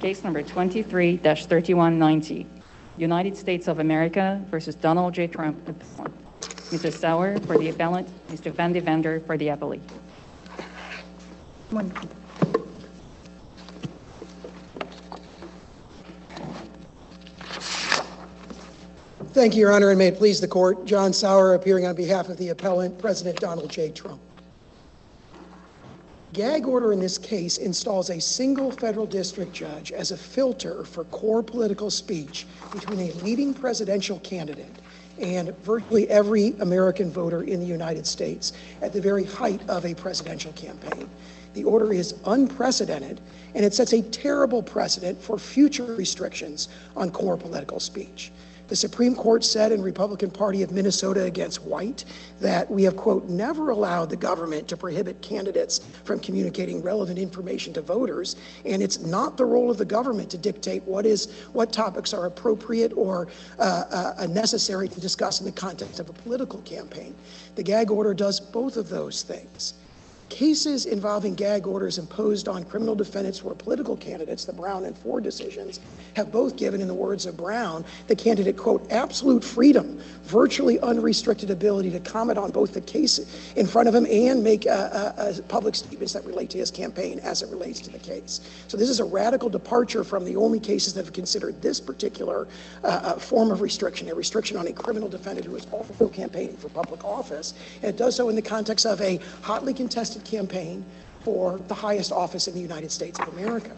Case number 23-3190, United States of America versus Donald J. Trump. Mr. Sauer for the appellant, Mr. VanDevender for the appellee. One. Thank you, Your Honor, and may it please the court. John Sauer appearing on behalf of the appellant, President Donald J. Trump. Gag order in this case installs a single federal district judge as a filter for core political speech between a leading presidential candidate and virtually every American voter in the United States at the very height of a presidential campaign. The order is unprecedented, and it sets a terrible precedent for future restrictions on core political speech. The Supreme Court said in Republican Party of Minnesota against White that we have, quote, never allowed the government to prohibit candidates from communicating relevant information to voters, and it's not the role of the government to dictate what is what topics are appropriate or uh, uh, necessary to discuss in the context of a political campaign. The gag order does both of those things. Cases involving gag orders imposed on criminal defendants who are political candidates, the Brown and Ford decisions, have both given, in the words of Brown, the candidate, quote, absolute freedom, virtually unrestricted ability to comment on both the case in front of him and make uh, uh, uh, public statements that relate to his campaign as it relates to the case. So this is a radical departure from the only cases that have considered this particular uh, uh, form of restriction, a restriction on a criminal defendant who is also campaigning for public office. And it does so in the context of a hotly contested campaign for the highest office in the United States of America.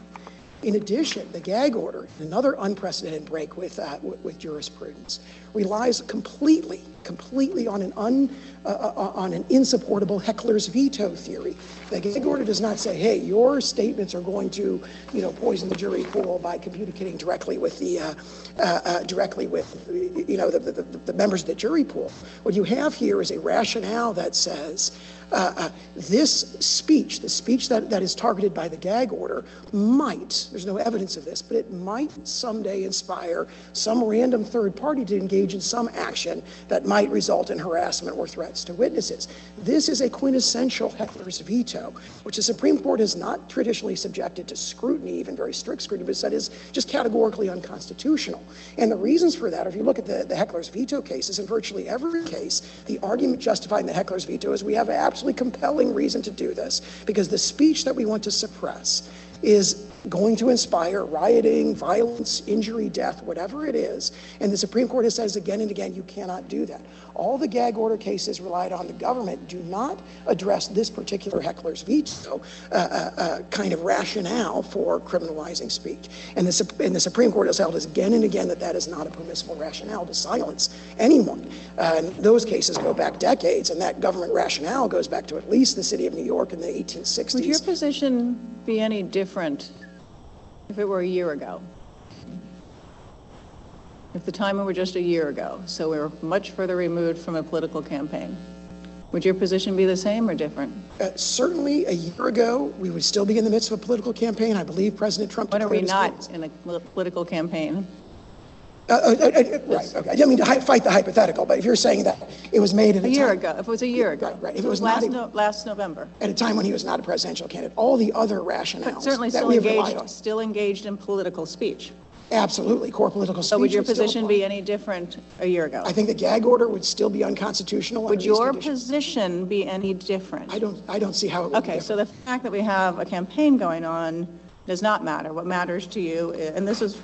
In addition, the gag order, another unprecedented break with, uh, with, jurisprudence, relies completely, completely on an, un, uh, uh, on an insupportable heckler's veto theory. The gag order does not say, hey, your statements are going to, you know, poison the jury pool by communicating directly with the, uh, uh, uh, directly with, you know, the, the, the members of the jury pool. What you have here is a rationale that says, uh, uh, this speech, the speech that, that is targeted by the gag order, might, there's no evidence of this, but it might someday inspire some random third party to engage in some action that might result in harassment or threats to witnesses. This is a quintessential heckler's veto, which the Supreme Court has not traditionally subjected to scrutiny, even very strict scrutiny, but said is just categorically unconstitutional. And the reasons for that, if you look at the, the heckler's veto cases, in virtually every case, the argument justifying the heckler's veto is we have absolutely compelling reason to do this because the speech that we want to suppress is going to inspire rioting, violence, injury, death, whatever it is. And the Supreme Court has says again and again, you cannot do that. All the gag order cases relied on the government do not address this particular heckler's veto uh, uh, uh, kind of rationale for criminalizing speech. And the, and the Supreme Court has held us again and again that that is not a permissible rationale to silence anyone. Uh, and those cases go back decades, and that government rationale goes back to at least the city of New York in the 1860s. Would your position be any different if it were a year ago? If the timing were just a year ago, so we were much further removed from a political campaign, would your position be the same or different? Uh, certainly, a year ago, we would still be in the midst of a political campaign. I believe President Trump. When are we not in a political campaign? Uh, uh, uh, uh right. Okay. I didn't mean to hi- fight the hypothetical, but if you're saying that it was made at a, a year time, ago, if it was a year ago, right, right. If it was last, not no, last November, at a time when he was not a presidential candidate, all the other rationales but certainly that still we have relied on, engaged, still engaged in political speech. Absolutely, core political speech. So would your still position apply. be any different a year ago? I think the gag order would still be unconstitutional. Would under these your conditions. position be any different? I don't. I don't see how it would. Okay, be so the fact that we have a campaign going on does not matter. What matters to you, i- and this is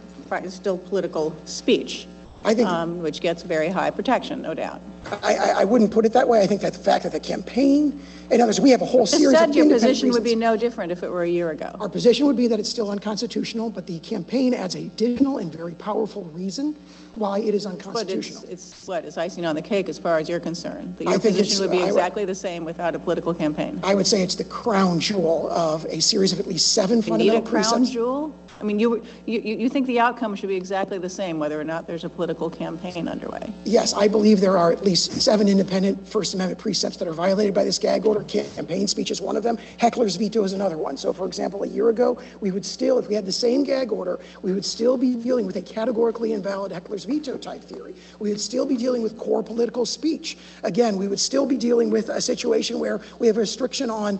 still political speech, I think um, which gets very high protection, no doubt. I, I, I wouldn't put it that way. I think that the fact that the campaign, in other words, we have a whole series of said your independent position would be reasons. no different if it were a year ago. Our position would be that it's still unconstitutional, but the campaign adds a additional and very powerful reason why it is But it's, unconstitutional. it's what, it's icing on the cake as far as you're concerned? That I your think it's- position would be I exactly the same without a political campaign? I would say it's the crown jewel of a series of at least seven You need a fundamental crown precepts. jewel? I mean, you, you, you think the outcome should be exactly the same whether or not there's a political campaign underway? Yes, I believe there are at least seven independent First Amendment precepts that are violated by this gag order. Campaign speech is one of them. Heckler's veto is another one. So, for example, a year ago, we would still, if we had the same gag order, we would still be dealing with a categorically invalid Heckler's veto type theory. We would still be dealing with core political speech. Again, we would still be dealing with a situation where we have a restriction on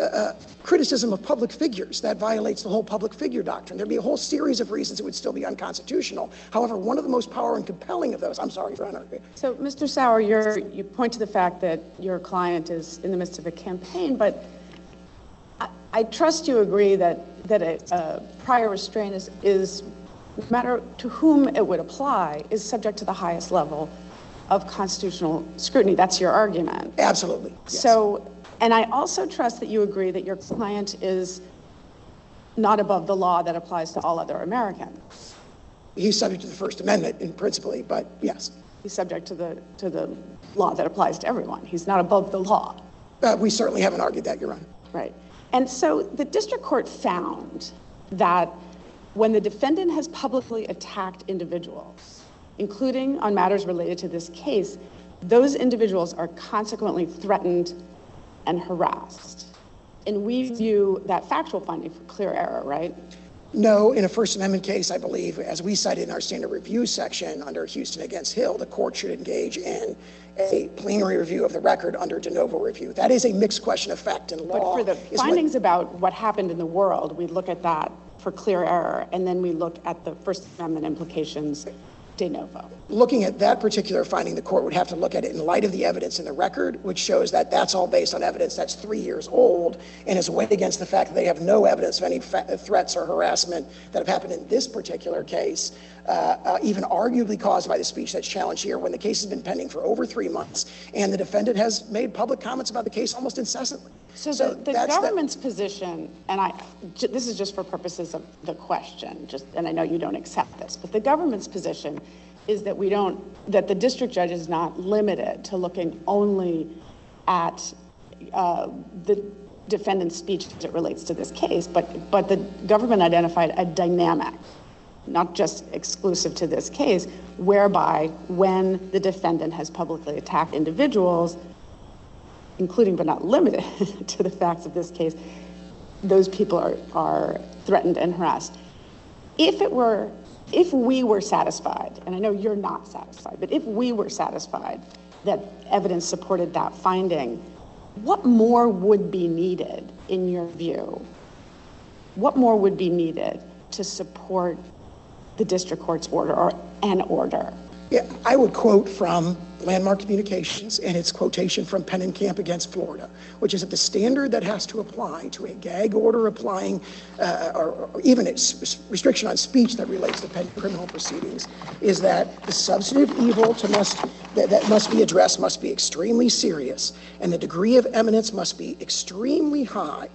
uh, criticism of public figures. That violates the whole public figure doctrine. There'd be a whole series of reasons it would still be unconstitutional. However, one of the most powerful and compelling of those, I'm sorry, Your Honor. So, Mr. Sauer, you're, you point to the fact that your client is in the midst of a campaign, but I, I trust you agree that, that a, a prior restraint is, is, no matter to whom it would apply, is subject to the highest level of constitutional scrutiny. That's your argument. Absolutely. yes. So, and I also trust that you agree that your client is not above the law that applies to all other Americans. He's subject to the First Amendment in principally, but yes. He's subject to the, to the law that applies to everyone. He's not above the law. Uh, we certainly haven't argued that, Your Honor. Right. And so the district court found that when the defendant has publicly attacked individuals, including on matters related to this case, those individuals are consequently threatened and harassed. And we view that factual finding for clear error, right? No, in a First Amendment case, I believe, as we cited in our standard review section under Houston against Hill, the court should engage in a plenary review of the record under de novo review. That is a mixed question of fact and law. But for the is what- findings about what happened in the world, we look at that for clear error, and then we look at the First Amendment implications de novo. looking at that particular finding, the court would have to look at it in light of the evidence in the record, which shows that that's all based on evidence that's three years old and is weighed against the fact that they have no evidence of any fa- threats or harassment that have happened in this particular case, uh, uh, even arguably caused by the speech that's challenged here when the case has been pending for over three months and the defendant has made public comments about the case almost incessantly. So the, the the- government's position, and I, j- this is just for purposes of the question, just, and I know you don't accept this, but the government's position is that we don't, that the district judge is not limited to looking only at uh, the defendant's speech as it relates to this case, but, but the government identified a dynamic, not just exclusive to this case, whereby when the defendant has publicly attacked individuals, including but not limited to the facts of this case, those people are, are threatened and harassed. If it were, if we were satisfied, and I know you're not satisfied, but if we were satisfied that evidence supported that finding, what more would be needed in your view? What more would be needed to support the district court's order or an order? Yeah, I would quote from Landmark Communications and its quotation from Pennekamp against Florida, which is that the standard that has to apply to a gag order applying, uh, or, or even a restriction on speech that relates to criminal proceedings, is that the substantive evil to must that, that must be addressed must be extremely serious, and the degree of eminence must be extremely high,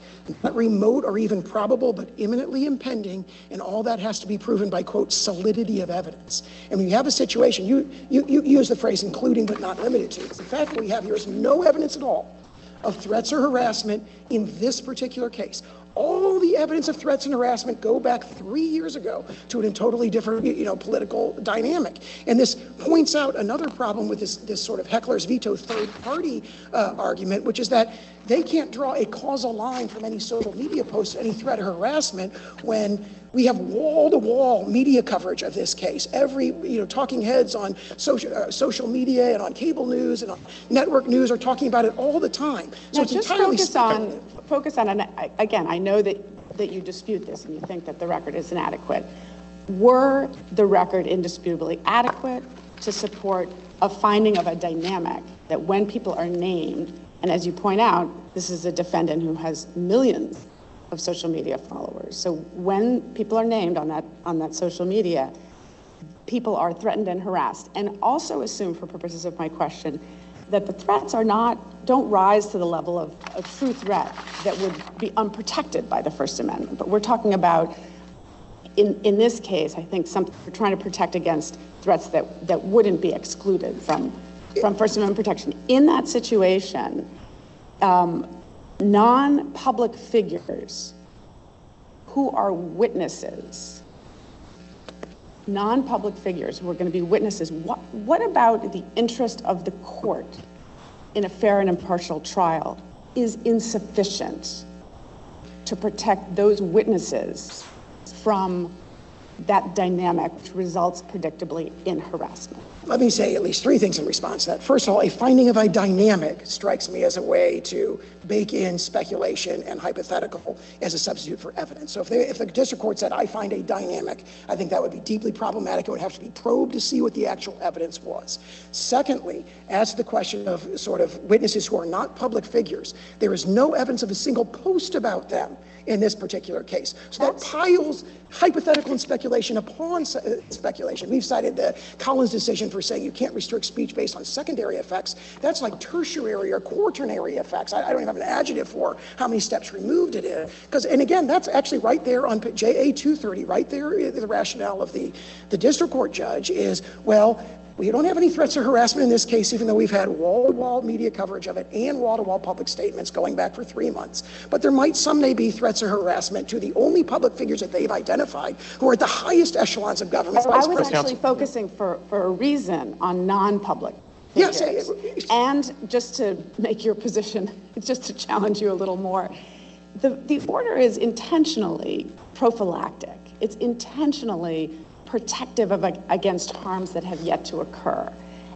not remote or even probable, but imminently impending, and all that has to be proven by quote solidity of evidence. And when you have a situation, you you, you use the phrase including but not limited to. The fact, that we have here is no evidence at all of threats or harassment in this particular case. All the evidence of threats and harassment go back three years ago to a totally different, you know, political dynamic. And this points out another problem with this, this sort of heckler's veto third party uh, argument, which is that they can't draw a causal line from any social media post, any threat or harassment when we have wall-to-wall media coverage of this case. Every, you know, talking heads on social, uh, social media and on cable news and on network news are talking about it all the time. So Now, it's just entirely focus on, focus on, and again, I know that, that you dispute this and you think that the record is inadequate. Were the record indisputably adequate to support a finding of a dynamic that when people are named, and as you point out, this is a defendant who has millions of social media followers. So when people are named on that, on that social media, people are threatened and harassed. And also assume, for purposes of my question, that the threats are not, don't rise to the level of a true threat that would be unprotected by the First Amendment. But we're talking about, in, in this case, I think some, we're trying to protect against threats that, that wouldn't be excluded from, from First Amendment protection. In that situation, um, non-public figures who are witnesses, non-public figures who are going to be witnesses, what, what about the interest of the court in a fair and impartial trial is insufficient to protect those witnesses from that dynamic which results predictably in harassment. Let me say at least three things in response to that. First of all, a finding of a dynamic strikes me as a way to bake in speculation and hypothetical as a substitute for evidence. So if, they, if the district court said, I find a dynamic, I think that would be deeply problematic. It would have to be probed to see what the actual evidence was. Secondly, as to the question of sort of witnesses who are not public figures, there is no evidence of a single post about them in this particular case. So that piles hypothetical and speculation upon uh, speculation. We've cited the Collins decision for saying you can't restrict speech based on secondary effects. That's like tertiary or quaternary effects. I, I don't even have an adjective for how many steps removed it is. Because, and again, that's actually right there on JA 230, right there, the rationale of the, the district court judge is, well, we don't have any threats of harassment in this case, even though we've had wall-to-wall media coverage of it and wall-to-wall public statements going back for three months. But there might someday be threats of harassment to the only public figures that they've identified who are at the highest echelons of government. Oh, I Vice was President- actually focusing for, for a reason on non-public Yes, figures. it- And just to make your position, just to challenge you a little more, the, the order is intentionally prophylactic. It's intentionally protective of, against harms that have yet to occur.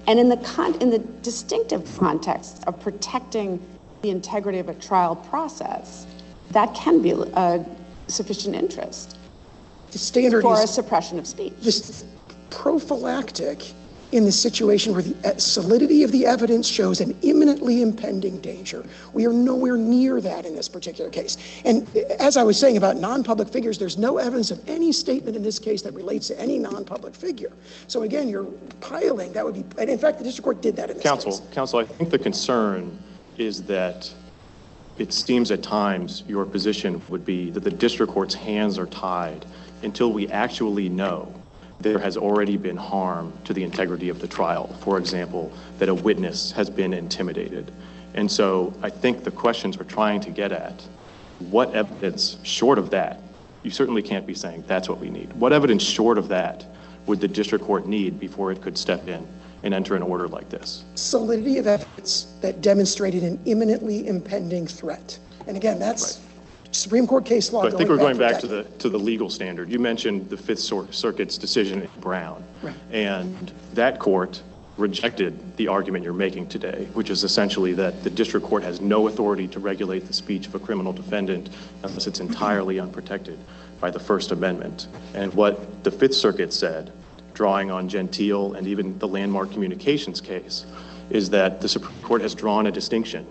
And in the con, in the distinctive context of protecting the integrity of a trial process, that can be a sufficient interest The standard for a suppression of speech. this prophylactic in the situation where the uh, solidity of the evidence shows an imminently impending danger. We are nowhere near that in this particular case. And uh, as I was saying about non-public figures, there's no evidence of any statement in this case that relates to any non-public figure. So again, you're piling, that would be, and in fact, the district court did that in this case. Counsel, counsel, I think the concern is that it seems at times your position would be that the district court's hands are tied until we actually know there has already been harm to the integrity of the trial. For example, that a witness has been intimidated. And so I think the questions we're trying to get at, what evidence short of that, you certainly can't be saying that's what we need. What evidence short of that would the district court need before it could step in and enter an order like this? Solidity of evidence that demonstrated an imminently impending threat. And again, that's Supreme Court case law So I think we're going back to the, to the legal standard. You mentioned the Fifth Circuit's decision in Brown. Right. And that court rejected the argument you're making today, which is essentially that the district court has no authority to regulate the speech of a criminal defendant unless it's entirely unprotected by the First Amendment. And what the Fifth Circuit said, drawing on Gentile and even the landmark communications case, is that the Supreme Court has drawn a distinction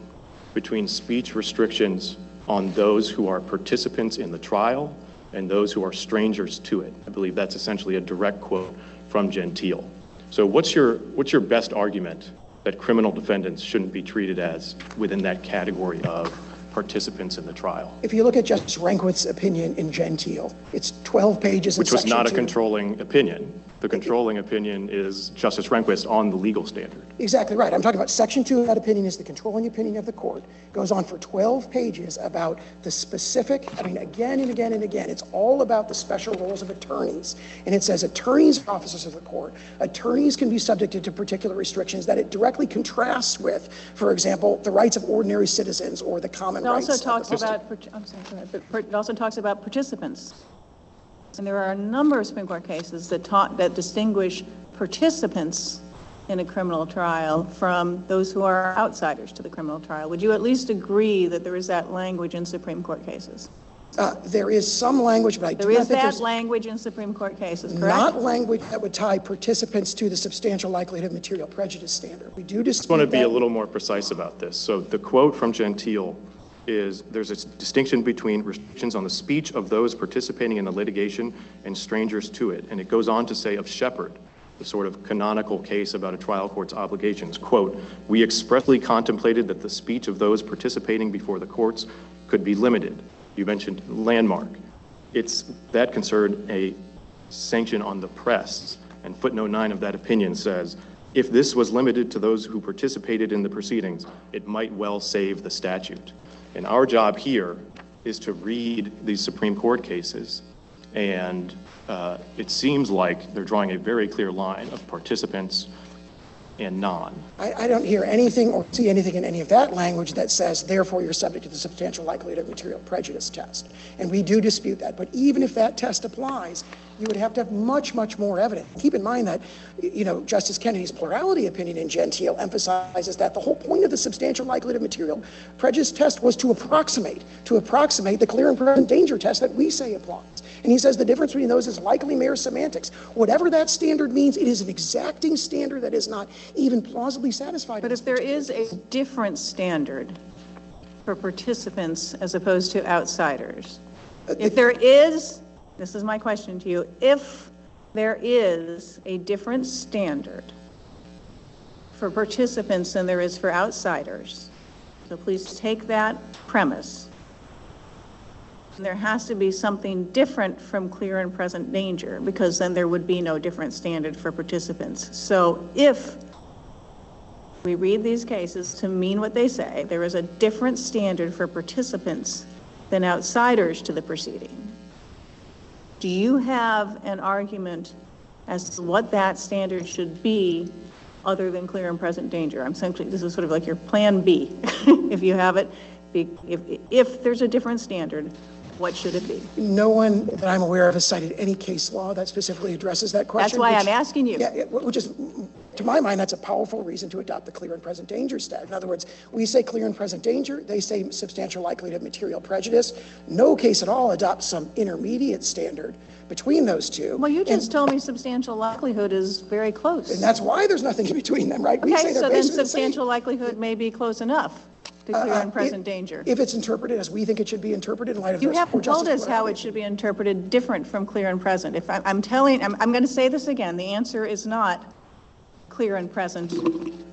between speech restrictions on those who are participants in the trial and those who are strangers to it. I believe that's essentially a direct quote from Gentile. So what's your, what's your best argument that criminal defendants shouldn't be treated as within that category of participants in the trial? If you look at Justice Rehnquist's opinion in Gentile, it's 12 pages in Which was not a two. controlling opinion. The controlling opinion is Justice Rehnquist on the legal standard. Exactly right. I'm talking about section two of that opinion is the controlling opinion of the court. It goes on for 12 pages about the specific, I mean, again and again and again, it's all about the special roles of attorneys. And it says attorneys are officers of the court. Attorneys can be subjected to particular restrictions that it directly contrasts with, for example, the rights of ordinary citizens or the common It rights. also of the talks about, I'm sorry, but it also talks about participants. And there are a number of Supreme Court cases that talk, that distinguish participants in a criminal trial from those who are outsiders to the criminal trial. Would you at least agree that there is that language in Supreme Court cases? Uh, There is some language, but I do There not is think that language in Supreme Court cases, not language that would tie participants to the substantial likelihood of material prejudice standard. We do just want to dispute be a little more precise about this. So the quote from Gentile is, there's a distinction between restrictions on the speech of those participating in the litigation and strangers to it. And it goes on to say of Sheppard, the sort of canonical case about a trial court's obligations, quote, "We expressly contemplated that the speech of those participating before the courts could be limited." You mentioned landmark. It's, that concerned a sanction on the press. And footnote nine of that opinion says, if this was limited to those who participated in the proceedings, it might well save the statute. And our job here is to read these Supreme Court cases, and uh, it seems like they're drawing a very clear line of participants and non. I, I don't hear anything or see anything in any of that language that says, therefore, you're subject to the substantial likelihood of material prejudice test. And we do dispute that. But even if that test applies, you would have to have much, much more evidence. Keep in mind that, you know, Justice Kennedy's plurality opinion in Gentile emphasizes that the whole point of the substantial likelihood of material prejudice test was to approximate, to approximate the clear and present danger test that we say applies. And he says the difference between those is likely mere semantics. Whatever that standard means, it is an exacting standard that is not even plausibly satisfied. But if there is a different standard for participants as opposed to outsiders, uh, if there is, this is my question to you, if there is a different standard for participants than there is for outsiders, so please take that premise, there has to be something different from clear and present danger, because then there would be no different standard for participants. So if we read these cases to mean what they say. There is a different standard for participants than outsiders to the proceeding. Do you have an argument as to what that standard should be other than clear and present danger? I'm essentially, this is sort of like your plan B, if you have it. If, if there's a different standard, what should it be? No one that I'm aware of has cited any case law that specifically addresses that question. That's why which- I'm asking you. Yeah, yeah, which is, to my mind, that's a powerful reason to adopt the clear and present danger standard. In other words, we say clear and present danger, they say substantial likelihood of material prejudice. No case at all adopts some intermediate standard between those two. Well, you And- just told me substantial likelihood is very close. And that's why there's nothing in between them, right? We Okay, so then basically the substantial likelihood may be close enough to clear Uh, and present if- danger. If it's interpreted as we think it should be interpreted in light of. You haven't told us how it should be interpreted different from clear and present. If I- I'm telling, I'm, I'm going to say this again, the answer is not clear and present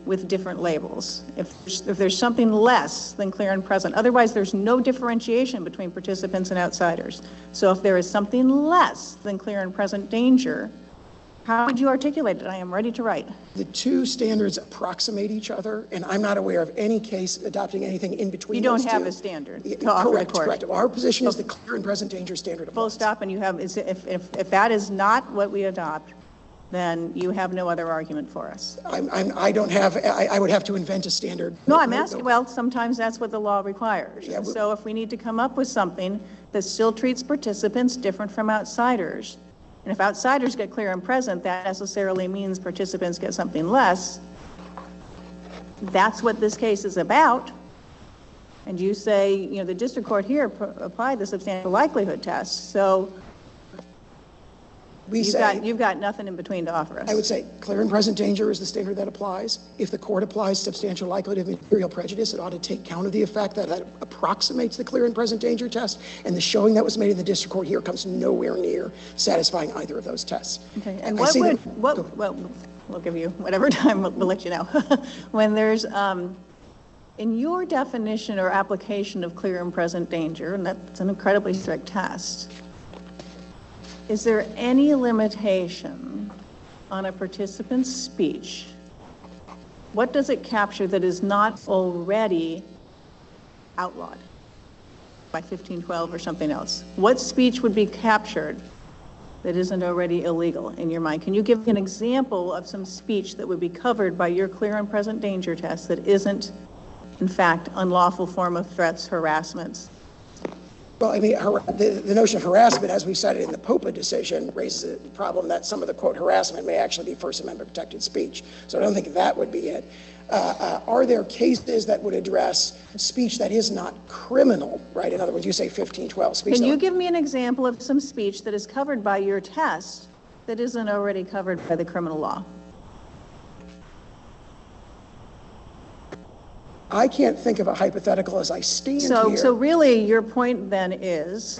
with different labels. If, there's- if there's something less than clear and present, otherwise there's no differentiation between participants and outsiders. So if there is something less than clear and present danger, how would you articulate it? I am ready to write. The two standards approximate each other, and I'm not aware of any case adopting anything in between You don't have two. a standard Yeah, to offer the Correct, correct. Our position is the clear and present danger standard Full applies. stop, and you have, is- if, if, if that is not what we adopt, then you have no other argument for us. I'm, I'm, I don't have, I, I would have to invent a standard. No, I'm asking, well, sometimes that's what the law requires. Yeah, So if we need to come up with something that still treats participants different from outsiders, and if outsiders get clear and present, that necessarily means participants get something less, that's what this case is about. And you say, you know, the district court here p- applied the substantial likelihood test, so We you've say, got, you've got nothing in between to offer us. I would say, clear and present danger is the standard that applies. If the court applies substantial likelihood of material prejudice, it ought to take count of the effect that that approximates the clear and present danger test, and the showing that was made in the district court here comes nowhere near satisfying either of those tests. Okay, and I what see would, that- what, well, we'll give you whatever time, we'll we'll let you know. When there's, um, in your definition or application of clear and present danger, and that's an incredibly strict test, is there any limitation on a participant's speech? What does it capture that is not already outlawed by 1512 or something else? What speech would be captured that isn't already illegal in your mind? Can you give an example of some speech that would be covered by your clear and present danger test that isn't, in fact, unlawful form of threats, harassments? Well, I mean, har- the, the notion of harassment, as we cited in the Popa decision, raises the problem that some of the quote harassment may actually be First Amendment protected speech. So I don't think that would be it. Uh, uh, are there cases that would address speech that is not criminal, right? In other words, you say 1512 speech. Can you give me an example of some speech that is covered by your test that isn't already covered by the criminal law? I can't think of a hypothetical as I stand So, so really, your point then is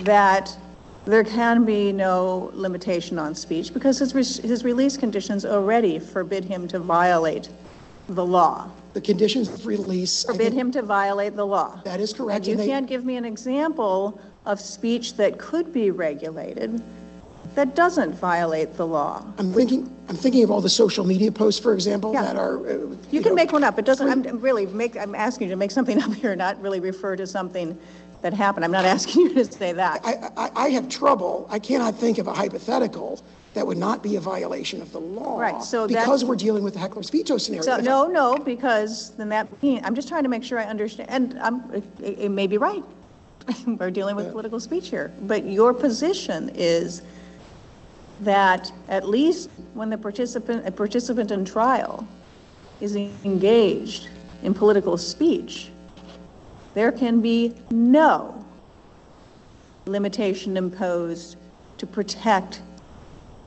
that there can be no limitation on speech because his, re- his release conditions already forbid him to violate the law. The conditions of release, I Forbid think him to violate the law. that is correct. And you and they- can't give me an example of speech that could be regulated that doesn't violate the law. I'm thinking, I'm thinking of all the social media posts, for example, Yeah. that are. uh, You can make one up. It doesn't, I'm really make, I'm asking you to make something up here, not really refer to something that happened. I'm not asking you to say that. I, I, I have trouble, I cannot think of a hypothetical that would not be a violation of the law. Right, so that- Because we're dealing with the heckler's veto scenario. So, If I- no, no, because then that, mean- I'm just trying to make sure I understand, and I'm, it, it may be right. We're dealing with political speech here, but your position is that at least when the participant, a participant in trial is engaged in political speech, there can be no limitation imposed to protect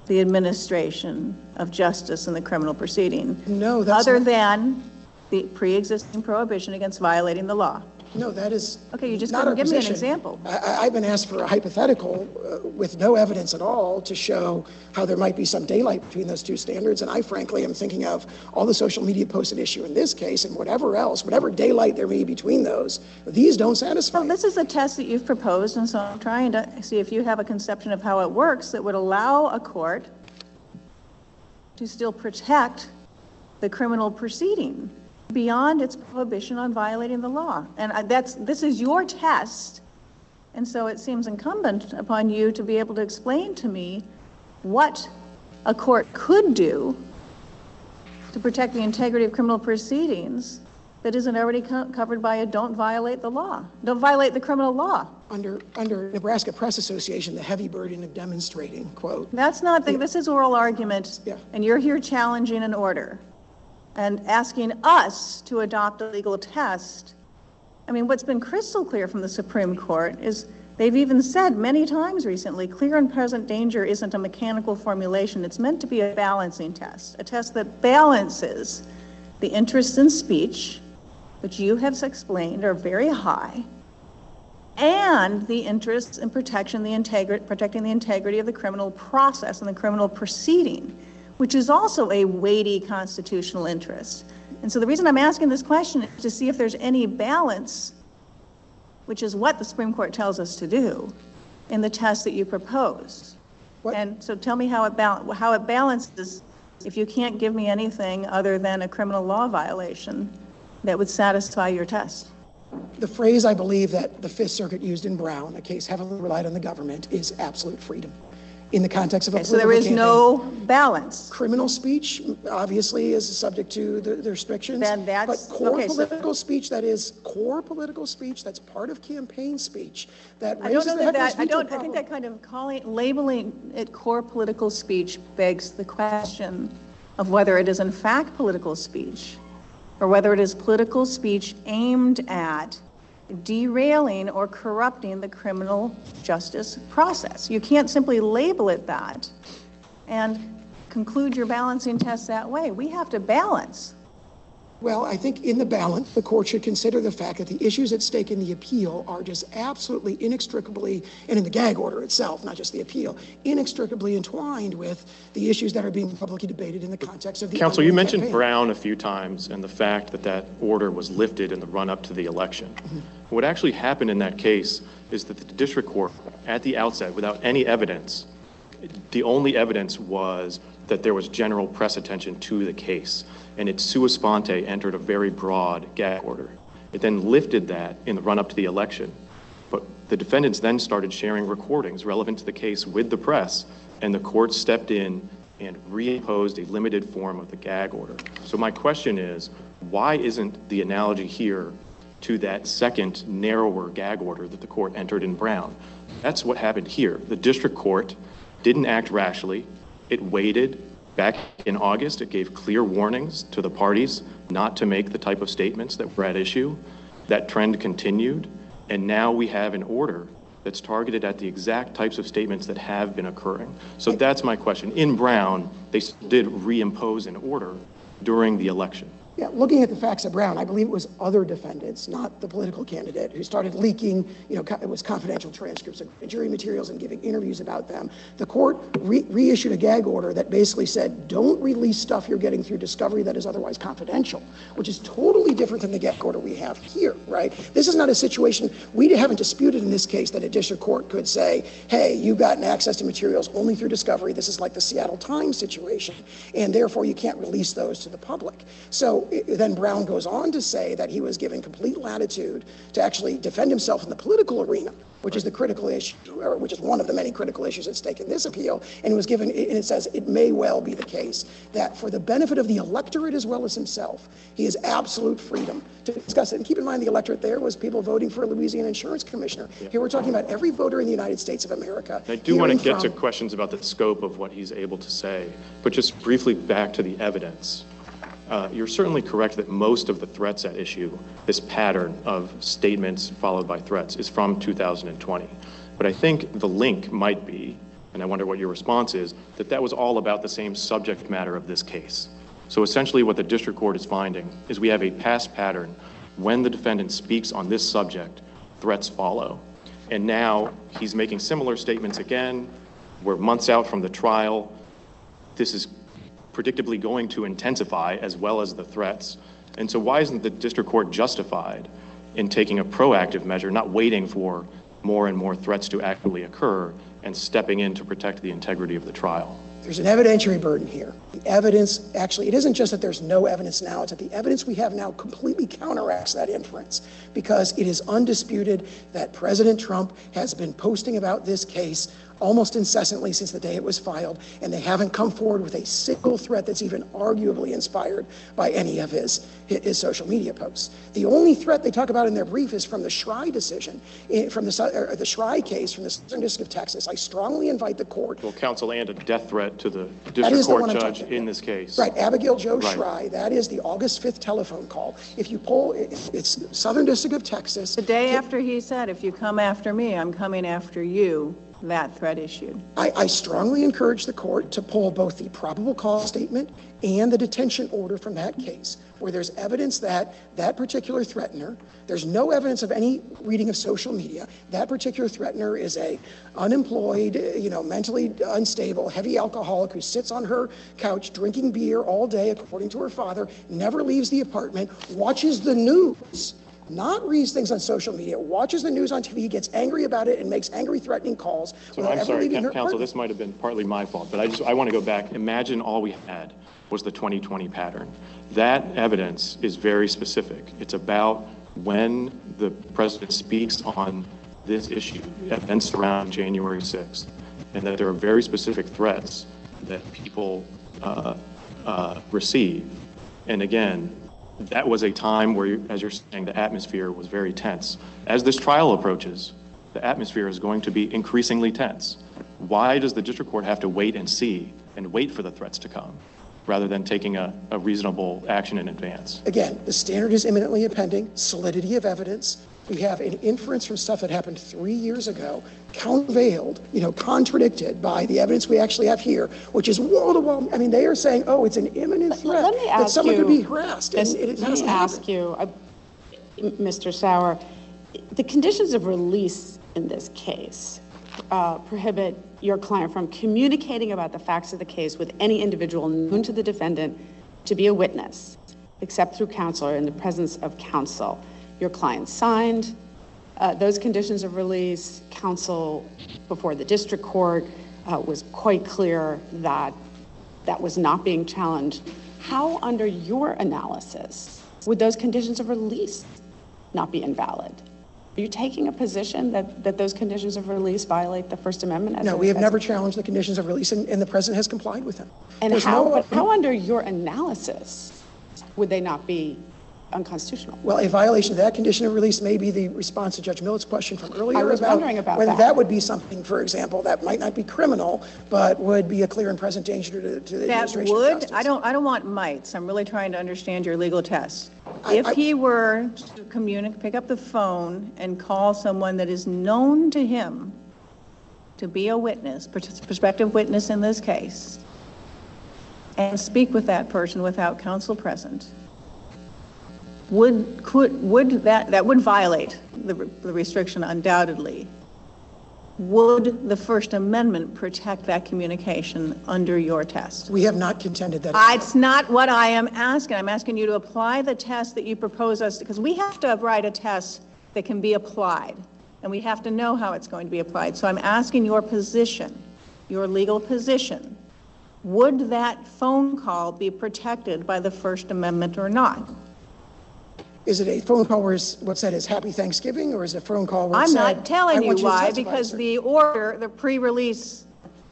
the administration of justice in the criminal proceeding. No, that's Other not- than the pre-existing prohibition against violating the law. No, that is. Okay, you just not couldn't our give me an position. example. I, I- I've been asked for a hypothetical uh, with no evidence at all to show how there might be some daylight between those two standards. And I frankly am thinking of all the social media posts at issue in this case and whatever else, whatever daylight there may be between those, these don't satisfy. Well, this is a test that you've proposed, and so I'm trying to see if you have a conception of how it works that would allow a court to still protect the criminal proceeding beyond its prohibition on violating the law. And that's, this is your test, and so it seems incumbent upon you to be able to explain to me what a court could do to protect the integrity of criminal proceedings that isn't already co- covered by a don't violate the law, don't violate the criminal law. Under, under Nebraska Press Association, the heavy burden of demonstrating, quote, That's not, the- this is oral argument, Yeah. and you're here challenging an order and asking us to adopt a legal test. I mean, what's been crystal clear from the Supreme Court is they've even said many times recently, clear and present danger isn't a mechanical formulation. It's meant to be a balancing test, a test that balances the interests in speech, which you have explained are very high, and the interests in protection, the integrity, protecting the integrity of the criminal process and the criminal proceeding, which is also a weighty constitutional interest. And so the reason I'm asking this question is to see if there's any balance, which is what the Supreme Court tells us to do, in the test that you proposed. What- And so tell me how it bal, how it balances if you can't give me anything other than a criminal law violation that would satisfy your test. the phrase I believe that the Fifth Circuit used in Brown, a case heavily relied on the government, is absolute freedom. In the context of a Okay, so there political is campaign. no balance. Criminal speech, obviously, is subject to the the restrictions. Then that's- But core okay, so- political speech, that is core political speech, that's part of campaign speech, that I don't raises know the that, that, I veto don't, I problem. think that kind of calling, labeling it core political speech begs the question of whether it is in fact political speech, or whether it is political speech aimed at derailing or corrupting the criminal justice process. You can't simply label it that and conclude your balancing test that way. We have to balance. Well, I think in the balance, the court should consider the fact that the issues at stake in the appeal are just absolutely inextricably, and in the gag order itself, not just the appeal, inextricably entwined with the issues that are being publicly debated in the context of the. Counsel, you mentioned campaign. Brown a few times and the fact that that order was lifted in the run-up to the election. Mm-hmm. What actually happened in that case is that the district court, at the outset, without any evidence, the only evidence was that there was general press attention to the case, and it sua sponte entered a very broad gag order. It then lifted that in the run-up to the election, but the defendants then started sharing recordings relevant to the case with the press, and the court stepped in and reimposed a limited form of the gag order. So my question is, why isn't the analogy here to that second narrower gag order that the court entered in Brown? That's what happened here. The district court didn't act rashly. It waited. Back in August, it gave clear warnings to the parties not to make the type of statements that were at issue. That trend continued, and now we have an order that's targeted at the exact types of statements that have been occurring. So that's my question. In Brown, they did reimpose an order during the election. Yeah, looking at the facts of Brown, I believe it was other defendants, not the political candidate, who started leaking, you know, it was confidential transcripts of jury materials and giving interviews about them. The court re- reissued a gag order that basically said, don't release stuff you're getting through discovery that is otherwise confidential, which is totally different than the gag order we have here, right? This is not a situation, we haven't disputed in this case that a district court could say, hey, you've gotten access to materials only through discovery. This is like the Seattle Times situation, and therefore you can't release those to the public. So So then Brown goes on to say that he was given complete latitude to actually defend himself in the political arena, which is the critical issue, or which is one of the many critical issues at stake in this appeal. And was given, and it says it may well be the case that for the benefit of the electorate as well as himself, he has absolute freedom to discuss it. And keep in mind, the electorate there was people voting for a Louisiana insurance commissioner. Here we're talking about every voter in the United States of America. I do want to get to questions about the scope of what he's able to say, but just briefly back to the evidence. Uh, You're certainly correct that most of the threats at issue, this pattern of statements followed by threats, is from 2020. But I think the link might be, and I wonder what your response is, that that was all about the same subject matter of this case. So essentially, what the district court is finding is we have a past pattern. When the defendant speaks on this subject, threats follow. And now he's making similar statements again. We're months out from the trial. This is predictably going to intensify as well as the threats. And so why isn't the district court justified in taking a proactive measure, not waiting for more and more threats to actually occur and stepping in to protect the integrity of the trial? There's an evidentiary burden here. The evidence, actually, it isn't just that there's no evidence now, it's that the evidence we have now completely counteracts that inference because it is undisputed that President Trump has been posting about this case almost incessantly since the day it was filed, and they haven't come forward with a single threat that's even arguably inspired by any of his, his social media posts. The only threat they talk about in their brief is from the Shry decision, eh, from the, or the Shry case from the Southern District of Texas. I strongly invite the court Well, counsel, and a death threat to the district is the court judge in this case. Right, Abigail Jo Right. Shry, that is the August 5th telephone call. If you poll, it- it's Southern District of Texas. The day after he said, if you come after me, I'm coming after you, that threat issued. I, I strongly encourage the court to pull both the probable cause statement and the detention order from that case, where there's evidence that that particular threatener, there's no evidence of any reading of social media. That particular threatener is a unemployed, you know, mentally unstable, heavy alcoholic who sits on her couch drinking beer all day, according to her father, never leaves the apartment, watches the news not reads things on social media, watches the news on TV, gets angry about it, and makes angry, threatening calls So I'm sorry, leaving Coun- her counsel, this might have been partly my fault, but I just, I want to go back. Imagine all we had was the 2020 pattern. That evidence is very specific. It's about when the president speaks on this issue, events around January 6th, and that there are very specific threats that people uh, uh, receive. And again, that was a time where, as you're saying, the atmosphere was very tense. As this trial approaches, the atmosphere is going to be increasingly tense. Why does the district court have to wait and see and wait for the threats to come, rather than taking a, a reasonable action in advance? Again, the standard is imminently impending, solidity of evidence. We have an inference from stuff that happened three years ago, countervailed, you know, contradicted by the evidence we actually have here, which is wall to wall. I mean, they are saying, oh, it's an imminent threat Let me that someone you. could be harassed, and Miss- it Let me ask you, uh, Mr. Sauer, the conditions of release in this case uh, prohibit your client from communicating about the facts of the case with any individual known to the defendant to be a witness, except through counsel or in the presence of counsel. Your client signed uh, those conditions of release. Counsel before the district court uh, was quite clear that that was not being challenged. How, under your analysis, would those conditions of release not be invalid? Are you taking a position that, that those conditions of release violate the First Amendment? No, a- we have never challenged the conditions of release, and, and the president has complied with them. And There's how, no- but how, under your analysis, would they not be unconstitutional? Well, a violation of that condition of release may be the response to Judge Millett's question from earlier. I was wondering about Whether that. that would be something, for example, that might not be criminal, but would be a clear and present danger to, to the That administration of would, justice. I don't, I don't want mites, I'm really trying to understand your legal test. I- If I- he were to communicate, pick up the phone and call someone that is known to him to be a witness, prospective witness in this case, and speak with that person without counsel present, would, could, would that, that would violate the the restriction undoubtedly. Would the First Amendment protect that communication under your test? We have not contended that. It's not what I am asking. I'm asking you to apply the test that you propose us, because we have to write a test that can be applied, and we have to know how it's going to be applied. So I'm asking your position, your legal position, would that phone call be protected by the First Amendment or not? Is it a phone call where it's- what's said is Happy Thanksgiving, or is it a phone call where I'm said? not telling "I you want to why, testify, because sir"? the order, the pre-release,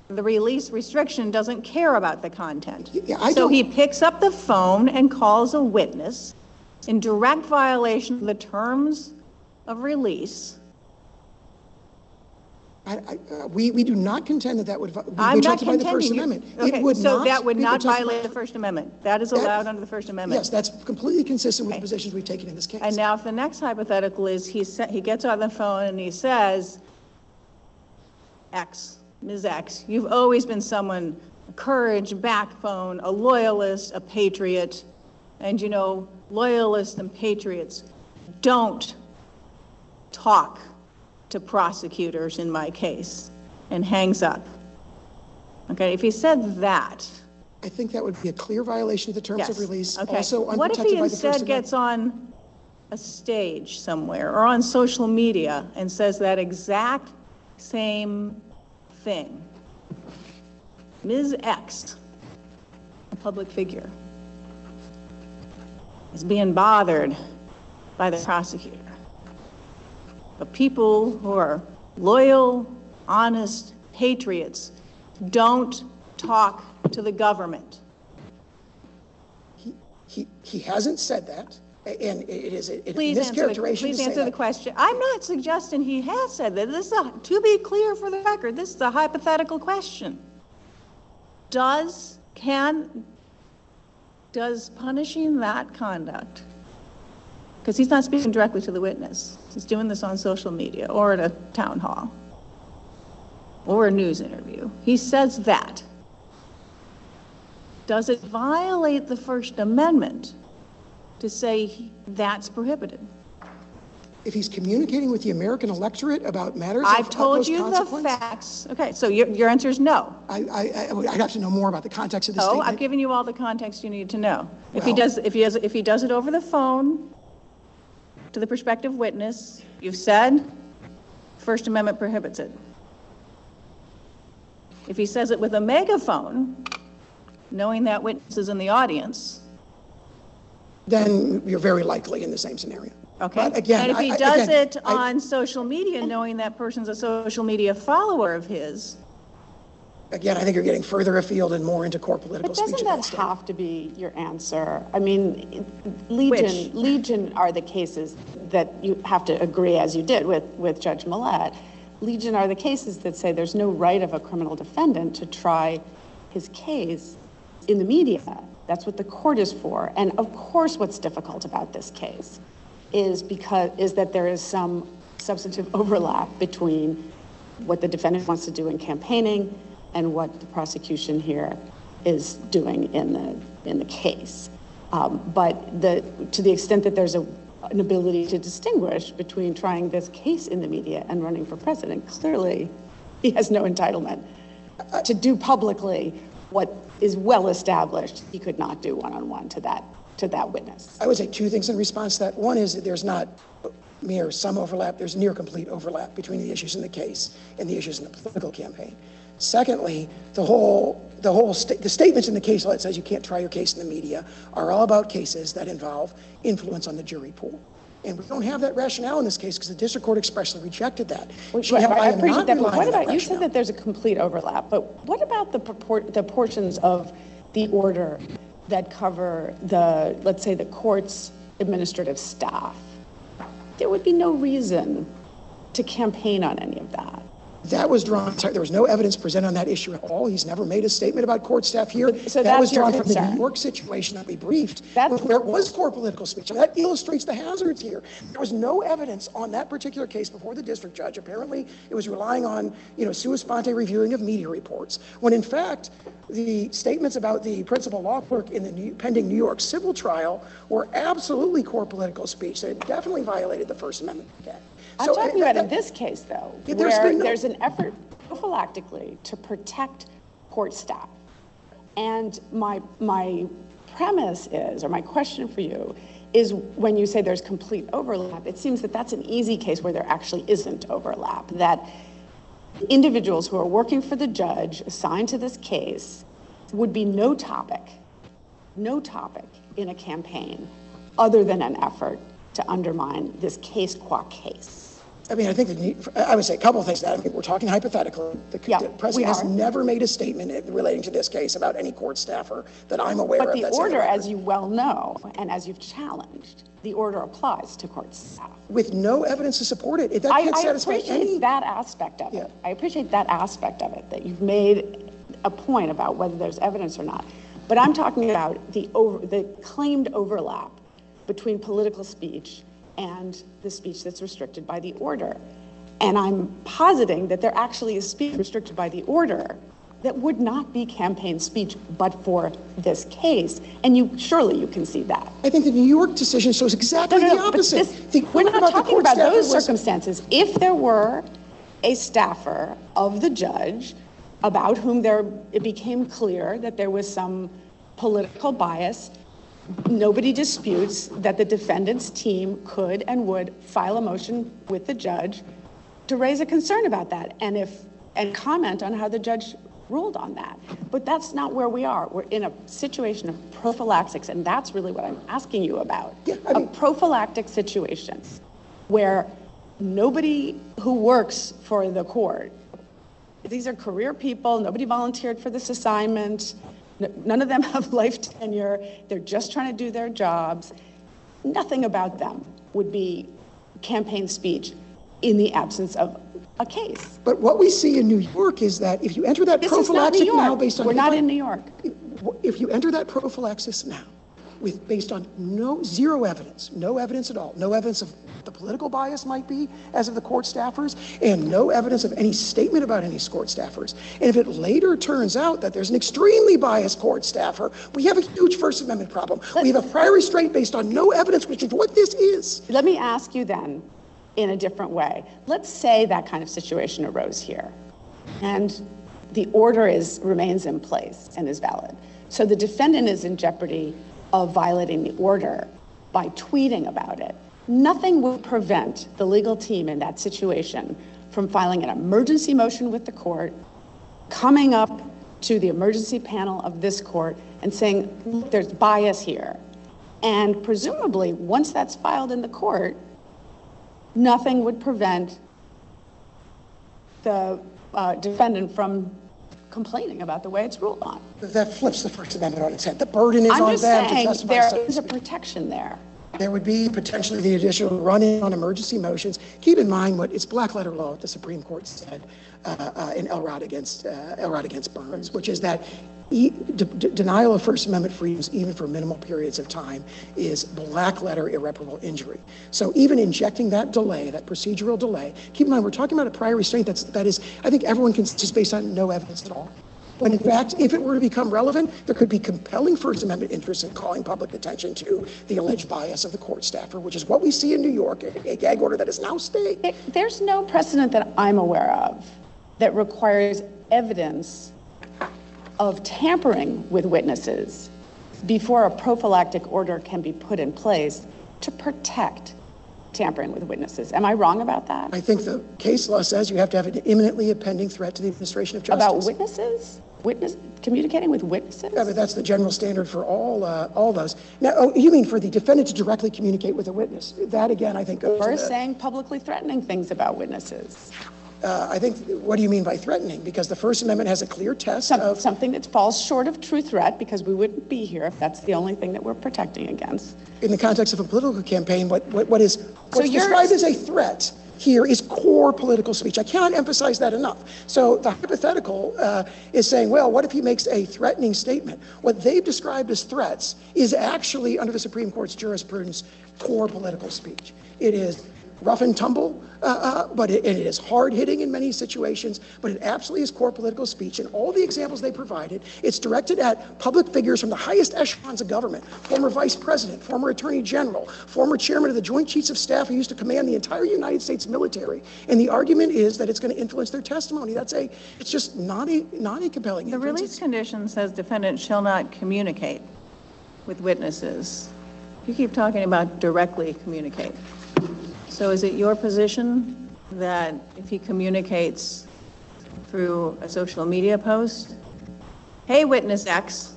the release restriction doesn't care about the content. Yeah, I So don't- he picks up the phone and calls a witness in direct violation of the terms of release. I, I, uh, we, we do not contend that that would I'm not by the First contending. you- Amendment. Okay, It would So not that would be not protected by- violate the First Amendment. That is allowed under the First Amendment. Yes, that's completely consistent with the positions we've taken in this case. And now if the next hypothetical is he sa- he gets on the phone and he says, X, Ms. X, you've always been someone, courage, backbone, a loyalist, a patriot, and you know, loyalists and patriots don't talk to prosecutors in my case, and hangs up. Okay, if he said that, I think that would be a clear violation of the terms of release, okay. also What if he by the First instead gets on a stage somewhere or on social media and says that exact same thing? Ms. X, a public figure, is being bothered by the prosecutor. But people who are loyal, honest patriots don't talk to the government. He, he, he hasn't said that, and it is, it- Please this answer, the- please answer the question. I'm not suggesting he has said that. This is, a- to be clear for the record, this is a hypothetical question. Does, can, does punishing that conduct, because he's not speaking directly to the witness, he's doing this on social media or at a town hall or a news interview. He says that. Does it violate the First Amendment to say that's prohibited? If he's communicating with the American electorate about matters I've told utmost you the consequence, facts. Okay, so your, your answer is no. I, I, I would- I'd have to know more about the context of the Oh, statement. I've given you all the context you need to know. If he Well- does, if he has, if he does it over the phone to the prospective witness, you've said, First Amendment prohibits it. If he says it with a megaphone, knowing that witness is in the audience, Then you're very likely in the same scenario. okay? But again, And if he I- I- does again, it I- on social media, knowing that person's a social media follower of his, Again, I think you're getting further afield and more into core political But speech. doesn't at that stage. have to be your answer? I mean, Legion, Legion are the cases that you have to agree, as you did with, with Judge Millett. Legion are the cases that say there's no right of a criminal defendant to try his case in the media. That's what the court is for. And of course, what's difficult about this case is because, is that there is some substantive overlap between what the defendant wants to do in campaigning and what the prosecution here is doing in the, in the case. Um, But the, to the extent that there's a, an ability to distinguish between trying this case in the media and running for president, clearly, he has no entitlement to do publicly what is well-established he could not do one-on-one to that, to that witness. I would say two things in response to that. One is that there's not mere some overlap, there's near complete overlap between the issues in the case and the issues in the political campaign. Secondly, the whole, the whole, the statements in the case law that says you can't try your case in the media are all about cases that involve influence on the jury pool. And we don't have that rationale in this case because the district court expressly rejected that. She Right, I am appreciate that, but what on that about, you said that there's a complete overlap, but what about the purport, the portions of the order that cover the, let's say, the court's administrative staff? There would be no reason to campaign on any of that. That was drawn, there was no evidence presented on that issue at all. He's never made a statement about court staff here. so That was drawn from the. New York situation that we briefed, That's- where it was core political speech. And that illustrates the hazards here. There was no evidence on that particular case before the district judge. Apparently, it was relying on, you know, sua sponte reviewing of media reports, when in fact, the statements about the principal law clerk in the new- pending New York civil trial were absolutely core political speech. They definitely violated the First Amendment. I'm So, talking uh, about in this case, though, Yeah, there's where no- there's an effort prophylactically to protect court staff. And my, my premise is, or my question for you, is when you say there's complete overlap, it seems that that's an easy case where there actually isn't overlap, that individuals who are working for the judge assigned to this case would be no topic, no topic in a campaign other than an effort to undermine this case qua case. I mean, I think, I would say a couple of things to that. I mean, we're talking hypothetically. The Yeah, the we president has are. never made a statement relating to this case about any court staffer that I'm aware of. But the that's in order, record. as you well know, and as you've challenged, the order applies to court staff. With no evidence to support it, it- that I, can't I satisfy any. appreciate that aspect of Yeah. it. I appreciate that aspect of it, that you've made a point about whether there's evidence or not. But I'm talking about the over, the claimed overlap between political speech and the speech that's restricted by the order. And I'm positing that there actually is speech restricted by the order that would not be campaign speech but for this case. And you, surely you can see that. I think the New York decision shows exactly the but opposite. this- The We're not the talking about those was- circumstances. If there were a staffer of the judge about whom there, it became clear that there was some political bias, nobody disputes that the defendant's team could and would file a motion with the judge to raise a concern about that and if, and comment on how the judge ruled on that. But that's not where we are. We're in a situation of prophylaxis, and that's really what I'm asking you about. Yeah, I A mean- prophylactic situation where nobody who works for the court, these are career people, nobody volunteered for this assignment, none of them have life tenure, they're just trying to do their jobs. Nothing about them would be campaign speech in the absence of a case. But what we see in New York is that if you enter that This is prophylactic now based on. We're not in New York. If you enter that prophylaxis now with, based on no, zero evidence, no evidence at all, no evidence of the political bias might be as of the court staffers, and no evidence of any statement about any court staffers, and if it later turns out that there's an extremely biased court staffer, we have a huge First Amendment problem. We have a prior restraint based on no evidence, which is what this is. Let me ask you then, in a different way. Let's say that kind of situation arose here, and the order is, remains in place and is valid. So the defendant is in jeopardy of violating the order by tweeting about it. Nothing would prevent the legal team in that situation from filing an emergency motion with the court, coming up to the emergency panel of this court and saying, "Look, there's bias here. And presumably, once that's filed in the court, nothing would prevent the uh, defendant from complaining about the way it's ruled on. That flips the First Amendment on its head. The burden is I'm on just them to testify. there is a protection there. There would be potentially the additional run-in on emergency motions. Keep in mind what, it's black letter law, the Supreme Court said uh, uh, in Elrod against, uh, Elrod against Burns, which is that de- de- denial of First Amendment freedoms, even for minimal periods of time, is black letter irreparable injury. So even injecting that delay, that procedural delay, keep in mind, we're talking about a prior restraint that's, that is, I think everyone can, just based on no evidence at all. When in fact, if it were to become relevant, there could be compelling First Amendment interest in calling public attention to the alleged bias of the court staffer, which is what we see in New York, a a gag order that is now stayed. There's no precedent that I'm aware of that requires evidence of tampering with witnesses before a prophylactic order can be put in place to protect tampering with witnesses. Am I wrong about that? I think the case law says you have to have an imminently impending threat to the administration of justice. About witnesses? Witness, communicating with witnesses? Yeah, but that's the general standard for all, uh, all those. Now, oh, you mean for the defendant to directly communicate with a witness? That again, I think goes the- saying publicly threatening things about witnesses? Uh, I think, what do you mean by threatening? Because the First Amendment has a clear test Some- of, Something that falls short of true threat, because we wouldn't be here if that's the only thing that we're protecting against. in the context of a political campaign, what, what, what is, what's you're- described as a threat here is core political speech. I cannot emphasize that enough. So the hypothetical uh, is saying, well, what if he makes a threatening statement? What they've described as threats is actually, under the Supreme Court's jurisprudence, core political speech. It is rough and tumble, uh, uh, but it, it is hard hitting in many situations, but it absolutely is core political speech. And all the examples they provided, it's directed at public figures from the highest echelons of government former vice president, former attorney general, former chairman of the Joint Chiefs of Staff who used to command the entire United States military. And the argument is that it's going to influence their testimony. That's a, it's just not a, not a compelling The inference. release condition says defendant shall not communicate with witnesses. You keep talking about directly communicate. So is it your position that if he communicates through a social media post hey, witness X,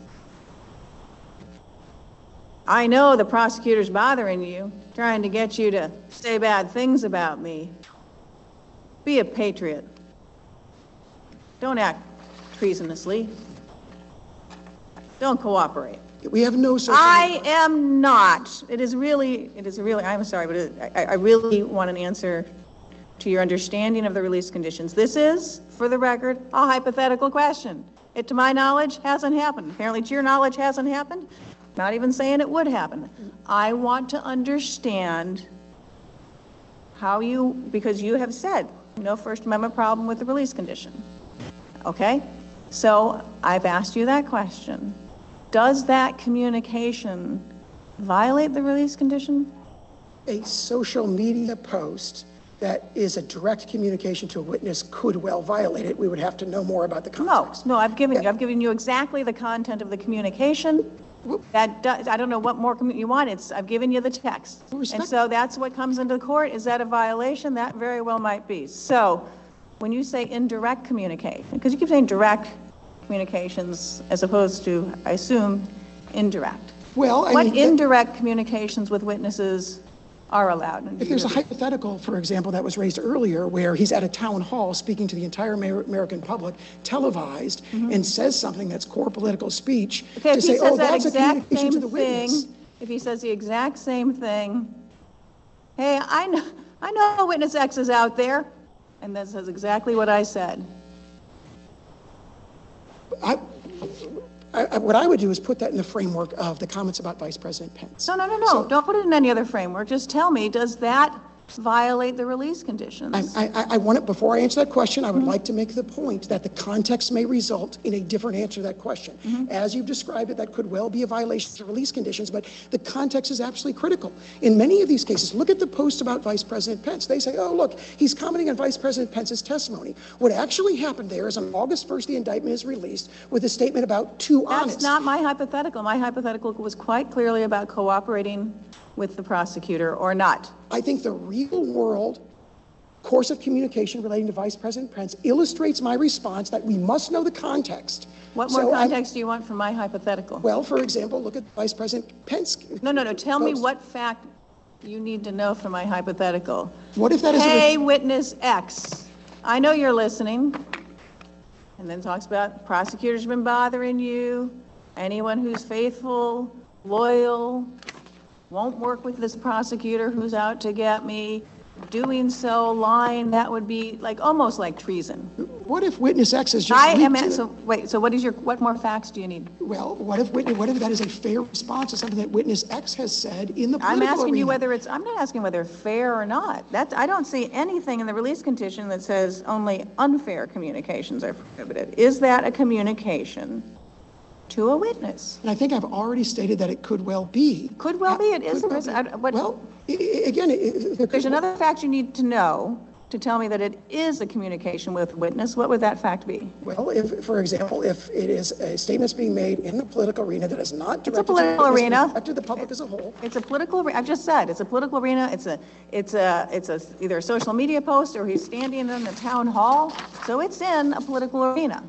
I know the prosecutor's bothering you, trying to get you to say bad things about me. Be a patriot. Don't act treasonously. Don't cooperate. We have no social. I am not. It is really, it is really, I'm sorry, but it- I, I really want an answer to your understanding of the release conditions. This is, for the record, a hypothetical question. It, to my knowledge, hasn't happened. Apparently, to your knowledge, hasn't happened. Not even saying it would happen. I want to understand how you, because you have said, no First Amendment problem with the release condition. Okay? So I've asked you that question. Does that communication violate the release condition? A social media post that is a direct communication to a witness could well violate it. We would have to know more about the context. no, no, I've given you, I've given you exactly the content of the communication. That does, I don't know what more commu- you want, it's, I've given you the text. And Respect- so that's what comes into the court, is that a violation? That very well might be. So, when you say indirect communication, because you keep saying direct communications as opposed to, I assume, indirect. Well, I What mean, indirect communications with witnesses are allowed? under if there's a your- hypothetical, for example, that was raised earlier, where he's at a town hall speaking to the entire Amer- American public, televised, and says something that's core political speech, Mm-hmm. Okay, to if he say, oh, says that that's a exact communication to same the witness. thing, if he says the exact same thing, hey, I know, I know witness X is out there, and that says exactly what I said. I, I, what I would do is put that in the framework of the comments about Vice President Pence. No, no, no, no, don't put it in any other framework, just tell me, does that violate the release conditions? I, I, I want it, before I answer that question, I would like to make the point that the context may result in a different answer to that question. Mm-hmm. As you've described it, that could well be a violation of release conditions, but the context is absolutely critical. In many of these cases, look at the post about Vice President Pence. They say, oh, look, he's commenting on Vice President Pence's testimony. What actually happened there is on August 1st, the indictment is released with a statement about too honest. That's not my hypothetical, my hypothetical was quite clearly about cooperating with the prosecutor or not. I think the real world course of communication relating to Vice President Pence illustrates my response that we must know the context. What more So context do you want from my hypothetical? Well, for example, look at Vice President Pence. No, no, no, tell me what fact you need to know from my hypothetical. What if that is a- Hey, witness X, I know you're listening. And then talks about prosecutors been bothering you, anyone who's faithful, loyal, won't work with this prosecutor who's out to get me, doing so, lying, that would be like, almost like treason. What if witness X is just I am, to so, wait, so what is your, what more facts do you need? Well, what if, witness- what if that is a fair response to something that witness X has said in the I'm asking you whether it's, I'm not asking whether fair or not. That's, I don't see anything in the release condition that says only unfair communications are prohibited. Is that a communication to a witness? And I think I've already stated that it could well be. Could well be, it isn't, well. I- what- Well, i- i- again, i- i- there could- There's another fact you need to know to tell me that it is a communication with a witness. What would that fact be? Well, if, for example, if it is a statement being made in the political arena that is not directed to political witness, but arena. directed to the public as a whole, It's a political, I've just said, it's a political arena, it's a, it's a, it's a, either a social media post or he's standing in the town hall. So it's in a political arena.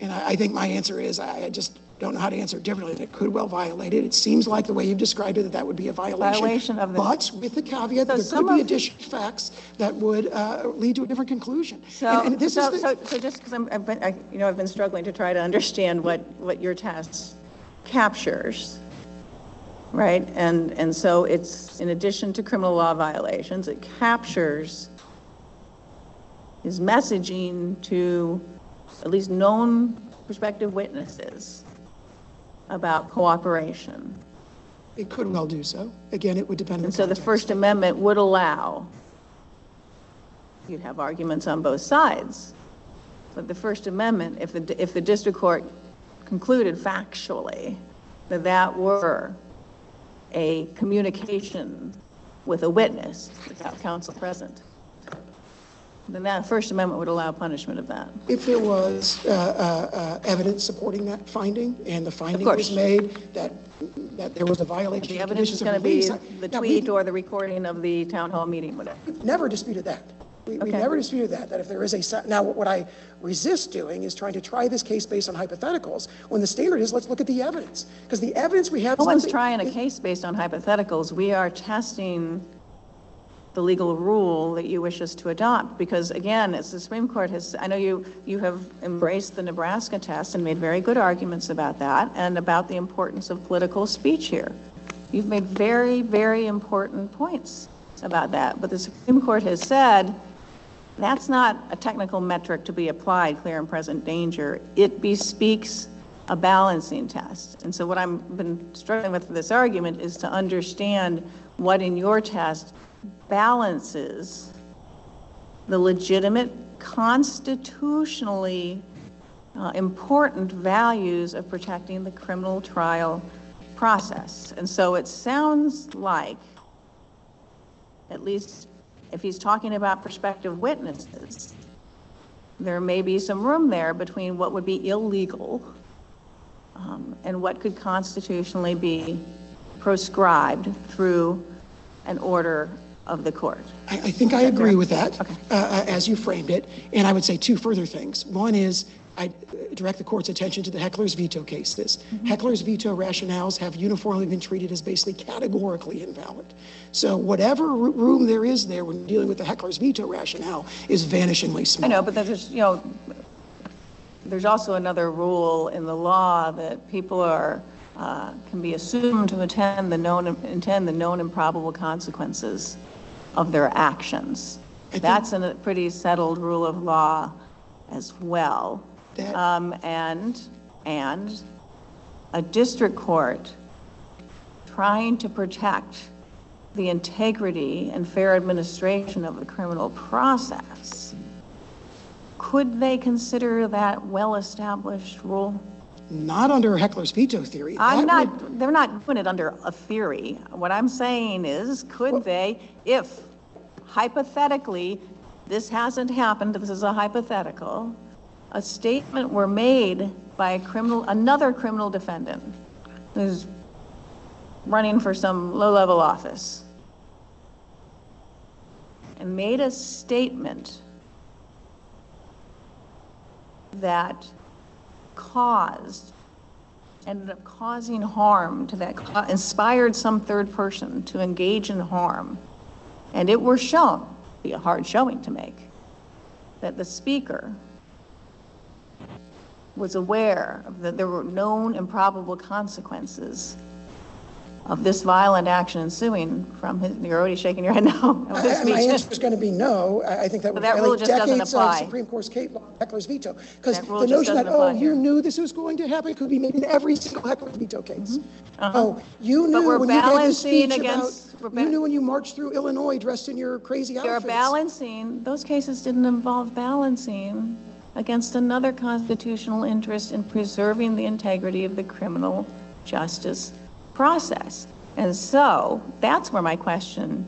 And I, I think my answer is, I I just don't know how to answer it differently. It could well violate it. It seems like the way you've described it, that that would be a violation. Violation of the- But with the caveat that So there some could be of- additional facts that would uh, lead to a different conclusion. So, And- this so, is the- so, so just because I'm, I've been, I, you know, I've been struggling to try to understand what, what your test captures, right? And, and so it's, in addition to criminal law violations, it captures his messaging to at least known prospective witnesses about cooperation. It could well do so. Again, it would depend on And so the context. First Amendment would allow, you'd have arguments on both sides, but the First Amendment, if the, if the district court concluded factually that that were a communication with a witness without counsel present, then that First Amendment would allow punishment of that. If there was uh, uh, uh, evidence supporting that finding, and the finding course. was made that, that there was a violation The of evidence is going to be the now, we tweet or the recording of the town hall meeting, whatever. Never disputed that. We, we never disputed that, that if there is a, now, what I resist doing is trying to try this case based on hypotheticals, when the standard is, let's look at the evidence. Because the evidence we have. No one's trying a case based on hypotheticals. We are testing the legal rule that you wish us to adopt, because again, as the Supreme Court has, I know you, you have embraced the Nebraska test and made very good arguments about that, and about the importance of political speech here. You've made very, very important points about that, but the Supreme Court has said, that's not a technical metric to be applied, clear and present danger. It bespeaks a balancing test. And so what I've been struggling with for this argument is to understand what in your test balances the legitimate constitutionally uh, important values of protecting the criminal trial process. And so it sounds like, at least if he's talking about prospective witnesses, there may be some room there between what would be illegal um, and what could constitutionally be proscribed through an order of the court. I, I think I agree with that, uh, uh, as you framed it. And I would say two further things. One is, I direct the court's attention to the heckler's veto cases. Heckler's veto rationales have uniformly been treated as basically categorically invalid. So whatever ro- room there is there when dealing with the heckler's veto rationale is vanishingly small. I know, but there's, you know, there's also another rule in the law that people are, uh, can be assumed to attend the known, intend the known and probable consequences of their actions. think- That's a pretty settled rule of law as well. That- Um, and, and a district court trying to protect the integrity and fair administration of the criminal process, could they consider that well-established rule? Not under heckler's veto theory. I'm That would- not, they're not doing it under a theory. What I'm saying is, could they, if hypothetically, this hasn't happened, this is a hypothetical, a statement were made by a criminal, another criminal defendant who's running for some low-level office, and made a statement that caused, ended up causing harm to that, inspired some third person to engage in harm, and it were shown, be a hard showing to make, that the speaker was aware that there were known and probable consequences of this violent action ensuing from his, you're already shaking your head no. And my answer is going to be no. I I think that would that rule violate just doesn't decades of apply. Supreme Court's case law, heckler's veto. Because That rule the just notion that, doesn't oh, apply you knew this was going to happen could be made in every single heckler's veto case. Oh, you Uh-huh. But knew we're when you gave this balancing speech about, against- we're ba- you knew when you marched through Illinois dressed in your crazy You're outfits. balancing, those cases didn't involve balancing against another constitutional interest in preserving the integrity of the criminal justice process. And so, that's where my question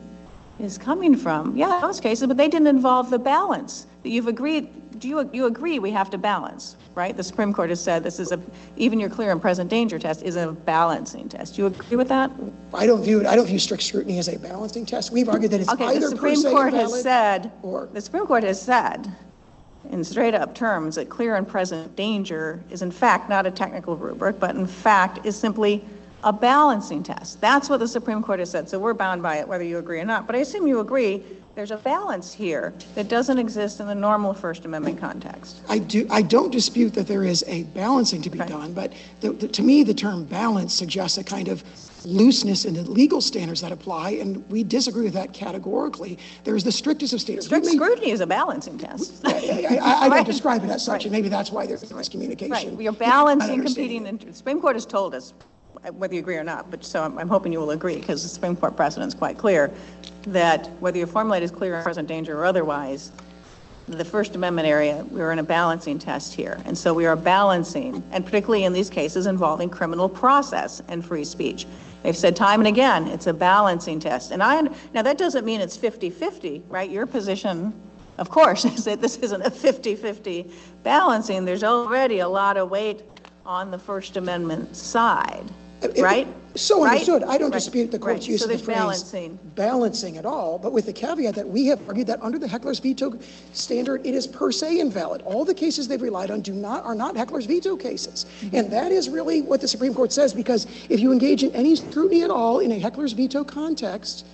is coming from. Yeah, those cases, but they didn't involve the balance. That you've agreed, do you, you agree we have to balance, right? The Supreme Court has said this is a, even your clear and present danger test is a balancing test. Do you agree with that? I don't view, it. I don't view strict scrutiny as a balancing test. We've argued that it's Okay, the either per Supreme Court has said, or. the Supreme Court has said, in straight-up terms, that clear and present danger is in fact not a technical rubric, but in fact is simply a balancing test. That's what the Supreme Court has said, so we're bound by it, whether you agree or not. But I assume you agree, there's a balance here that doesn't exist in the normal First Amendment context. I do, I don't dispute that there is a balancing to be Right. done, but the, the, to me, the term balance suggests a kind of looseness in the legal standards that apply, and we disagree with that categorically. There's the strictest of standards. Strict may- scrutiny is a balancing test. I, I, I don't describe it as such, Right. and maybe that's why there's miscommunication. Right, you're balancing competing, the Supreme Court has told us, whether you agree or not, but so I'm, I'm hoping you will agree, because the Supreme Court precedent is quite clear, that whether you formulate as clear and present danger or otherwise, the First Amendment area, we're in a balancing test here. And so we are balancing, and particularly in these cases involving criminal process and free speech. They've said time and again, it's a balancing test. And I, now that doesn't mean it's 50-50, right? Your position, of course, is that this isn't a 50-50 balancing. There's already a lot of weight on the First Amendment side. Right? So Right? understood. I don't Right. dispute the court's Right. use So of the there's phrase. balancing. Balancing at all, but with the caveat that we have argued that under the heckler's veto standard, it is per se invalid. All the cases they've relied on do not, are not heckler's veto cases. Mm-hmm. And that is really what the Supreme Court says, because if you engage in any scrutiny at all in a heckler's veto context,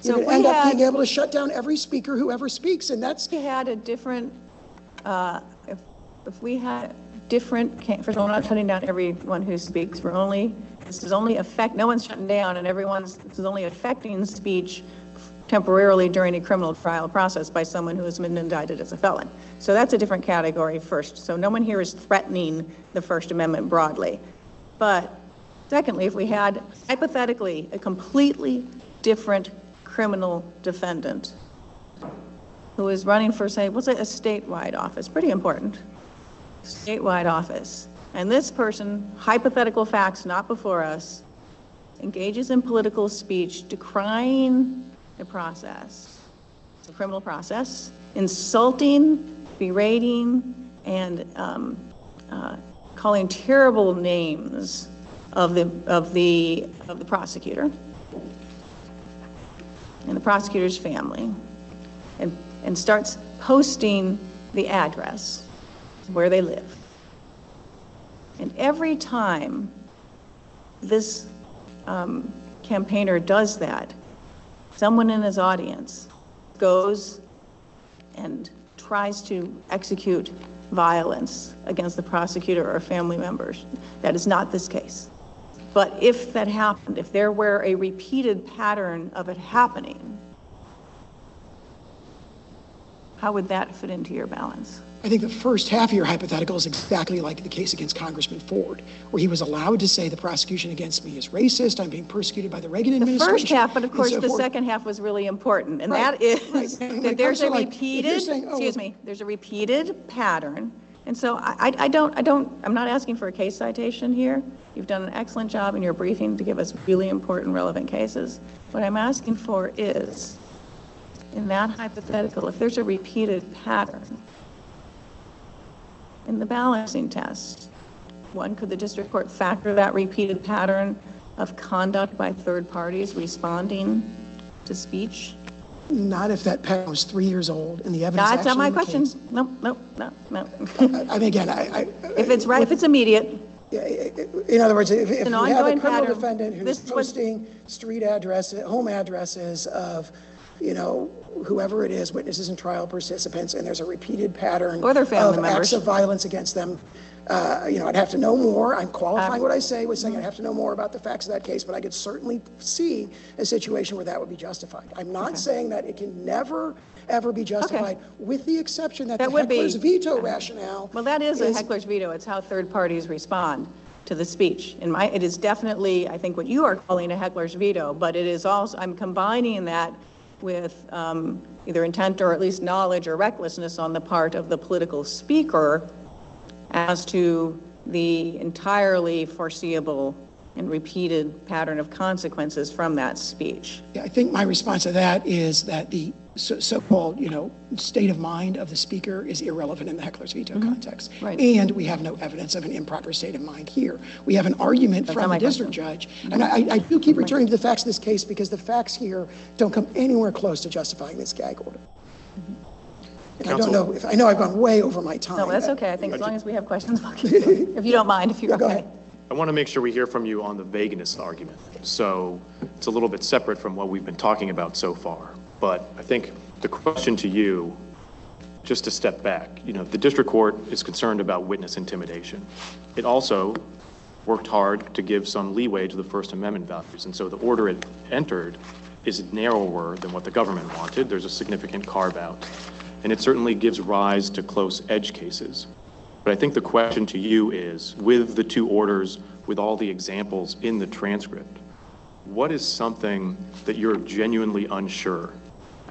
So you're if going to end up being able to shut down every speaker who ever speaks, and that's, we had a different, uh, if, if we had different, first of all, we're not shutting down everyone who speaks, we're only, this is only affect, no one's shutting down, and everyone's, this is only affecting speech temporarily during a criminal trial process by someone who has been indicted as a felon. So that's a different category first. So no one here is threatening the First Amendment broadly. But secondly, if we had hypothetically a completely different criminal defendant who is running for, say, what's it, a statewide office, pretty important, statewide office. And this person, hypothetical facts not before us, engages in political speech decrying the process, the criminal process, insulting, berating, and um, uh, calling terrible names of the, of the, of the prosecutor and the prosecutor's family and, and starts posting the address where they live. And every time this um, campaigner does that, someone in his audience goes and tries to execute violence against the prosecutor or family members. That is not this case. But if that happened, if there were a repeated pattern of it happening, how would that fit into your balance? I think the first half of your hypothetical is exactly like the case against Congressman Ford, where he was allowed to say the prosecution against me is racist, I'm being persecuted by the Reagan The administration. first half, but of course, so the forth. second half was really important, and Right, that is right. And that there's a like, repeated, saying, oh, excuse well- me, there's a repeated pattern. And so I- I don't, I don't, I'm not asking for a case citation here. You've done an excellent job in your briefing to give us really important, relevant cases. What I'm asking for is, in that hypothetical, if there's a repeated pattern in the balancing test, one, could the district court factor that repeated pattern of conduct by third parties responding to speech? Not if that pattern was three years old and the evidence That's not my question. No, no, no, no. I I mean, again, I, I, If it's right, if it's immediate, in other words, if, if an you have a ongoing criminal pattern. defendant who's This was- posting street addresses, home addresses of, you know, whoever it is, witnesses and trial participants, and there's a repeated pattern Or their family of acts of violence against them, uh, you know, I'd have to know more. I'm qualifying what I say with saying I'd have to know more about the facts of that case, but I could certainly see a situation where that would be justified. I'm not saying that it can never, ever be justified, with the exception that the That would be- heckler's veto rationale. well, that is a heckler's veto. It's how third parties respond to the speech. In my, it is definitely, I think, what you are calling a heckler's veto, but it is also, I'm combining that with um, either intent or at least knowledge or recklessness on the part of the political speaker as to the entirely foreseeable and repeated pattern of consequences from that speech. Yeah, I think my response to that is that the so- so-called, you know, state of mind of the speaker is irrelevant in the heckler's veto context. Mm-hmm. Right. And we have no evidence of an improper state of mind here. We have an argument not from my the district judge. And I, I do keep returning to the facts of this case because the facts here don't come anywhere close to justifying this gag order. And I don't know, if I know I've gone way over my time. No, that's okay. I think as long as we have questions, we'll keep going. if you don't mind, if you're Yeah, go okay. ahead. I want to make sure we hear from you on the vagueness argument. So it's a little bit separate from what we've been talking about so far. But I think the question to you, just to step back, you know, the district court is concerned about witness intimidation. It also worked hard to give some leeway to the First Amendment values. And so the order it entered is narrower than what the government wanted. There's a significant carve-out. And it certainly gives rise to close edge cases. But I think the question to you is, with the two orders, with all the examples in the transcript, what is something that you're genuinely unsure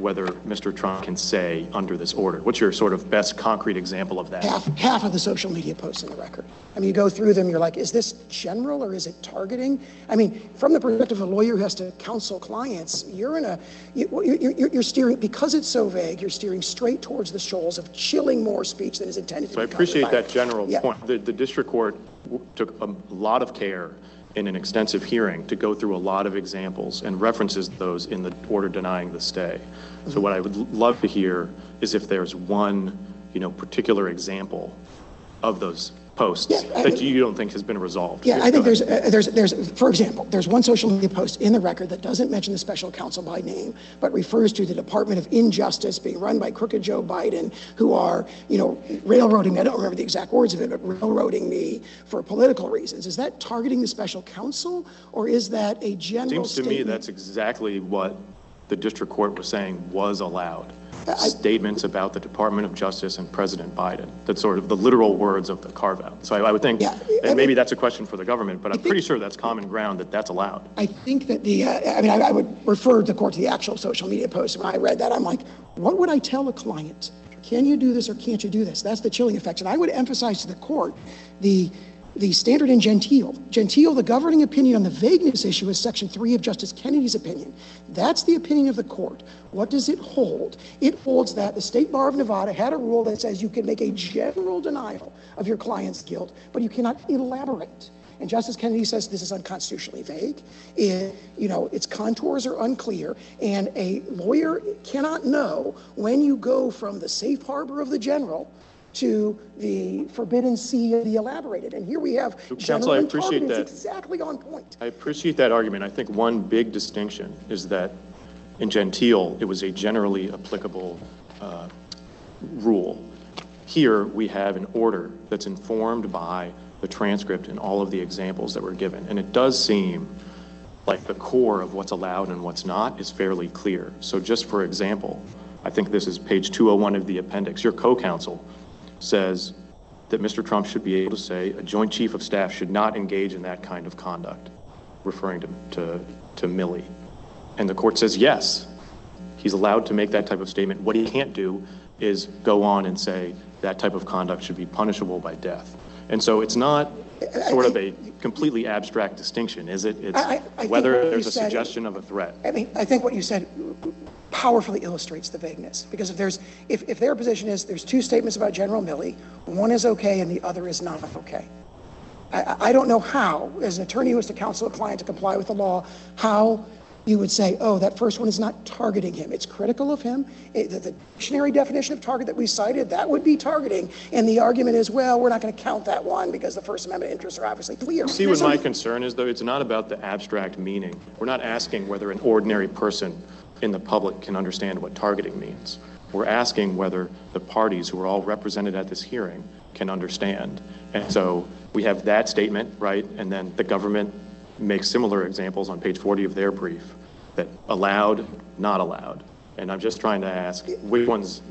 whether Mr. Trump can say under this order? What's your sort of best concrete example of that? half, half of the social media posts in the record. I mean, you go through them, you're like, is this general or is it targeting? I mean, from the perspective of a lawyer who has to counsel clients, you're in a, you, you, you're, you're steering, because it's so vague, you're steering straight towards the shoals of chilling more speech than is intended to So I appreciate that general Yeah. point. The, the district court took a lot of care in an extensive hearing to go through a lot of examples and references those in the order denying the stay. So what I would love to hear is if there's one, you know, particular example of those posts Yeah, that you don't think has been resolved. Yeah, I think there's, uh, there's, there's, for example, there's one social media post in the record that doesn't mention the special counsel by name, but refers to the Department of Injustice being run by crooked Joe Biden, who are, you know, railroading, me. I don't remember the exact words of it, but railroading me for political reasons. Is that targeting the special counsel, or is that a general Seems to me that's exactly what the district court was saying was allowed. Statements about the Department of Justice and President Biden. That's sort of the literal words of the carve-out. So I I would think, Yeah, I and maybe that's a question for the government, but I'm pretty sure that's common ground that that's allowed. I think that the, uh, I mean, I, I would refer the court to the actual social media post. When I read that, I'm like, what would I tell a client? Can you do this or can't you do this? That's the chilling effect. And I would emphasize to the court the, the standard in Gentile. Gentile, the governing opinion on the vagueness issue is section three of Justice Kennedy's opinion. That's the opinion of the court. What does it hold? It holds that the State Bar of Nevada had a rule that says you can make a general denial of your client's guilt, but you cannot elaborate. And Justice Kennedy says this is unconstitutionally vague. It, you know, its contours are unclear, and a lawyer cannot know when you go from the safe harbor of the general to the forbidden sea of the elaborated. And here we have Counsel, I appreciate targeted. that. It's exactly on point. I appreciate that argument. I think one big distinction is that in Gentile, it was a generally applicable uh, rule. Here, we have an order that's informed by the transcript and all of the examples that were given. And it does seem like the core of what's allowed and what's not is fairly clear. So just for example, I think this is page 201 of the appendix. Your co-counsel says that Mr. Trump should be able to say a joint chief of staff should not engage in that kind of conduct, referring to, to, to Milley. And the court says, yes, he's allowed to make that type of statement. What he can't do is go on and say that type of conduct should be punishable by death. And so it's not sort of a completely abstract distinction, is it? It's I- I- whether there's a said- suggestion of a threat. I mean, I think what you said powerfully illustrates the vagueness. Because if there's, if, if their position is there's two statements about General Milley, one is okay and the other is not okay. I- I, don't know how, as an attorney who has to counsel a client to comply with the law, how you would say, oh, that first one is not targeting him. It's critical of him. It- the, the dictionary definition of target that we cited, that would be targeting. And the argument is, well, we're not going to count that one because the First Amendment interests are obviously clear. See what my concern is, though? It's not about the abstract meaning. We're not asking whether an ordinary person in the public can understand what targeting means. We're asking whether the parties who are all represented at this hearing can understand. And so we have that statement, right? And then the government makes similar examples on page 40 of their brief that allowed, not allowed. And I'm just trying to ask which ones,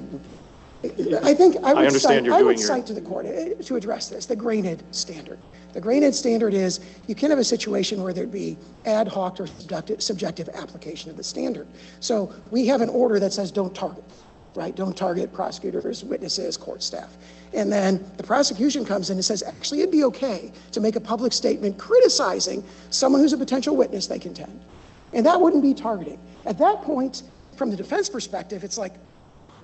I think I would understand cite, you're I doing would your- cite to the court uh, to address this, the Grayned standard. The Grayned standard is you can have a situation where there'd be ad hoc or subjective, subjective application of the standard. So we have an order that says don't target, right? Don't target prosecutors, witnesses, court staff. And then the prosecution comes in and says, actually, it'd be okay to make a public statement criticizing someone who's a potential witness, they contend. And that wouldn't be targeting. At that point, from the defense perspective, it's like,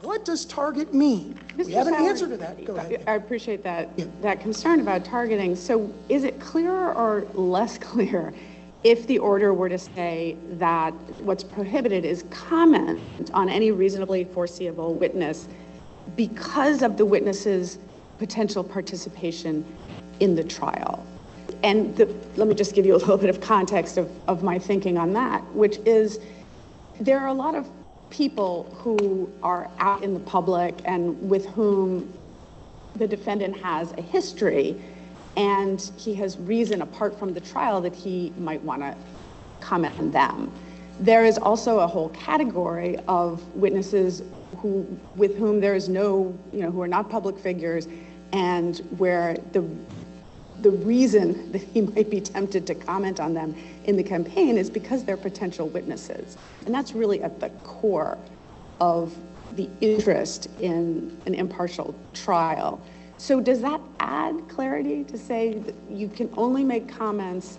what does target mean? We have an Sauer, answer to that. Go ahead. I appreciate that, that concern about targeting. So is it clearer or less clear if the order were to say that what's prohibited is comment on any reasonably foreseeable witness because of the witness's potential participation in the trial? And the, let me just give you a little bit of context of, of my thinking on that, which is there are a lot of people who are out in the public and with whom the defendant has a history and he has reason apart from the trial that he might want to comment on them. There is also a whole category of witnesses who, with whom there is no, you know, who are not public figures and where the the reason that he might be tempted to comment on them in the campaign is because they're potential witnesses. And that's really at the core of the interest in an impartial trial. So does that add clarity to say that you can only make comments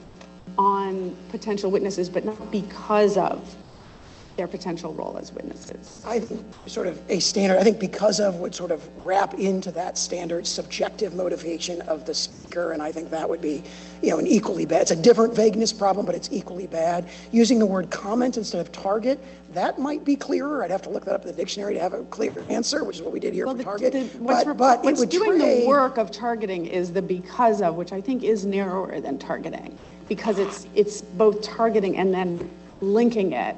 on potential witnesses, but not because of their potential role as witnesses. I think sort of a standard, I think because of would sort of wrap into that standard subjective motivation of the speaker, and I think that would be, you know, an equally bad, it's a different vagueness problem, but it's equally bad. Using the word comment instead of target, that might be clearer. I'd have to look that up in the dictionary to have a clear answer, which is what we did here Well, for the- target. the- what's But, but What's doing the work of targeting is the because of, which I think is narrower than targeting, because it's, it's both targeting and then linking it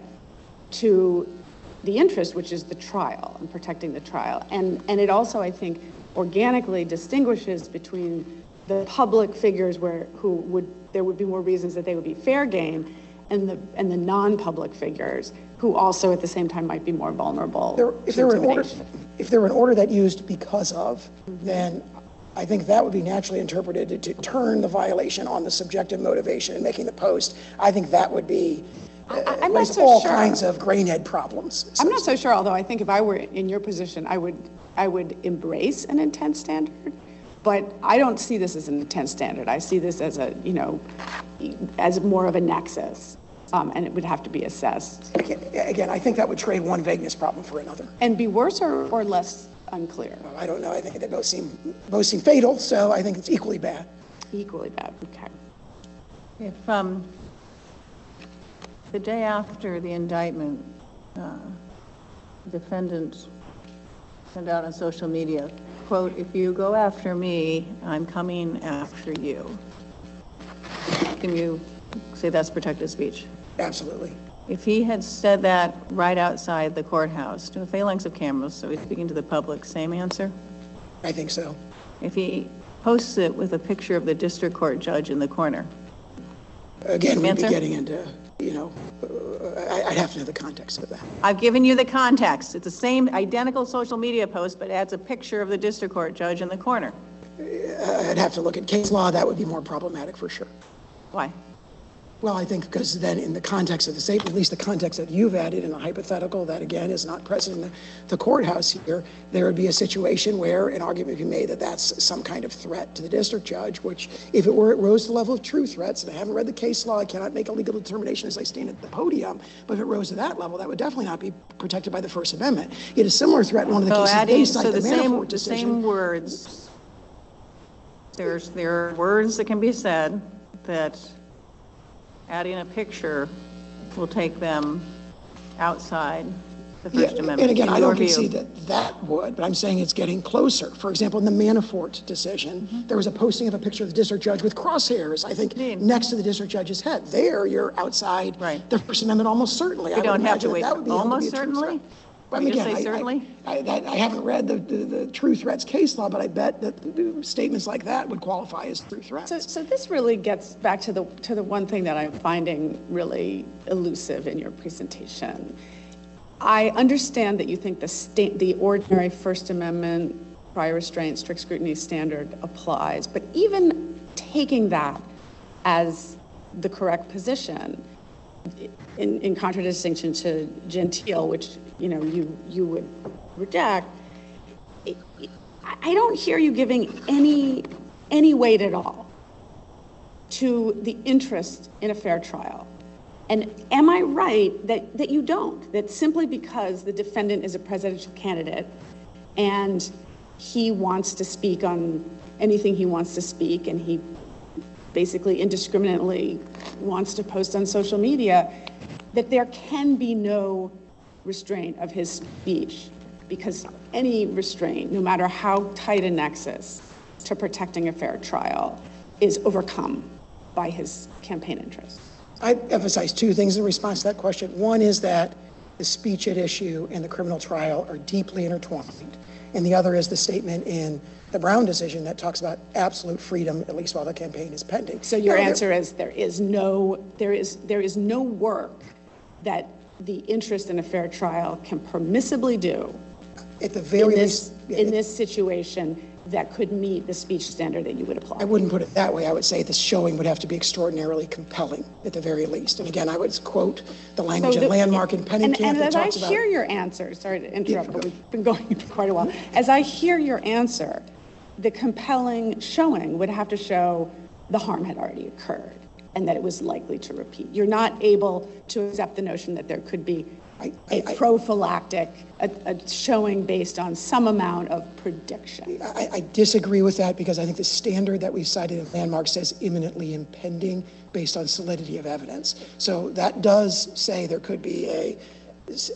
to the interest, which is the trial and protecting the trial. And, and it also, I think, organically distinguishes between the public figures where, who would, there would be more reasons that they would be fair game, and the, and the non-public figures who also at the same time might be more vulnerable There- If there were an order, if there were an order that used because of, then I think that would be naturally interpreted to- to turn the violation on the subjective motivation in making the post. I think that would be, I- I'm not raise so all sure. kinds of grain-head problems. so I'm not so sure, although I think if I were in your position, I would, I would embrace an intent standard. But I don't see this as an intent standard. I see this as a, you know, as more of a nexus. Um, and it would have to be assessed. Again, again, I think that would trade one vagueness problem for another. And be worse or, or less unclear? I don't know, I think they both seem, both seem fatal, so I think it's equally bad. Equally bad, okay. If, um, the day after the indictment, uh, defendant sent out on social media, quote, "If you go after me, I'm coming after you." Can you say that's protected speech? Absolutely. If he had said that right outside the courthouse, to a phalanx of cameras, so he's speaking to the public, same answer? I think so. If he posts it with a picture of the district court judge in the corner, Again, we'd be Answer? getting into, you know, uh, I- I'd have to know the context of that. I've given you the context. It's the same identical social media post, but adds a picture of the district court judge in the corner. I'd have to look at case law, that would be more problematic for sure. Why? Well, I think because then in the context of the state, at least the context that you've added in a hypothetical that again is not present in the- the courthouse here, there would be a situation where an argument would be made that that's some kind of threat to the district judge, which if it were, it rose to the level of true threats, and I haven't read the case law, I cannot make a legal determination as I stand at the podium, but if it rose to that level, that would definitely not be protected by the First Amendment. Yet a similar threat in one of the So cases adding, they so the the same, the same words. There's, there are words that can be said that adding a picture will take them outside the Yeah, First Amendment. And again, in I your don't view. concede that that would, but I'm saying it's getting closer. For example, in the Manafort decision, Mm-hmm. there was a posting of a picture of the district judge with crosshairs, I think, next to the district judge's head. There, you're outside Right. the First Amendment almost certainly. I We would don't have to imagine that wait. that would be held to be Almost a true certainly? threat. Did again, say I- I- certainly? I, that- I haven't read the, the, the true threats case law, but I bet that statements like that would qualify as true threats. So, so this really gets back to the, to the one thing that I'm finding really elusive in your presentation. I understand that you think the state, the ordinary First Amendment prior restraint, strict scrutiny standard applies, but even taking that as the correct position, in, in contradistinction to Gentile, which, you know, you, you would reject, I don't hear you giving any, any weight at all to the interest in a fair trial. And am I right that, that you don't? That simply because the defendant is a presidential candidate and he wants to speak on anything he wants to speak and he basically indiscriminately wants to post on social media, that there can be no restraint of his speech because any restraint, no matter how tight a nexus to protecting a fair trial, is overcome by his campaign interests. I emphasize two things in response to that question. One is that the speech at issue and the criminal trial are deeply intertwined. And the other is the statement in the Brown decision that talks about absolute freedom, at least while the campaign is pending. So your Now, answer is there is no, there is, there is no work that the interest in a fair trial can permissibly do At the in very this, least, in this situation that could meet the speech standard that you would apply. I wouldn't put it that way. I would say the showing would have to be extraordinarily compelling at the very least. And again, I would quote the language So of the- Landmark and And, Pennekamp and that as I about. hear your answer, sorry to interrupt, but we've been going for quite a while. As I hear your answer, the compelling showing would have to show the harm had already occurred and that it was likely to repeat. You're not able to accept the notion that there could be I- a I- I- prophylactic, a, a showing based on some amount of prediction. I, I disagree with that because I think the standard that we cited in landmark says imminently impending based on solidity of evidence. So that does say there could be a,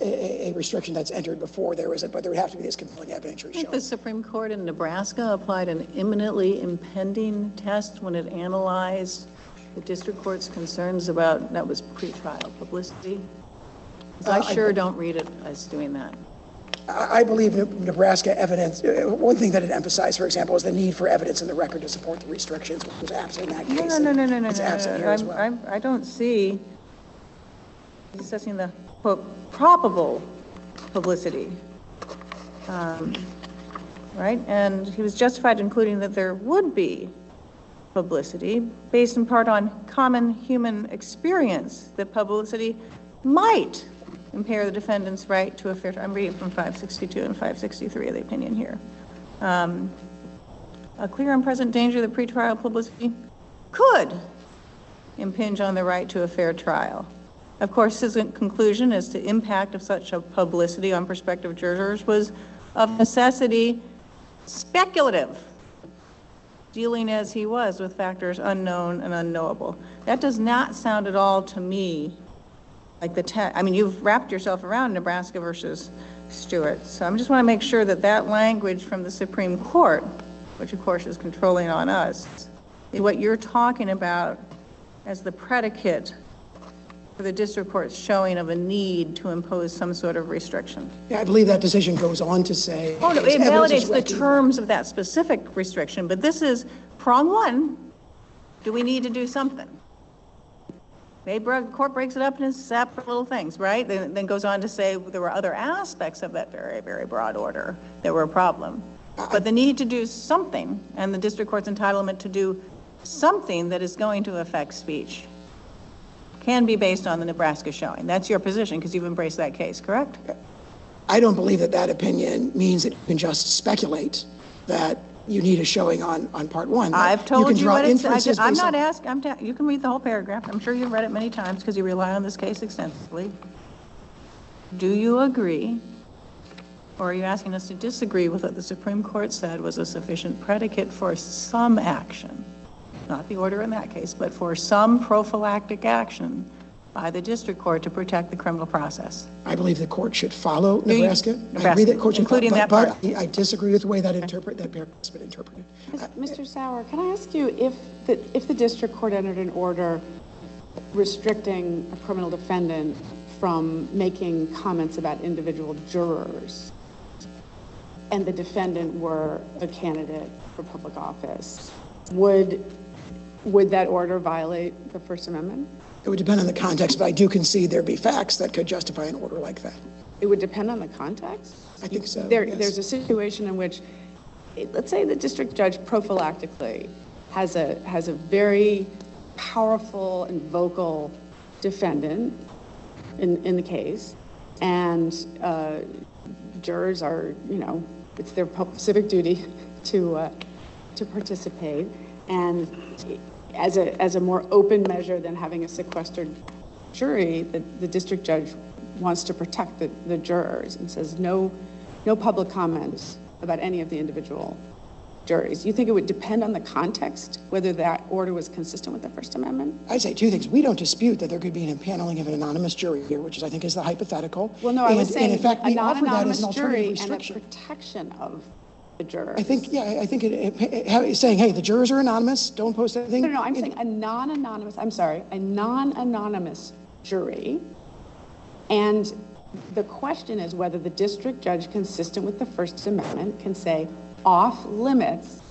a, a restriction that's entered before there is it, but there would have to be this compelling evidentiary I think the. Supreme Court in Nebraska applied an imminently impending test when it analyzed the district court's concerns about, that was pretrial publicity. 'Cause Uh, I I- sure don't read it as doing that. I, I believe Ne- Nebraska evidence, uh, one thing that it emphasized, for example, is the need for evidence in the record to support the restrictions, which was absent in that No, case. no, no, no, no, no, It's no, absent no, here as I'm- well. I'm- I don't see assessing the, quote, probable publicity. Um, Right, and he was justified in including that there would be publicity based in part on common human experience, that publicity might impair the defendant's right to a fair, trial. I'm reading from 562 and 563 of the opinion here. Um, A clear and present danger that pretrial publicity could impinge on the right to a fair trial. Of course, his conclusion as to impact of such a publicity on prospective jurors was of necessity speculative, dealing as he was with factors unknown and unknowable. That does not sound at all to me like the, te- I mean, you've wrapped yourself around Nebraska versus Stuart. So I just want to make sure that that language from the Supreme Court, which of course is controlling on us, is what you're talking about as the predicate the district court's showing of a need to impose some sort of restriction. Yeah, I believe that decision goes on to say. Oh, no, it validates the terms of that specific restriction, but this is prong one. Do we need to do something? Maybe the court breaks it up into separate little things, right? Then, then goes on to say there were other aspects of that very, very broad order that were a problem. But the need to do something, and the district court's entitlement to do something that is going to affect speech, can be based on the Nebraska showing. That's your position, because you've embraced that case, correct? I don't believe that that opinion means that you can just speculate that you need a showing on, on part one. I've told can you draw what it's, I inferences just- I'm not asking, I'm, ta- you can read the whole paragraph. I'm sure you've read it many times because you rely on this case extensively. Do you agree? Or are you asking us to disagree with what the Supreme Court said was a sufficient predicate for some action? Not the order in that case, but for some prophylactic action by the district court to protect the criminal process. I believe the court should follow you? Nebraska. I agree that court should follow- including but- that but part. I I disagree with the way that interpret, that paragraph has been interpreted. Mr. Uh, Sauer, can I ask you if the, if the district court entered an order restricting a criminal defendant from making comments about individual jurors, and the defendant were a candidate for public office, would, would that order violate the First Amendment? It would depend on the context, but I do concede there'd be facts that could justify an order like that. It would depend on the context? I think so, There, yes. there's a situation in which, let's say the district judge prophylactically has a, has a very powerful and vocal defendant in, in the case, and uh, jurors are, you know, it's their civic duty to, uh, to participate, and as a, as a more open measure than having a sequestered jury, the, the district judge wants to protect the, the jurors and says no, no public comments about any of the individual juries. You think it would depend on the context, whether that order was consistent with the First Amendment? I'd say two things. We don't dispute that there could be an impaneling of an anonymous jury here, which is, I think, is the hypothetical. Well, no, I was And- and in saying fact, we offer that as an alternative jury and a protection of the jurors. I think, yeah, I- think it, it, it- saying, hey, the jurors are anonymous, don't post anything. No, no, no, I'm saying a non-anonymous, I'm sorry, a non-anonymous jury. And the question is whether the district judge, consistent with the First Amendment, can say off limits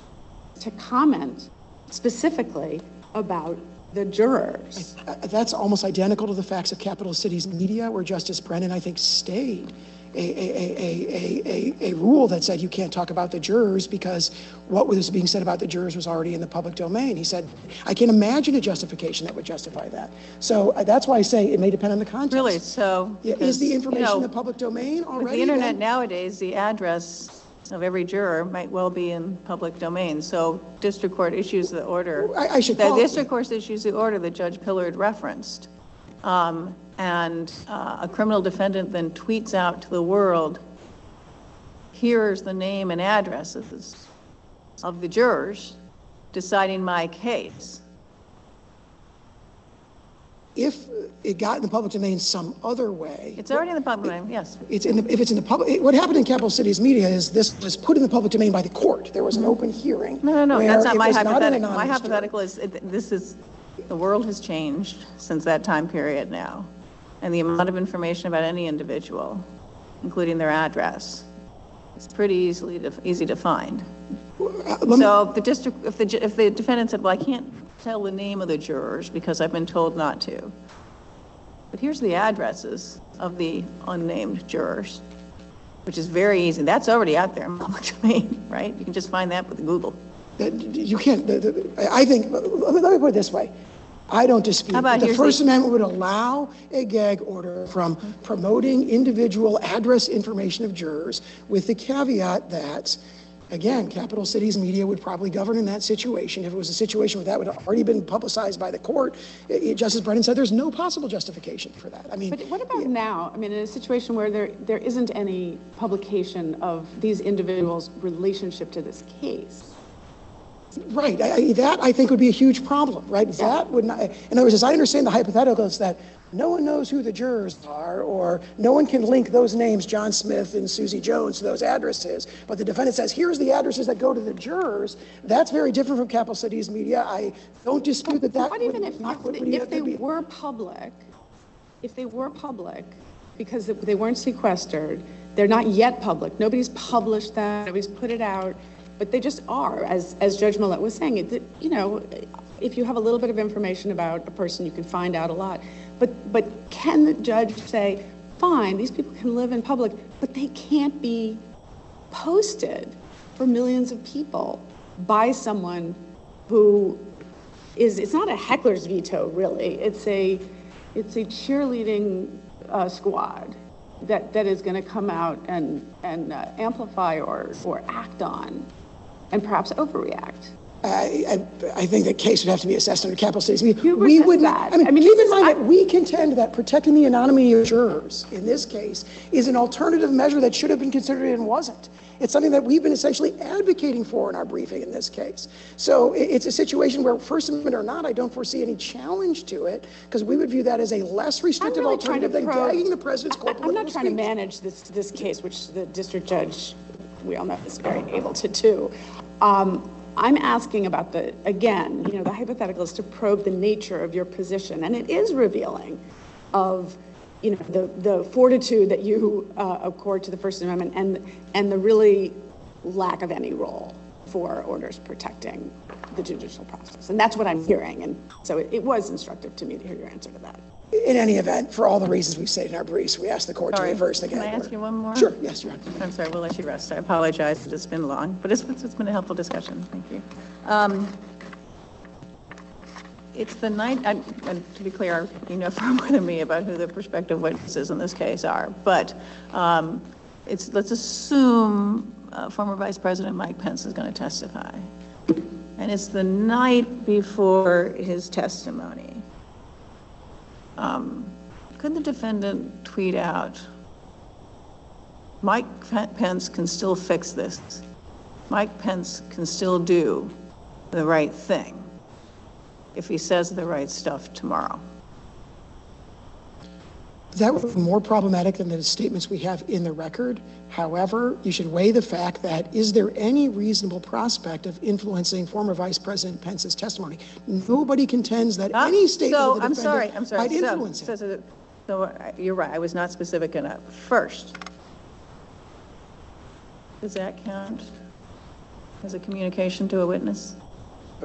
to comment specifically about the jurors. That's almost identical to the facts of capital cities media, where Justice Brennan, I think, stayed a, a, a, a, a, a rule that said you can't talk about the jurors because what was being said about the jurors was already in the public domain. He said, I can't imagine a justification that would justify that. So uh, that's why I say it may depend on the context. Really, so. Yeah, is the because, you information know, in the public domain With already? the internet then? nowadays, the address of every juror might well be in public domain, so district court issues the order. I- I should The district court issues the order that Judge Pillard referenced. um, and uh, a criminal defendant then tweets out to the world, here's the name and addresses of the jurors deciding my case. If it got in the public domain some other way, It's already in the public domain, yes. it's in the, if it's in the public, what happened in capital cities media is this was put in the public domain by the court. There was an open hearing. No, no, no, where that's not it my was an hypothetical. My anonymous juror. hypothetical is, it- this is, the world has changed since that time period now. And the amount of information about any individual, including their address, is pretty easily, to- easy to find. So if the district, if the, ju- if the defendant said, well, I can't tell the name of the jurors because I've been told not to. But here's the addresses of the unnamed jurors, which is very easy. That's already out there in public domain, right? You can just find that with Google. that You can't, I think, let me put it this way. I don't dispute that the First Amendment would allow a gag order from promoting individual address information of jurors with the caveat that, again, capital cities media would probably govern in that situation. If it was a situation where that would have already been publicized by the court, i- i- Justice Brennan said there's no possible justification for that. I mean. But what about now? I mean, in a situation where there, there isn't any publication of these individuals' relationship to this case? Right, I, I- that I think would be a huge problem, right? That would not, in other words, as I understand the hypothetical, it's that no one knows who the jurors are, or no one can link those names, John Smith and Susie Jones, to those addresses, but the defendant says, here's the addresses that go to the jurors. That's very different from capital cities media. I don't dispute that that What would even if, not- would- if they be- were public, if they were public, because they weren't sequestered, they're not yet public, nobody's published that, nobody's put it out, but they just are, as, as Judge Millett was saying, it, you know, if you have a little bit of information about a person, you can find out a lot. But, but can the judge say, fine, these people can live in public, but they can't be posted for millions of people by someone who is, it's not a heckler's veto, really. It's a, it's a cheerleading uh, squad that, that is going to come out and, and uh, amplify or, or act on and perhaps overreact. I, I, I think that case would have to be assessed under capital cities media. You We would not. I mean, I mean, keep in mind I- that we contend that protecting the anonymity of jurors, in this case, is an alternative measure that should have been considered and wasn't. It's something that we've been essentially advocating for in our briefing in this case. So i- it's a situation where, First Amendment or not, I don't foresee any challenge to it, because we would view that as a less restrictive really alternative than probe- gagging the president's I- I- I'm not trying to manage this, this case, which the district judge, we all know, is very able to do. Um, I'm asking about the, again, you know, the hypothetical is to probe the nature of your position, and it is revealing of, you know, the, the fortitude that you uh, accord to the First Amendment and, and the really lack of any role for orders protecting the judicial process. And that's what I'm hearing, and so it, it was instructive to me to hear your answer to that. In any event, for all the reasons we've stated in our briefs, we ask the court to Sorry, reverse the gag can I order. ask you one more? Sure, yes, Your Honor. I'm sorry, we'll let you rest. I apologize, that it's been long, but it's, it's been a helpful discussion. Thank you. Um, It's the night, and and to be clear, you know far more than me about who the prospective witnesses in this case are, but um, it's, let's assume uh, former Vice President Mike Pence is going to testify. And it's the night before his testimony. Um, Could the defendant tweet out, Mike Pence can still fix this. Mike Pence can still do the right thing if he says the right stuff tomorrow. That would be more problematic than the statements we have in the record. However, you should weigh the fact that, is there any reasonable prospect of influencing former Vice President Pence's testimony? Nobody contends that Ah, any statement So, of the I'm sorry, I'm sorry. might So- influence so- him. So, so, uh, you're right, I was not specific enough. First, does that count as a communication to a witness?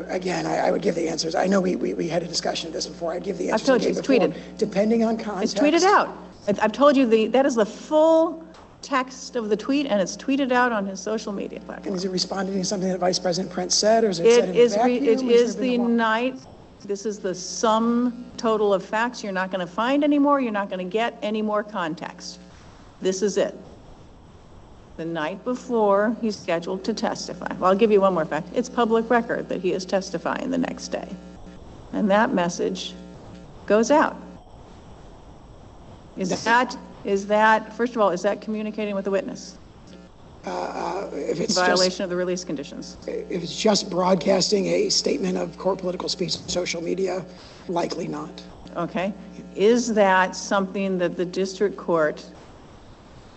Again, I, I would give the answers. I know we, we, we had a discussion of this before. I'd give the answers. I've told you, it's before, tweeted. Depending on context. It's tweeted out. I've I've told you, the that is the full text of the tweet, and it's tweeted out on his social media platform. And is it responding to something that Vice President Pence said, or is it said It in is, re- vacuum? it is the night, this is the sum total of facts. You're not going to find any more, you're not going to get any more context. This is it. The night before he's scheduled to testify. Well, I'll give you one more fact. It's public record that he is testifying the next day. And that message goes out. Is that, is that, first of all, is that communicating with the witness? Uh, uh, if it's Violation just, of the release conditions? if it's just broadcasting a statement of core political speech on social media, likely not. Okay? Is that something that the district court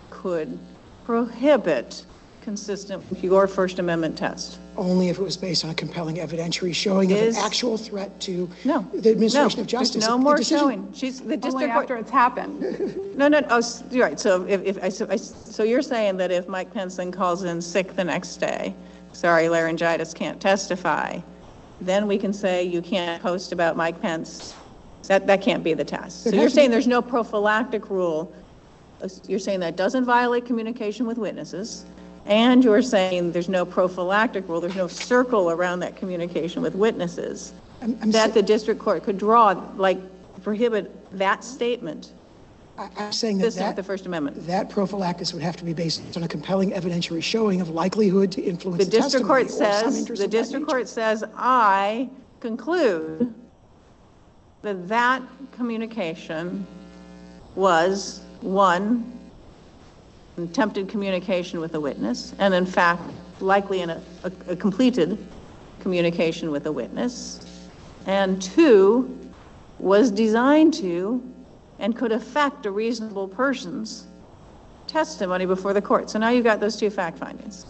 could prohibit consistent with your First Amendment test? Only if it was based on a compelling evidentiary showing of an Is- actual threat to No. the administration no, of justice. There's no The more decision- showing. She's, the Only district court. after it's happened. No, no, oh, s- you're right, so if, if, I so I- so you're saying that if Mike Pence then calls in sick the next day, sorry, laryngitis, can't testify, then we can say you can't post about Mike Pence? That, that can't be the test. So you're saying there's no prophylactic rule, you're saying that doesn't violate communication with witnesses, and you're saying there's no prophylactic rule, there's no circle around that communication with witnesses, I'm- I'm that sa- the district court could draw, like, prohibit that statement, I- I'm saying that consistent with the that, First Amendment. that prophylaxis would have to be based on a compelling evidentiary showing of likelihood to influence The the district testimony court or some says, interest the of that district nature. court says, I conclude that that communication was, one, attempted communication with a witness, and in fact, likely in a, a a completed communication with a witness, and two, was designed to and could affect a reasonable person's testimony before the court. So now you've got those two fact findings.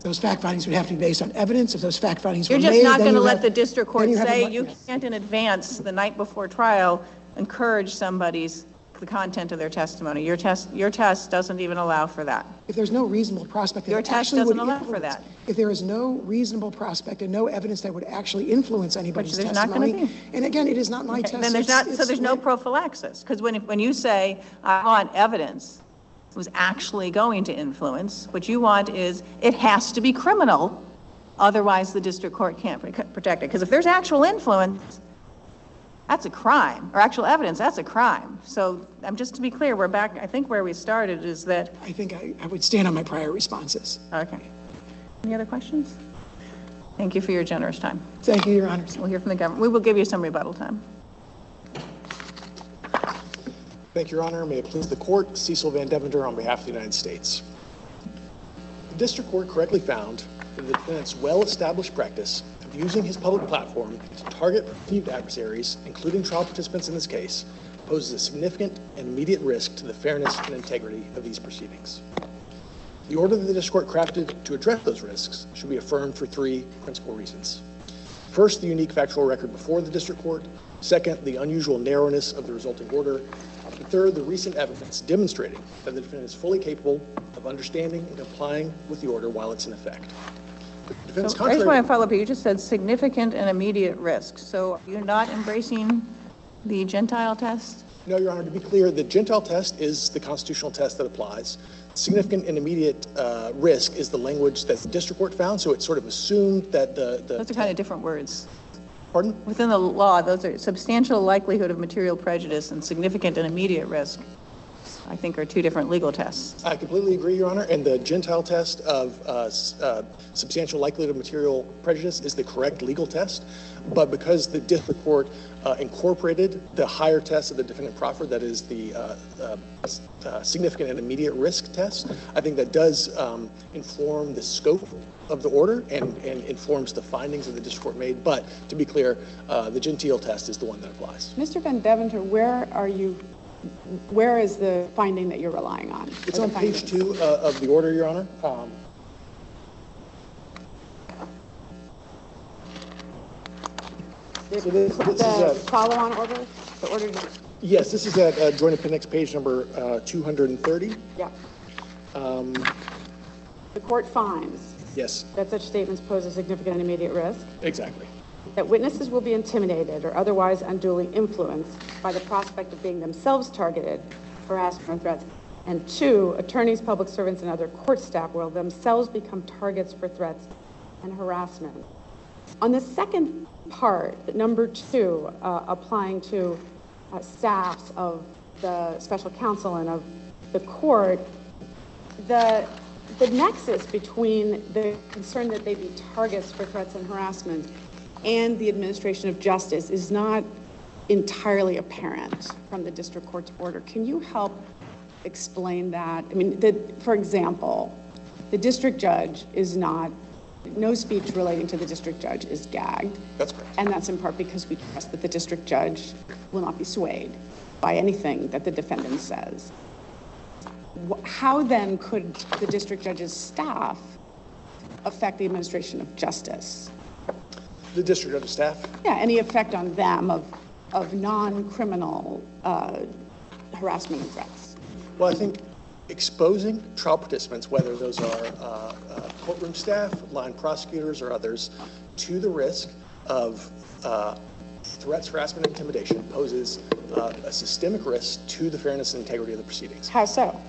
Those fact findings would have to be based on evidence. If those fact findings were You're made, just not going to let have- the district court you say you can't in advance, the night before trial, encourage somebody's, the content of their testimony. Your test, your test doesn't even allow for that. If there's no reasonable prospect that Your test doesn't allow for that. If there is no reasonable prospect and no evidence that would actually influence anybody's there's not testimony, be. and again, it is not my test. Then there's it's- not, so it's there's no prophylaxis. Because when, when you say, I want evidence was actually going to influence, what you want is, it has to be criminal, otherwise the district court can't protect it. Because if there's actual influence, that's a crime, or actual evidence, that's a crime. So, I'm just to be clear, we're back, I think where we started is that, I think I, I would stand on my prior responses. okay. Any other questions? Thank you for your generous time. Thank you, Your Honors. We'll hear from the government. We will give you some rebuttal time. Thank you, Your Honor. May it please the court, Cecil VanDevender on behalf of the United States. The district court correctly found that the defendant's well-established practice of using his public platform to target perceived adversaries, including trial participants in this case, poses a significant and immediate risk to the fairness and integrity of these proceedings. The order that the district court crafted to address those risks should be affirmed for three principal reasons. First, the unique factual record before the district court. Second, the unusual narrowness of the resulting order. And third, the recent evidence demonstrating that the defendant is fully capable of understanding and complying with the order while it's in effect. So I just want to follow up, you just said significant and immediate risk. So you're not embracing the Gentile test? No, Your Honor, to be clear, the Gentile test is the constitutional test that applies. Significant and immediate uh, risk is the language that the district court found, so it sort of assumed that the, the. Those are kind of different words. Pardon? Within the law, those are substantial likelihood of material prejudice and significant and immediate risk, I think are two different legal tests. I completely agree, Your Honor, and the Gentile test of uh, uh, substantial likelihood of material prejudice is the correct legal test. But because the district court uh, incorporated the higher test of the defendant proffer, that is the uh, uh, uh, significant and immediate risk test, I think that does um, inform the scope of the order and, and informs the findings that the district court made. But to be clear, uh, the Gentile test is the one that applies. Mr. VanDevender, where are you, where is the finding that you're relying on? It's on page two uh, of the order, Your Honor. Um, The So this- this is the a- follow-on order, the order, to- Yes, this is at uh, Joint Appendix page number uh, 230. yeah. The court finds Yes, that such statements pose a significant and immediate risk, exactly. That witnesses will be intimidated or otherwise unduly influenced by the prospect of being themselves targeted, harassment, or threats. And two, attorneys, public servants, and other court staff will themselves become targets for threats and harassment. On the second part, number two, uh, applying to uh, staffs of the special counsel and of the court, the, the nexus between the concern that they be targets for threats and harassment and the administration of justice is not entirely apparent from the district court's order. Can you help explain that? I mean, the, for example, the district judge is not, no speech relating to the district judge is gagged. That's correct. And that's in part because we trust that the district judge will not be swayed by anything that the defendant says. How then could the district judge's staff affect the administration of justice? The district judge staff, Yeah, any effect on them of, of non-criminal uh, harassment and threats? well, I think exposing trial participants, whether those are uh, uh, courtroom staff, line prosecutors, or others, to the risk of uh, threats, harassment, and intimidation poses uh, a systemic risk to the fairness and integrity of the proceedings. How so?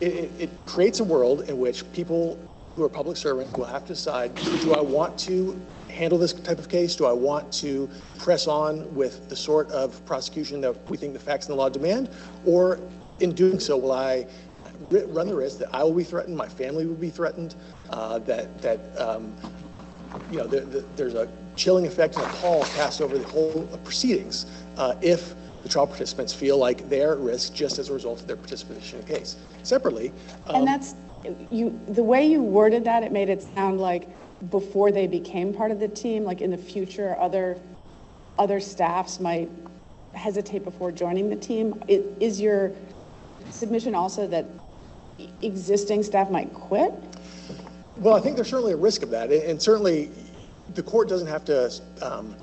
it, it, it creates a world in which people who are public servants will have to decide, do I want to handle this type of case? Do I want to press on with the sort of prosecution that we think the facts and the law demand? Or in doing so, will I run the risk that I will be threatened, my family will be threatened, uh, that, that, um, you know, there, there- there's a chilling effect and a pall cast over the whole proceedings uh, if the trial participants feel like they're at risk just as a result of their participation in the case. Separately, um, And that's, you, the way you worded that, it made it sound like before they became part of the team, like in the future, other, other staffs might hesitate before joining the team. I- Is your submission also that existing staff might quit? Well, I think there's certainly a risk of that, and and certainly the court doesn't have to um,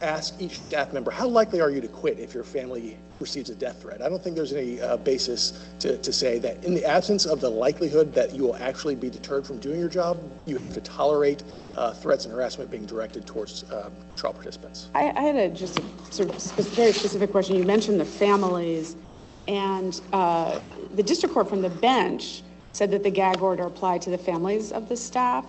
ask each staff member, how likely are you to quit if your family receives a death threat? I don't think there's any uh, basis to, to say that in the absence of the likelihood that you will actually be deterred from doing your job, you have to tolerate uh, threats and harassment being directed towards uh, trial participants. I, I had a just a sort of spe- very specific question. You mentioned the families, and uh, the district court from the bench said that the gag order applied to the families of the staff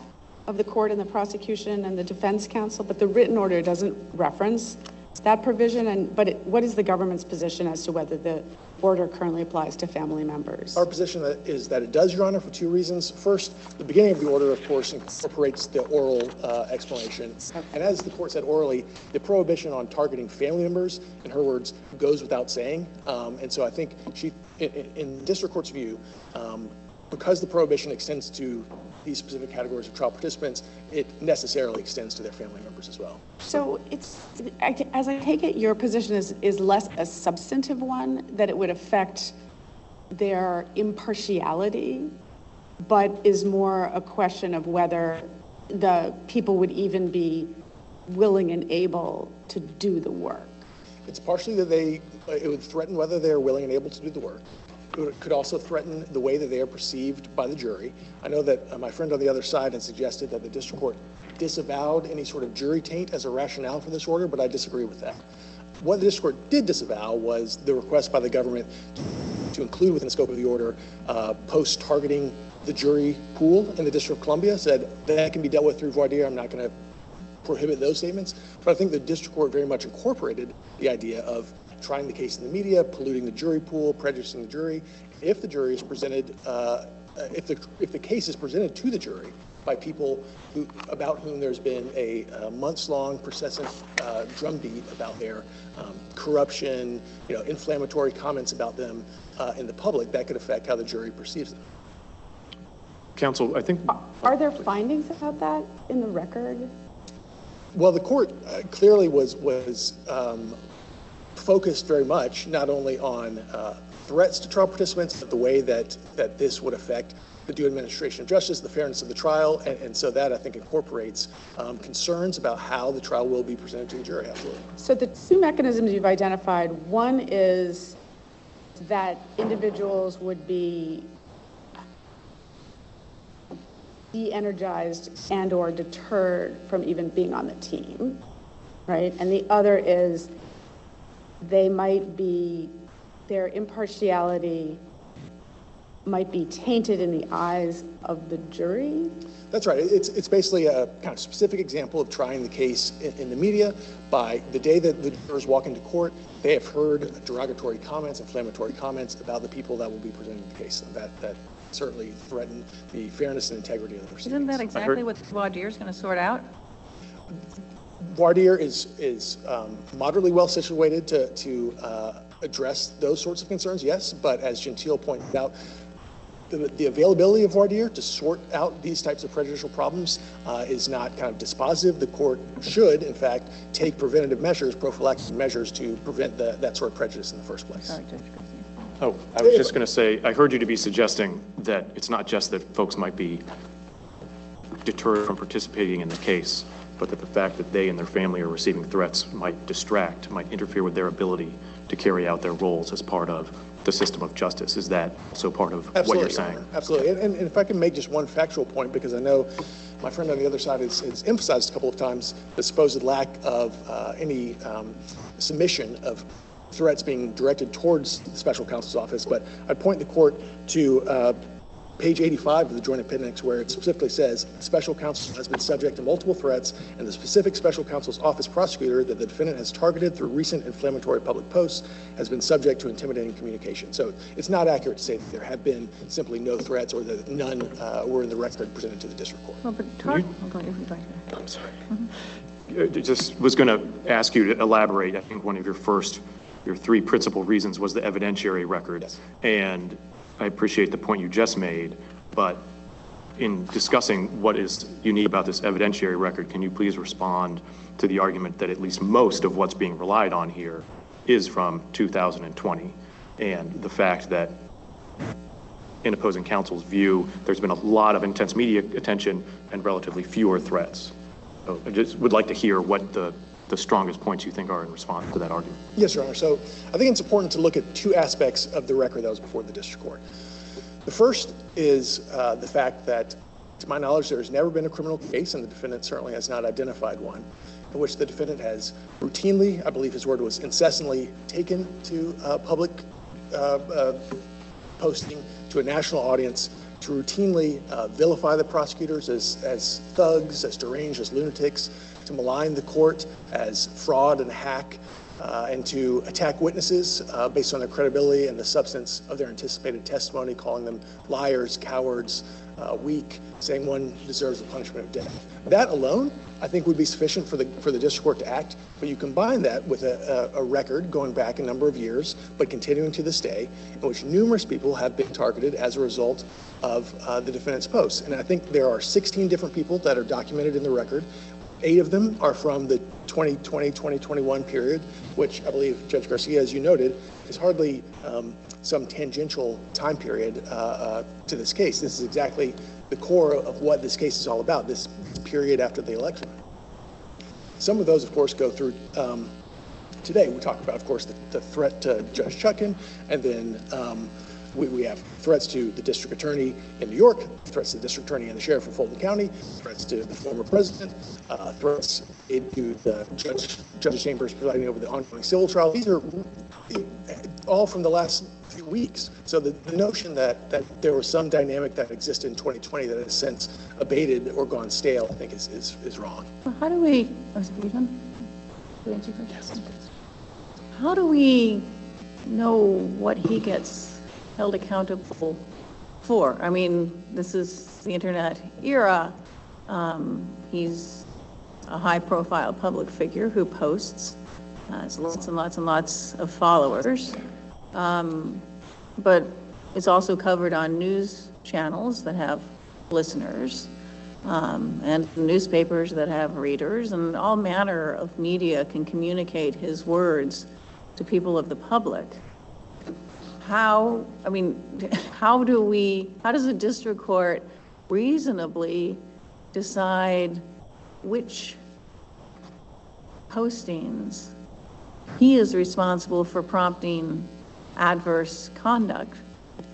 of the court and the prosecution and the defense counsel, but the written order doesn't reference that provision. And but it, what is the government's position as to whether the order currently applies to family members? Our position is that it does, Your Honor, for two reasons. First, the beginning of the order, of course, incorporates the oral uh, explanation. And as the court said orally, the prohibition on targeting family members, in her words, goes without saying. Um, And so I think she, in- in in district court's view, um, because the prohibition extends to these specific categories of trial participants, it necessarily extends to their family members as well. So it's, as I take it, your position is, is less a substantive one, that it would affect their impartiality, but is more a question of whether the people would even be willing and able to do the work. It's partially that they, uh, it would threaten whether they're willing and able to do the work. Could also threaten the way that they are perceived by the jury. I know that uh, my friend on the other side had suggested that the district court disavowed any sort of jury taint as a rationale for this order, but I disagree with that. What the district court did disavow was the request by the government to include within the scope of the order, uh, posts targeting the jury pool in the District of Columbia, said that can be dealt with through voir dire. I'm not going to prohibit those statements. But I think the district court very much incorporated the idea of trying the case in the media, polluting the jury pool, prejudicing the jury. If the jury is presented, uh, if the if the case is presented to the jury by people who about whom there's been a, uh months-long persistent uh, drumbeat about their um, corruption, you know, inflammatory comments about them uh, in the public, that could affect how the jury perceives them. Counsel, I think, Are there findings about that in the record? Well, the court uh, clearly was, was um, focused very much not only on uh, threats to trial participants, but the way that, that this would affect the due administration of justice, the fairness of the trial, and, and so that I think incorporates um, concerns about how the trial will be presented to the jury, absolutely. So the two mechanisms you've identified, one is that individuals would be de-energized and/or deterred from even being on the team, right? And the other is they might be, their impartiality might be tainted in the eyes of the jury? That's right. It's, it's basically a kind of specific example of trying the case in, in the media. By the day that the jurors walk into court, they have heard derogatory comments, inflammatory comments about the people that will be presenting the case. That, that certainly threaten the fairness and integrity of the proceedings. Isn't that heard- exactly what voir dire is going to sort out? Voir dire is, is um, moderately well situated to, to uh, address those sorts of concerns, yes, but as Gentile pointed out, the, the availability of voir dire to sort out these types of prejudicial problems uh, is not kind of dispositive. The court should, in fact, take preventative measures, prophylactic measures to prevent the, that sort of prejudice in the first place. Sorry, Judge Garcia. Oh, I was just going to say, I heard you to be suggesting that it's not just that folks might be deterred from participating in the case, but that the fact that they and their family are receiving threats might distract, might interfere with their ability to carry out their roles as part of the system of justice. Is that also part of what you're saying? Honor. Absolutely. And, and if I can make just one factual point, because I know my friend on the other side has, has emphasized a couple of times the supposed lack of uh, any um, submission of threats being directed towards the special counsel's office. But I'd point the court to uh, page 85 of the joint appendix where it specifically says, special counsel has been subject to multiple threats and the specific special counsel's office prosecutor that the defendant has targeted through recent inflammatory public posts has been subject to intimidating communication. So it's not accurate to say that there have been simply no threats or that none uh, were in the record presented to the district court. Well, but tar- oh, go ahead, go ahead. I'm sorry. Uh, Just was going to ask you to elaborate. I think one of your first, your three principal reasons was the evidentiary record. Yes. And I appreciate the point you just made, but in discussing what is unique about this evidentiary record, can you please respond to the argument that at least most of what's being relied on here is from 2020? And the fact that in opposing counsel's view, there's been a lot of intense media attention and relatively fewer threats. So I just would like to hear what the, the strongest points you think are in response to that argument. Yes, Your Honor. So I think it's important to look at two aspects of the record that was before the district court. The first is uh, the fact that, to my knowledge, there has never been a criminal case, and the defendant certainly has not identified one, in which the defendant has routinely, I believe his word was incessantly, taken to public uh, uh, posting to a national audience to routinely uh, vilify the prosecutors as, as thugs, as deranged, as lunatics, to malign the court as fraud and hack, uh, and to attack witnesses uh, based on their credibility and the substance of their anticipated testimony, calling them liars, cowards, uh, weak, saying one deserves the punishment of death. That alone, I think, would be sufficient for the for the district court to act. But you combine that with a, a, a record going back a number of years, but continuing to this day, in which numerous people have been targeted as a result of uh, the defendant's posts. And I think there are 16 different people that are documented in the record. Eight of them are from the 2020 2021 period, which I believe, Judge Garcia, as you noted, is hardly um, some tangential time period uh, uh, to this case. This is exactly the core of what this case is all about, this period after the election. Some of those, of course, go through um, today. We talk about, of course, the, the threat to Judge Chutkan, and then um, we, we have threats to the district attorney in New York, threats to the district attorney and the sheriff of Fulton County, threats to the former president, uh, threats to the judge, judge chambers presiding over the ongoing civil trial. These are all from the last few weeks. So the, the notion that, that there was some dynamic that existed in 2020 that has since abated or gone stale, I think is, is, is wrong. Well, How do we, oh, is done? Did I answer your question? How do we know what he gets held accountable for? I mean, this is the internet era. Um, He's a high-profile public figure who posts, uh, has lots and lots and lots of followers. Um, But it's also covered on news channels that have listeners um, and newspapers that have readers, and all manner of media can communicate his words to people of the public. How, I mean, how do we, how does a district court reasonably decide which postings he is responsible for prompting adverse conduct,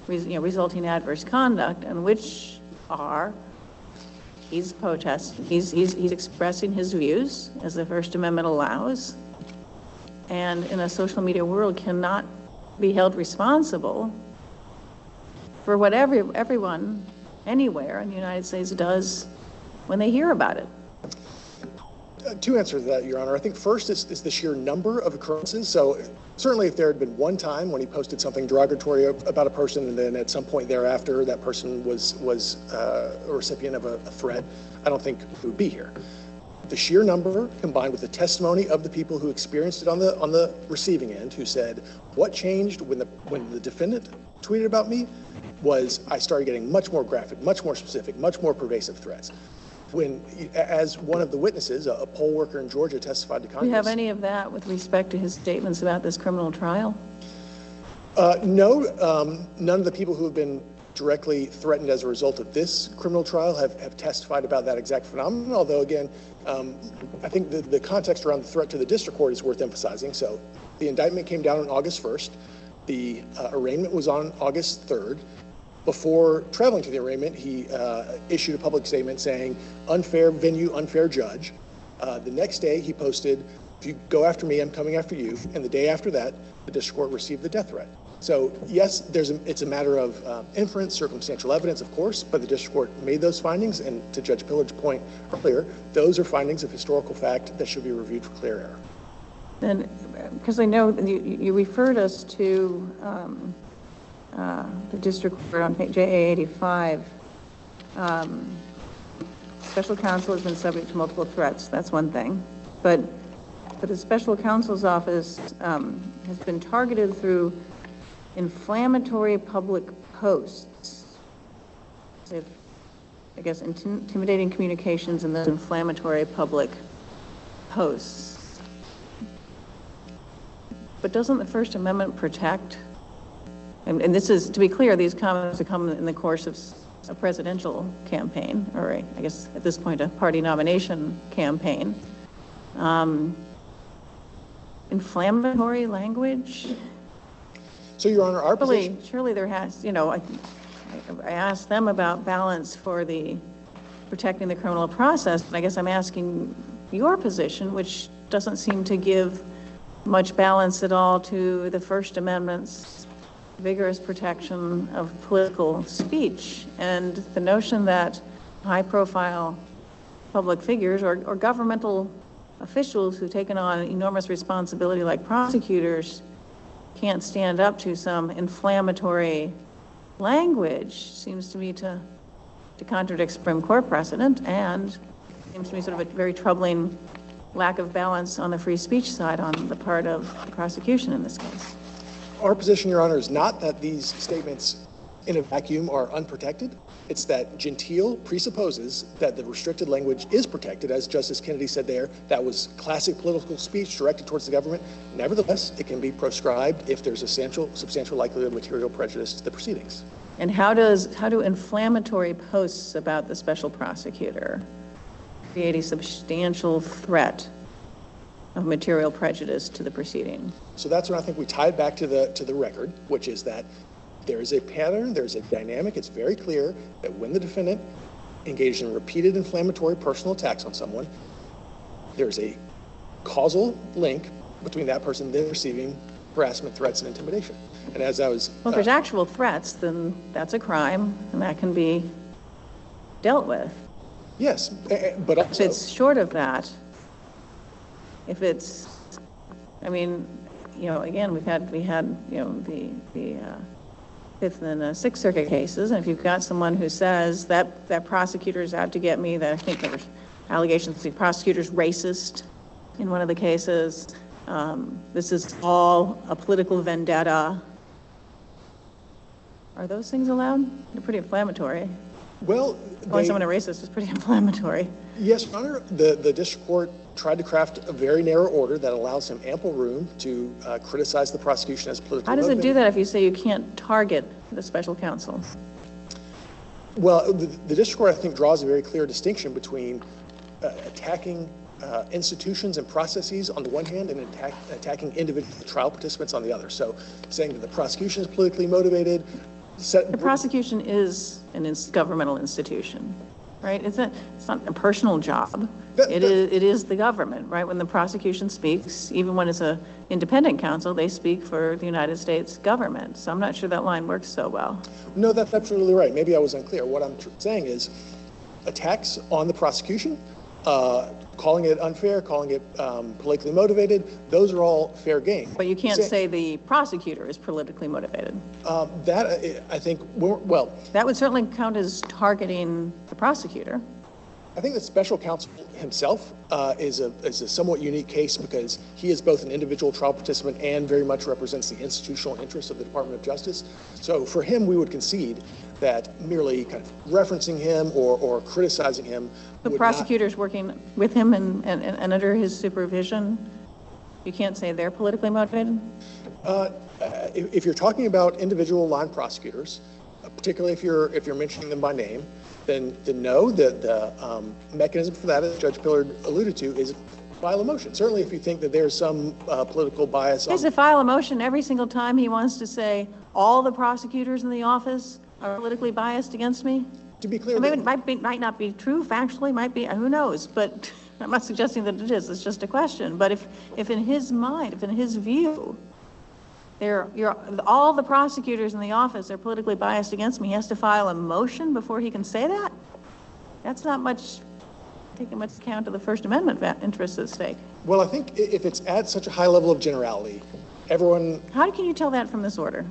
you know, resulting adverse conduct, and which are he's protesting, he's, he's, he's expressing his views as the First Amendment allows, and in a social media world cannot be held responsible for what every, everyone, anywhere in the United States does when they hear about it. Uh, Two answers to that, Your Honor. I think first is, is the sheer number of occurrences. So certainly if there had been one time when he posted something derogatory about a person and then at some point thereafter that person was, was uh, a recipient of a, a threat, I don't think we would be here. The sheer number combined with the testimony of the people who experienced it on the on the receiving end, who said, "What changed when the when the defendant tweeted about me was I started getting much more graphic, much more specific, much more pervasive threats." When, as one of the witnesses, a, a poll worker in Georgia testified to Congress. Do you have any of that with respect to his statements about this criminal trial? Uh, no, um, none of the people who have been directly threatened as a result of this criminal trial have, have testified about that exact phenomenon. Although, again, um, I think the, the context around the threat to the district court is worth emphasizing. So, the indictment came down on August 1st. The uh, arraignment was on August 3rd. Before traveling to the arraignment, he uh, issued a public statement saying, unfair venue, unfair judge. Uh, the next day, he posted, if you go after me, I'm coming after you. And the day after that, the district court received the death threat. So yes, there's a, it's a matter of uh, inference, circumstantial evidence, of course, but the district court made those findings. And to Judge Pillard's point earlier, those are findings of historical fact that should be reviewed for clear error. And, because I know you, you referred us to um, uh, the district court on JA 85. Um, Special counsel has been subject to multiple threats, that's one thing. But, but the special counsel's office um, has been targeted through inflammatory public posts. If, I guess intimidating communications and those inflammatory public posts. But doesn't the First Amendment protect, and, and this is, to be clear, these comments have come in the course of a presidential campaign, or a- I guess at this point, a party nomination campaign. Um, Inflammatory language? So, Your Honor, our Surely, position. surely there has, you know, I, I asked them about balance for the, protecting the criminal process, and I guess I'm asking your position, which doesn't seem to give much balance at all to the First Amendment's vigorous protection of political speech, and the notion that high-profile public figures or, or governmental officials who've taken on enormous responsibility like prosecutors can't stand up to some inflammatory language seems to me to, to contradict Supreme Court precedent and seems to me sort of a very troubling lack of balance on the free speech side on the part of the prosecution in this case. Our position, Your Honor, is not that these statements in a vacuum are unprotected. It's that Gentile presupposes that the restricted language is protected, as Justice Kennedy said there. That was classic political speech directed towards the government. Nevertheless, it can be proscribed if there's a substantial, substantial likelihood of material prejudice to the proceedings. And how does, how do inflammatory posts about the special prosecutor create a substantial threat of material prejudice to the proceeding? So that's when I think we tie it back to the to the record, which is that there is a pattern, there's a dynamic. It's very clear that when the defendant engaged in repeated inflammatory personal attacks on someone, there's a causal link between that person then receiving harassment, threats, and intimidation. And as I was, Well, if there's uh, actual threats, then that's a crime, and that can be dealt with. yes, but If it's short of that, if it's, I mean, you know, again, we've had, we had, you know, the, the uh, Fifth and uh, Sixth Circuit cases, and if you've got someone who says that, that prosecutor's out to get me, that I think there were allegations the prosecutor's racist in one of the cases, um, this is all a political vendetta. Are those things allowed? They're pretty inflammatory. Well, Calling they- someone a racist is pretty inflammatory. Yes, Your Honor, the, the district court tried to craft a very narrow order that allows him ample room to uh, criticize the prosecution as politically How does it do that if you say you can't target the special counsel? Well, the, the district court, I think, draws a very clear distinction between uh, attacking uh, institutions and processes on the one hand and attack, attacking individual trial participants on the other. So saying that the prosecution is politically motivated, set, The prosecution is an ins- governmental institution, right? It's a, it's not a personal job. That- It that- is, it is the government, right? When the prosecution speaks, even when it's a independent counsel, they speak for the United States government. So I'm not sure that line works so well. no, that's absolutely right. Maybe I was unclear. What I'm tr- saying is attacks on the prosecution, uh, calling it unfair, calling it um, politically motivated, those are all fair game. But you can't say the prosecutor is politically motivated. Um, That, I think, well, That would certainly count as targeting the prosecutor. I think the special counsel himself uh, is a is a somewhat unique case because he is both an individual trial participant and very much represents the institutional interests of the Department of Justice. So for him, we would concede that merely kind of referencing him or, or criticizing him The would not- prosecutors working with him and, and, and under his supervision, you can't say they're politically motivated? Uh, If, if you're talking about individual line prosecutors, uh, particularly if you're, if you're mentioning them by name, then, then no, the, the um, mechanism for that, as Judge Pillard alluded to, is file a motion. Certainly if you think that there's some uh, political bias on, to file a motion every single time he wants to say, all the prosecutors in the office are politically biased against me? to be clear, I mean, it might be, might not be true factually, might be, who knows? But I'm not suggesting that it is, it's just a question. But if, if in his mind, if in his view, there, you're, all the prosecutors in the office are politically biased against me, he has to file a motion before he can say that? That's not much, taking much account of the First Amendment interests at stake. well, I think if it's at such a high level of generality, everyone, How can you tell that from this order?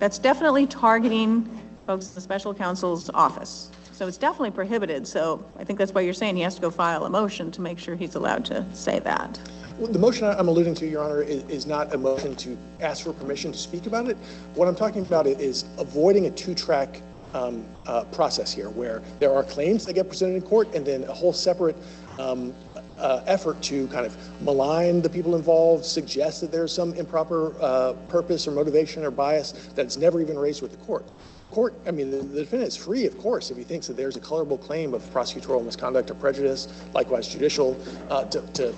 That's definitely targeting folks in the special counsel's office. So it's definitely prohibited, so I think that's why you're saying he has to go file a motion to make sure he's allowed to say that. The motion I'm alluding to, Your Honor, is, is not a motion to ask for permission to speak about it. What I'm talking about is avoiding a two-track um, uh, process here, where there are claims that get presented in court, and then a whole separate um, uh, effort to kind of malign the people involved, suggest that there's some improper uh, purpose or motivation or bias that's never even raised with the court. Court, I mean, the the defendant is free, of course, if he thinks that there's a colorable claim of prosecutorial misconduct or prejudice, likewise judicial, uh, to, to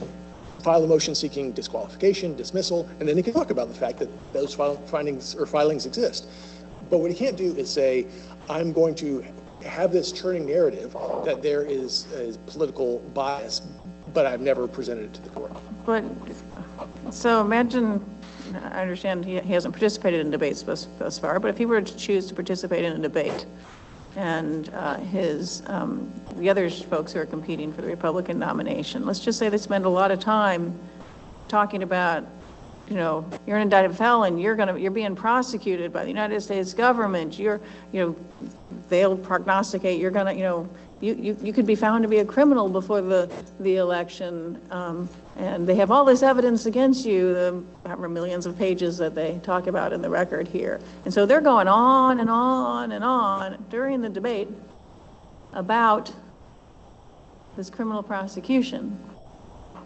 file a motion seeking disqualification, dismissal, and then he can talk about the fact that those findings or filings exist. But what he can't do is say, I'm going to have this churning narrative that there is, is political bias, but I've never presented it to the court. But, so imagine, I understand he he hasn't participated in debates thus thus far, but if he were to choose to participate in a debate, and uh, his, um, the other folks who are competing for the Republican nomination, let's just say they spend a lot of time talking about, you know, you're an indicted felon, you're gonna, you're being prosecuted by the United States government, you're, you know, they'll prognosticate, you're gonna, you know, you, you, you could be found to be a criminal before the, the election, um, and they have all this evidence against you, the however millions of pages that they talk about in the record here. And so they're going on and on and on during the debate about this criminal prosecution.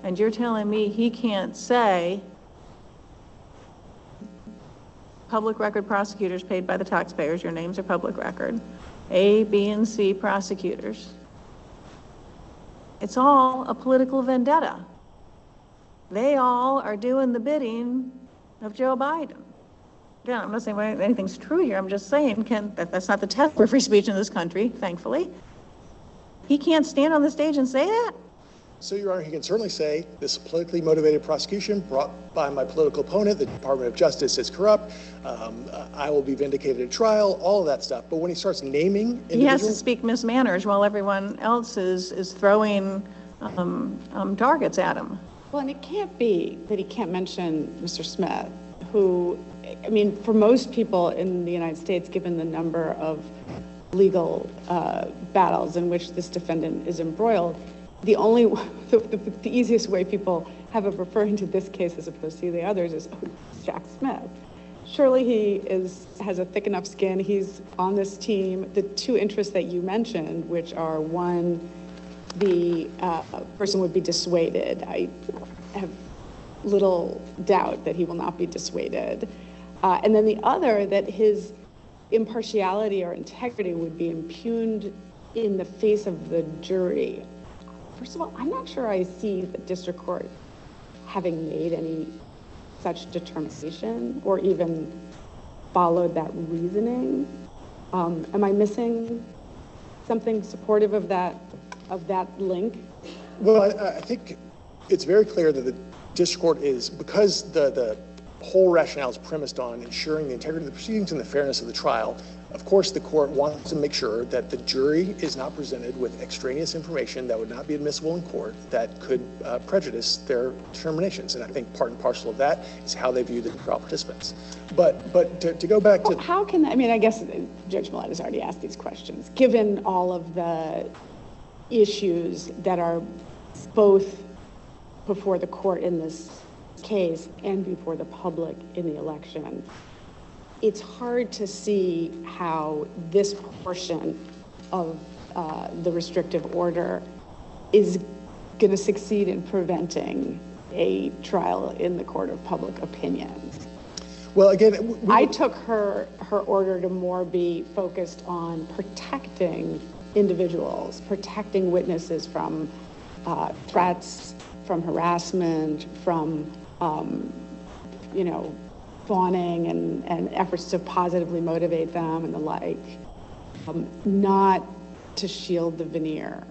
And you're telling me he can't say, public record prosecutors paid by the taxpayers, your names are public record, A, B, and C prosecutors. It's all a political vendetta. They all are doing the bidding of Joe Biden. Again, I'm not saying anything's true here, I'm just saying, Ken, that, that's not the test for free speech in this country, thankfully. He can't stand on the stage and say that? So, Your Honor, he can certainly say this politically motivated prosecution brought by my political opponent, the Department of Justice is corrupt, um, I will be vindicated at trial, all of that stuff. But when he starts naming He has to speak Miss Manners while everyone else is, is throwing um, um, targets at him. Well, and it can't be that he can't mention Mr. Smith, who, I mean, for most people in the United States, given the number of legal uh, battles in which this defendant is embroiled, the only, the, the, the easiest way people have of referring to this case as opposed to the others is oh, Jack Smith. Surely he is, has a thick enough skin, he's on this team. The two interests that you mentioned, which are one, the uh, person would be dissuaded. I have little doubt that he will not be dissuaded. Uh, and then the other, that his impartiality or integrity would be impugned in the face of the jury. First of all, I'm not sure I see the district court having made any such determination or even followed that reasoning. Um, am I missing something supportive of that, of that link? well, I, I think it's very clear that the district court is, because the, the whole rationale is premised on ensuring the integrity of the proceedings and the fairness of the trial, of course, the court wants to make sure that the jury is not presented with extraneous information that would not be admissible in court that could uh, prejudice their determinations. And I think part and parcel of that is how they view the trial participants. But, but to, to go back to, How can, I mean, I guess Judge Millett has already asked these questions. Given all of the issues that are both before the court in this case and before the public in the election. It's hard to see how this portion of uh, the restrictive order is going to succeed in preventing a trial in the court of public opinion. Well, again, we- I took her, her order to more be focused on protecting individuals, protecting witnesses from uh, threats, from harassment, from, um, you know, fawning and, and efforts to positively motivate them and the like, um, not to shield the veneer.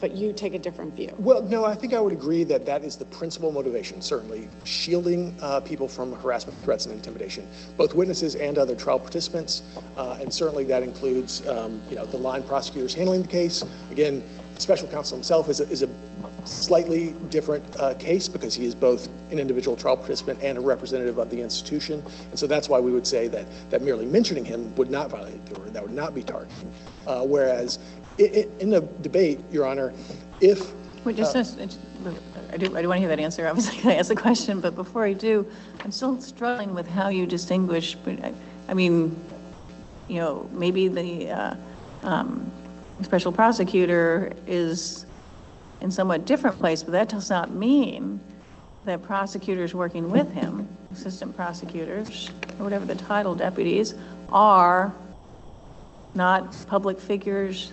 But you take a different view. Well, no, I think I would agree that that is the principal motivation, certainly, shielding uh, people from harassment, threats, and intimidation, both witnesses and other trial participants. Uh, and certainly that includes, um, you know, the line prosecutors handling the case. Again, special counsel himself is a, is a slightly different uh, case because he is both an individual trial participant and a representative of the institution. And so that's why we would say that, that merely mentioning him would not violate the order, that would not be targeting. Uh, whereas i i in the debate, Your Honor, if Wait, just, just- I do, I do want to hear that answer, I was going to ask the question, but before I do, I'm still struggling with how you distinguish, but I, I mean, you know, maybe the, uh, um, special prosecutor is in somewhat different place, but that does not mean that prosecutors working with him, assistant prosecutors, or whatever the title, deputies, are not public figures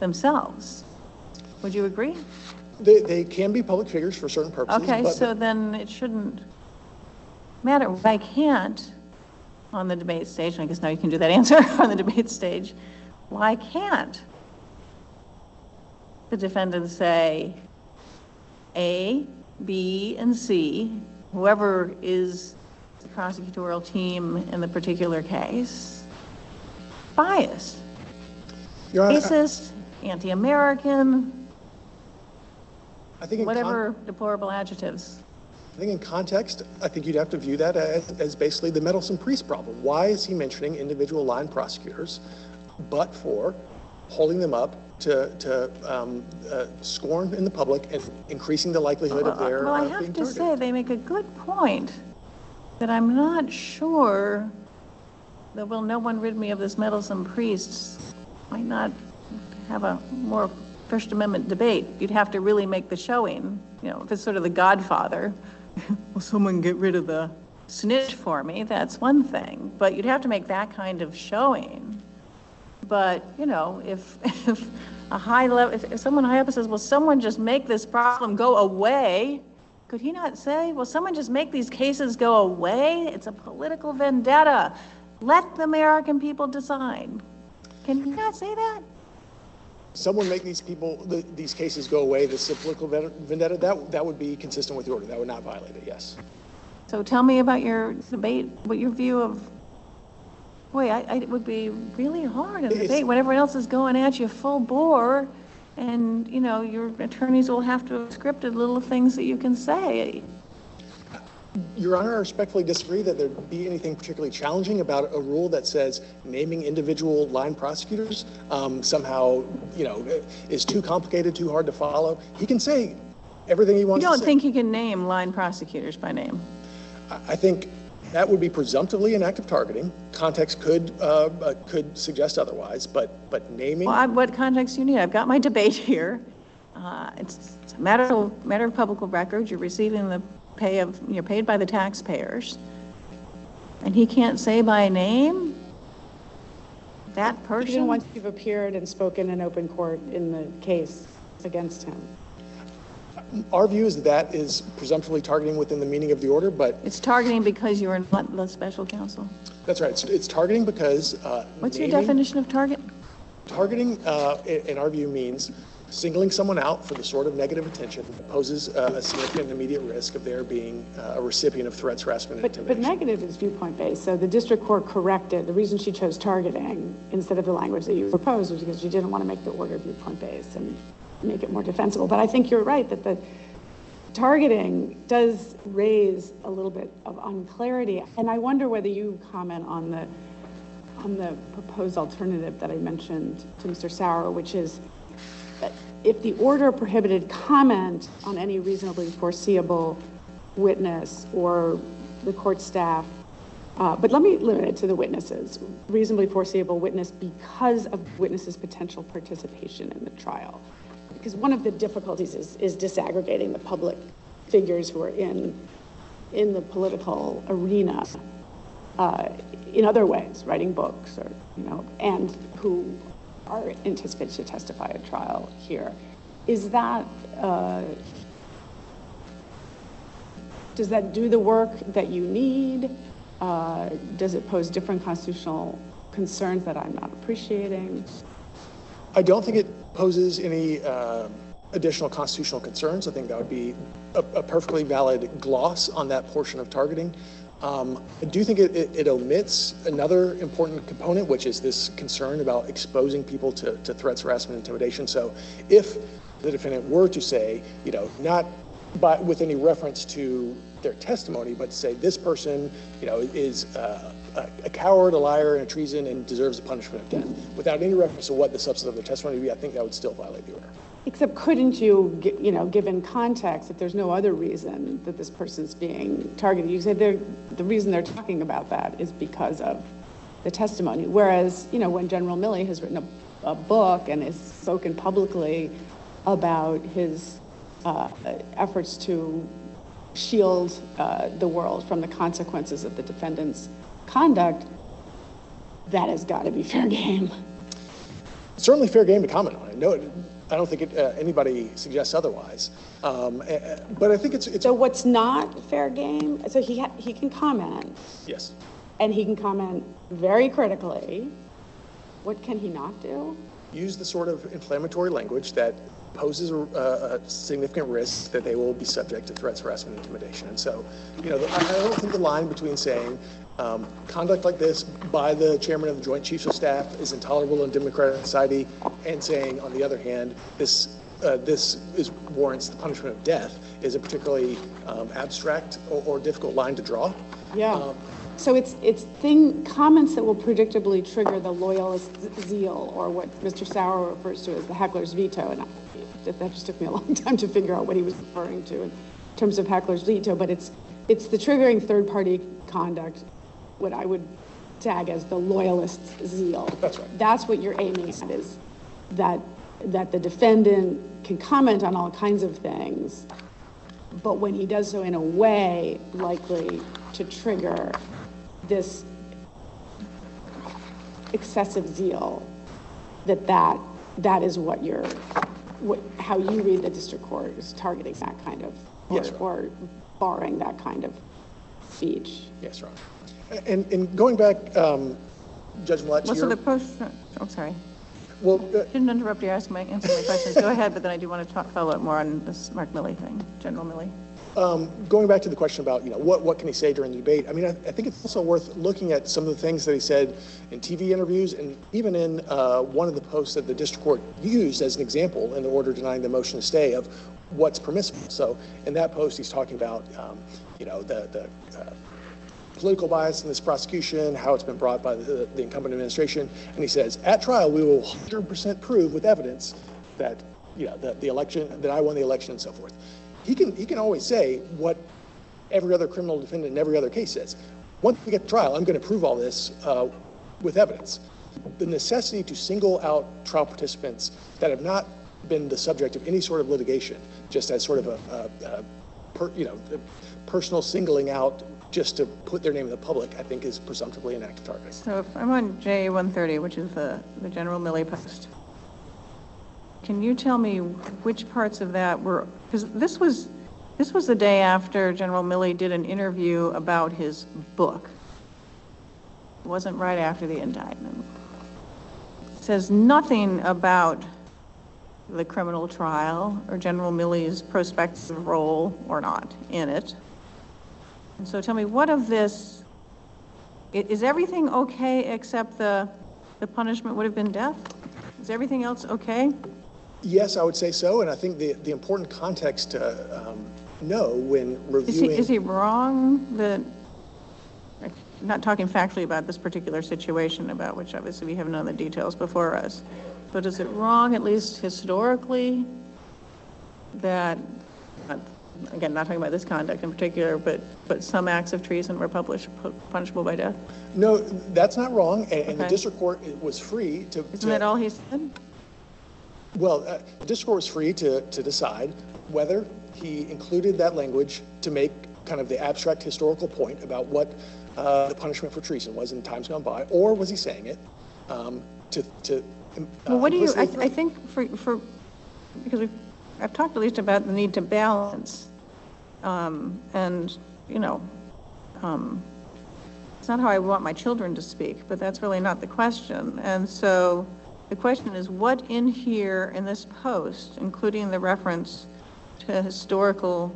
themselves. Would you agree? They, they can be public figures for certain purposes. Okay, but- so then it shouldn't matter. What I can't on the debate stage, and I guess now you can do that answer on the debate stage, why can't the defendant say A, B, and C, whoever is the prosecutorial team in the particular case, biased, Your Honor, racist, anti-American, I think in con- whatever deplorable adjectives? I think in context, I think you'd have to view that as, as basically the meddlesome priest problem. Why is he mentioning individual line prosecutors, but for holding them up to, to um, uh, scorn in the public and increasing the likelihood of their Well, I uh, have to say, they make a good point that I'm not sure that, well, no one rid me of this meddlesome priest might not have a more First Amendment debate. You'd have to really make the showing, you know, if it's sort of the godfather, will someone get rid of the snitch for me? That's one thing, but you'd have to make that kind of showing. But, you know, if, if a high level, if, if someone high up says, well, someone just make this problem go away, could he not say, well, someone just make these cases go away? It's a political vendetta. Let the American people decide. Can he not say that? Someone make these people, the, these cases go away, this is a political vendetta, that, that would be consistent with the order. That would not violate it, yes. So tell me about your debate, what your view of, boy, I, I, it would be really hard in a It's- debate when everyone else is going at you full bore. And, you know, your attorneys will have to have scripted little things that you can say. Your Honor, I respectfully disagree that there'd be anything particularly challenging about a rule that says naming individual line prosecutors um, somehow, you know, is too complicated, too hard to follow. He can say everything he You wants to don't think you can name line prosecutors by name? I I think that would be presumptively an act of targeting. Context could, uh, uh, could suggest otherwise, but, but naming, Well, I- what context do you need? I've got my debate here. Uh, It's it's a matter of, matter of public record. You're receiving the pay of, you're paid by the taxpayers. And he can't say by name that Even person? once you've appeared and spoken in open court in the case against him. Our view is that that is presumptively targeting within the meaning of the order, but It's targeting because you're not the special counsel. that's right. It's, it's targeting because, uh, What's your naming- definition of target? Targeting, uh, i- in our view, means singling someone out for the sort of negative attention that poses uh, a significant immediate risk of their being uh, a recipient of threats, harassment, and But, but intimidation. negative is viewpoint-based, so the district court corrected, the reason she chose targeting instead of the language that you proposed was because she didn't want to make the order viewpoint-based and make it more defensible. But I think you're right, that the targeting does raise a little bit of unclarity. And I wonder whether you comment on the, on the proposed alternative that I mentioned to Mr. Sauer, which is, if the order prohibited comment on any reasonably foreseeable witness or the court staff, uh, but let me limit it to the witnesses, reasonably foreseeable witness because of witness's potential participation in the trial. Because one of the difficulties is, is disaggregating the public figures who are in, in the political arena uh, in other ways, writing books or, you know, and who are anticipated to testify at trial here. Is that, uh, does that do the work that you need? Uh, Does it pose different constitutional concerns that I'm not appreciating? I don't think it poses any uh, additional constitutional concerns. I think that would be a, a perfectly valid gloss on that portion of targeting. Um, I do think it, it, it omits another important component, which is this concern about exposing people to, to threats, harassment, intimidation. So if the defendant were to say, you know, not by, with any reference to their testimony, but say this person, you know, is uh, a, a coward, a liar, and a treason, and deserves the punishment of death, without any reference to what the substance of their testimony would be, I think that would still violate the order. Except couldn't you, you know, given context, if there's no other reason that this person's being targeted, you say the reason they're talking about that is because of the testimony. Whereas, you know, when General Milley has written a, a book and has spoken publicly about his uh, efforts to shield uh, the world from the consequences of the defendant's conduct, that has got to be fair game. certainly fair game to comment on it. No, I don't think it, uh, anybody suggests otherwise. Um, but I think it's, it's So what's not fair game, so he, ha- he can comment, yes. and he can comment very critically. What can he not do? Use the sort of inflammatory language that poses a, a significant risk that they will be subject to threats, harassment, and intimidation. And so, you know, I, I don't think the line between saying um, conduct like this by the chairman of the Joint Chiefs of Staff is intolerable in democratic society, and saying, on the other hand, this uh, this is warrants the punishment of death is a particularly um, abstract or, or difficult line to draw. Yeah. So it's, it's thing, comments that will predictably trigger the loyalist zeal, or what Mr. Sauer refers to as the heckler's veto. And I- that, just took me a long time to figure out what he was referring to in terms of heckler's veto. But it's, it's the triggering third-party conduct, what I would tag as the loyalist zeal. That's right. That's what you're aiming at, is that, that the defendant can comment on all kinds of things, but when he does so in a way likely to trigger this excessive zeal, that that, that is what you're, what, how you read the district court is targeting that kind of, or- Yes, or barring that kind of speech. Yes, Honor. And, and going back, um, Judge Millett, to Well, so your- the post, I'm sorry, well, uh, didn't interrupt you, ask my, answer my questions, go ahead, but then I do want to talk, follow up more on this Mark Milley thing, General Milley. Um, going back to the question about, you know, what, what can he say during the debate? I mean, I, I think it's also worth looking at some of the things that he said in TV interviews and even in uh, one of the posts that the district court used as an example in the order denying the motion to stay of what's permissible. So in that post, he's talking about, um, you know, the, the uh, political bias in this prosecution, how it's been brought by the, the incumbent administration. And he says, at trial, we will 100% prove with evidence that, you know, that the election, that I won the election and so forth. He can, he can always say what every other criminal defendant in every other case says. Once we get to trial, I'm going to prove all this uh, with evidence. The necessity to single out trial participants that have not been the subject of any sort of litigation, just as sort of a, a, a per, you know, personal singling out just to put their name in the public, I think is presumptively an act of targeting. So if I'm on J one thirty, which is the, the General Milley post, can you tell me which parts of that were, because this was, this was the day after General Milley did an interview about his book. It wasn't right after the indictment. Says nothing about the criminal trial or General Milley's prospective role or not in it. And so tell me, what of this I- Is everything okay except the, the punishment would have been death? Is everything else okay? Yes, I would say so, and I think the, the important context to um, know when Is he, is reviewing, he wrong that, not talking factually about this particular situation, about which obviously we have none of the details before us, but is it wrong, at least historically, that, again, not talking about this conduct in particular, but, but some acts of treason were published, punishable by death? No, that's not wrong, and, and the district court was free to. Isn't to- that all he said? Well, uh, the district court was free to, to decide whether he included that language to make kind of the abstract historical point about what uh, the punishment for treason was in times gone by, or was he saying it um, to, to. Well, what do you, I, I think for, for, because we've, I've talked at least about the need to balance, um, and, you know, um, it's not how I want my children to speak, but that's really not the question. And so the question is, what in here in this post, including the reference to historical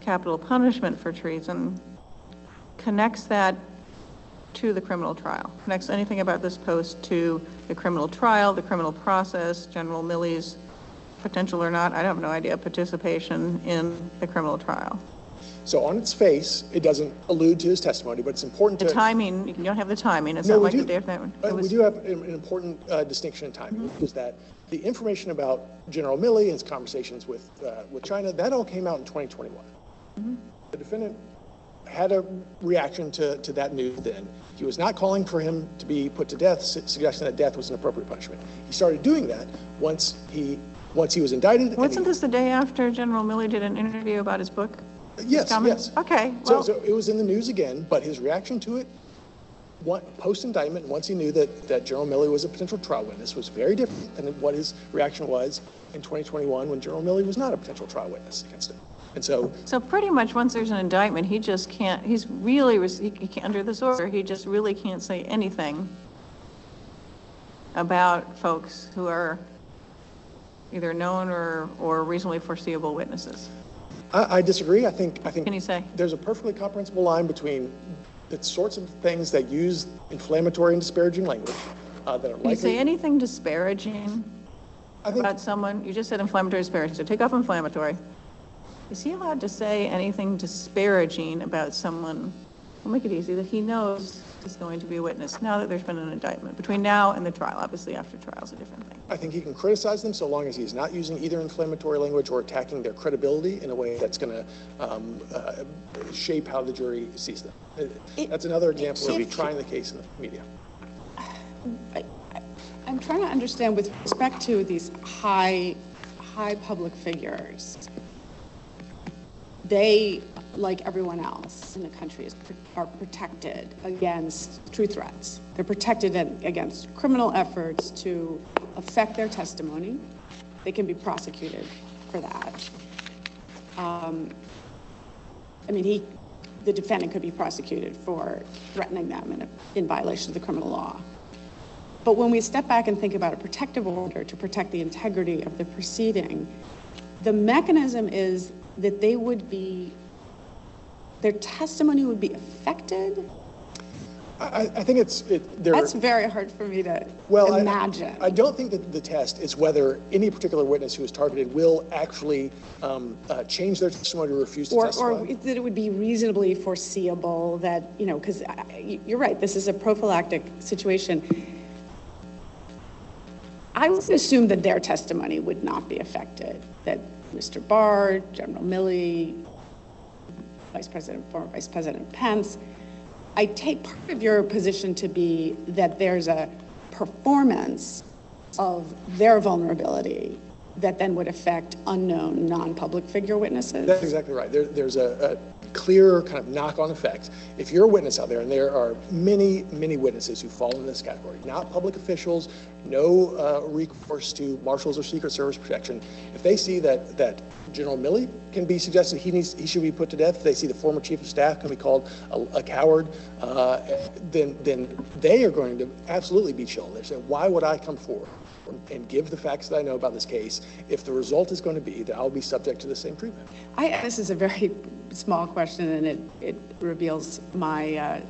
capital punishment for treason, connects that to the criminal trial? Connects anything about this post to the criminal trial, the criminal process, General Milley's potential or not, I have no idea, participation in the criminal trial? So on its face, it doesn't allude to his testimony, but it's important to. The timing, you don't have the timing, it's No, not we like the do- day of that one. We was- do have an an important uh, distinction in timing, which is that the information about General Milley and his conversations with, uh, with China, that all came out in 2021. The defendant had a reaction to, to that news then. He was not calling for him to be put to death, su- suggesting that death was an appropriate punishment. He started doing that once he, once he was indicted. and Wasn't he- this the day after General Milley did an interview about his book? Yes, comments? yes. Okay, So, well, so it was in the news again, but his reaction to it, one, post-indictment, once he knew that, that General Milley was a potential trial witness, was very different than what his reaction was in 2021 when General Milley was not a potential trial witness against him. And so, so pretty much once there's an indictment, he just can't, he's really, res- he he can't, under this order, he just really can't say anything about folks who are either known or, or reasonably foreseeable witnesses. I, I disagree. I think, I think. Can you say? There's a perfectly comprehensible line between the sorts of things that use inflammatory and disparaging language uh, that are Can you say anything disparaging I think, about someone? You just said inflammatory disparaging, so take off inflammatory. Is he allowed to say anything disparaging about someone? We'll make it easy, that he knows is going to be a witness, now that there's been an indictment, between now and the trial. Obviously, after trial's a different thing. I think he can criticize them so long as he's not using either inflammatory language or attacking their credibility in a way that's going to um, uh, shape how the jury sees them. Uh, That's another example of trying the case in the media. I- I'm trying to understand with respect to these high, high public figures, they, like everyone else in the country, are protected against true threats. They're protected against criminal efforts to affect their testimony. They can be prosecuted for that. Um, I mean, he, the defendant could be prosecuted for threatening them in, a- in violation of the criminal law. But when we step back and think about a protective order to protect the integrity of the proceeding, the mechanism is that they would be, their testimony would be affected? I, I I think it's, it, there. That's very hard for me to Well, I- imagine. I don't think that the test is whether any particular witness who is targeted will actually um, uh, change their testimony or refuse to Or, testify. or that it would be reasonably foreseeable that, you know, because you're right, this is a prophylactic situation. I would assume that their testimony would not be affected, that Mr. Barr, General Milley, Vice President, former Vice President Pence. I take part of your position to be that there's a performance of their vulnerability that then would affect unknown, non-public figure witnesses. That's exactly right. There, there's a clear kind of knock-on effect. If you're a witness out there, and there are many, many witnesses who fall in this category, not public officials, no uh, recourse to marshals or Secret Service protection. If they see that that General Milley can be suggested he needs he should be put to death, if they see the former chief of staff can be called a, a coward, uh, then then they are going to absolutely be chilled. They say, why would I come forward? And give the facts that I know about this case if the result is going to be that I'll be subject to the same treatment. I, this is a very small question, and it, it reveals my uh,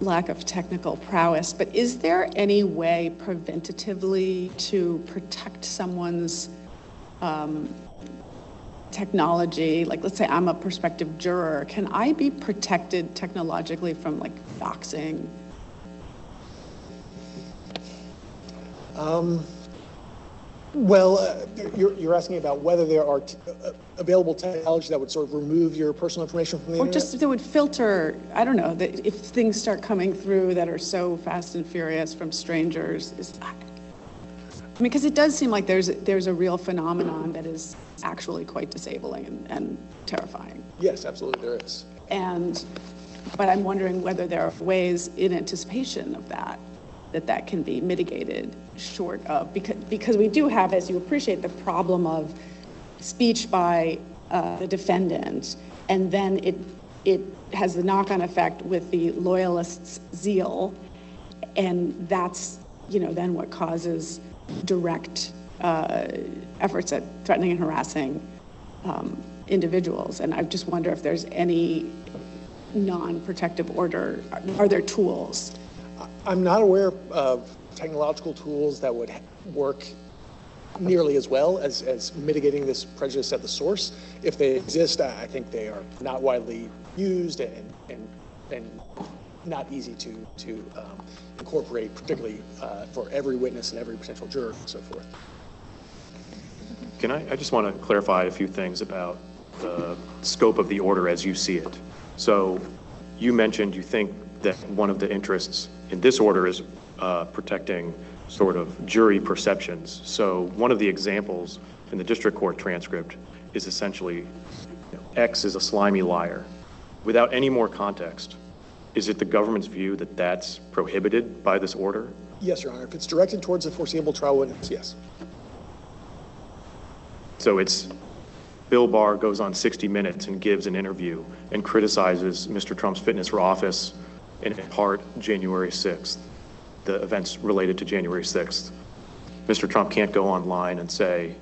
lack of technical prowess, but is there any way preventatively to protect someone's um, technology, like, let's say I'm a prospective juror, can I be protected technologically from like doxing? Well, uh, you're, you're asking about whether there are t- uh, available technology that would sort of remove your personal information from the Or internet? just that would filter, I don't know, that if things start coming through that are so fast and furious from strangers, is, I mean, because it does seem like there's, there's a real phenomenon that is actually quite disabling and, and terrifying. Yes, absolutely, there is. And, but I'm wondering whether there are ways in anticipation of that, that that can be mitigated short of, because, because we do have, as you appreciate, the problem of speech by uh, the defendant, and then it, it has the knock-on effect with the loyalists' zeal, and that's, you know, then what causes direct uh, efforts at threatening and harassing um, individuals. And I just wonder if there's any non-protective order, are there tools? I'm not aware of technological tools that would work nearly as well as, as mitigating this prejudice at the source. If they exist, I think they are not widely used and, and, and not easy to, to um, incorporate, particularly uh, for every witness and every potential juror and so forth. Can I, I just want to clarify a few things about the scope of the order as you see it. So you mentioned you think that one of the interests in this order is uh, protecting sort of jury perceptions. So one of the examples in the district court transcript is essentially, you know, X is a slimy liar. Without any more context, is it the government's view that that's prohibited by this order? Yes, Your Honor, if it's directed towards a foreseeable trial witness, yes. So it's, Bill Barr goes on 60 Minutes and gives an interview and criticizes Mr. Trump's fitness for office in part January 6th, the events related to January 6th. Mr. Trump can't go online and say,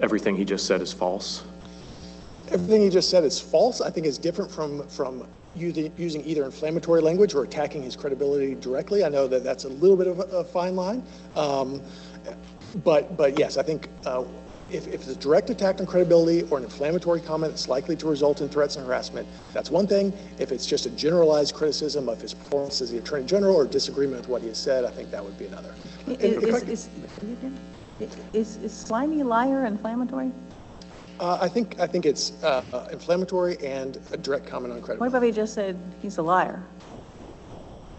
everything he just said is false. Everything he just said is false. I think is different from, from using, either inflammatory language or attacking his credibility directly. I know that that's a little bit of a, a fine line. Um, but, but yes, I think uh, if, if it's a direct attack on credibility or an inflammatory comment that's likely to result in threats and harassment, that's one thing. If it's just a generalized criticism of his performance as the Attorney General or disagreement with what he has said, I think that would be another. And if I Is, is, is, is slimy liar inflammatory? Uh, I think, I think it's uh, uh, inflammatory and a direct comment on What credibility. if he just said he's a liar?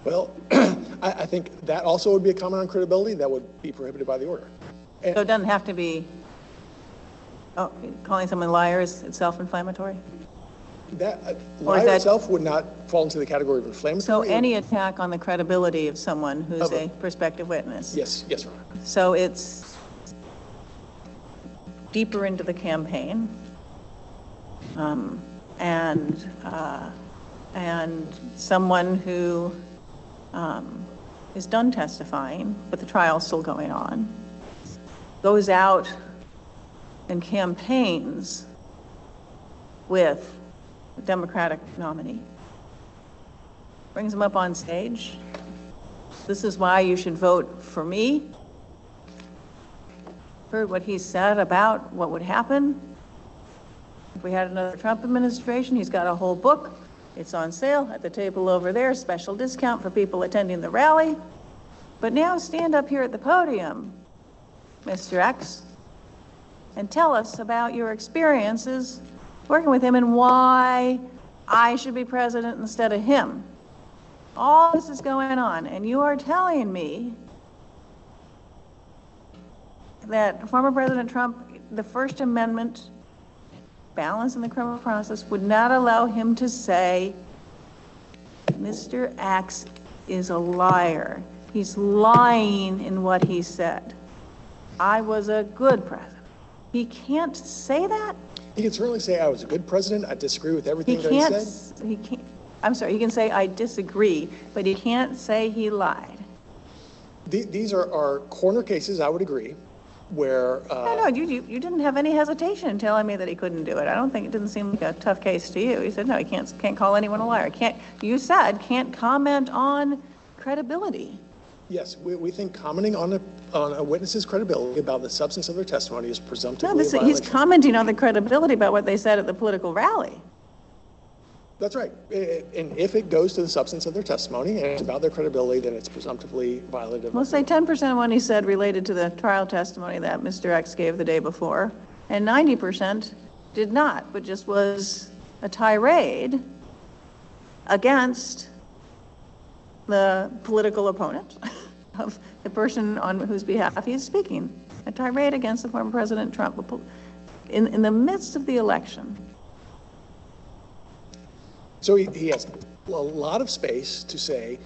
Well, I, I think that also would be a comment on credibility that would be prohibited by the order. So it doesn't have to be, oh, calling someone liar is itself inflammatory? That, uh, Or is liar that- itself would not fall into the category of inflammatory. So any attack on the credibility of someone who's Of a a- prospective witness? Yes, yes, Your Honor. So it's deeper into the campaign. Um, And, uh, and someone who um, is done testifying, but the trial's still going on, goes out and campaigns with the Democratic nominee, brings him up on stage. This is why you should vote for me heard what he said about what would happen if we had another Trump administration. He's got a whole book. It's on sale at the table over there, special discount for people attending the rally. But now stand up here at the podium, Mr. X, and tell us about your experiences working with him and why I should be president instead of him. All this is going on, and you are telling me that former President Trump, the First Amendment balance in the criminal process would not allow him to say, Mr. X is a liar. He's lying in what he said. I was a good president. He can't say that? He can certainly say I was a good president. I disagree with everything He that he can't, said. s- he can't, I'm sorry, he can say, I disagree, but he can't say he lied. The- These are, are corner cases, I would agree, where, No, uh, no, you, you, you didn't have any hesitation in telling me that he couldn't do it. I don't think, it didn't seem like a tough case to you. You said, no, he can't, can't call anyone a liar. Can't, you said, can't comment on credibility. Yes, we, we think commenting on a, on a witness's credibility about the substance of their testimony is No, presumptively a this, he's violation. commenting on the credibility about what they said at the political rally. That's right. I- I- And if it goes to the substance of their testimony and it's about their credibility, then it's presumptively violative. We'll say 10% of what he said related to the trial testimony that Mr. X gave the day before, and 90% did not, but just was a tirade against the political opponent of the person on whose behalf he's speaking. A tirade against the former President Trump in, in the midst of the election. So he, he has a lot of space to say,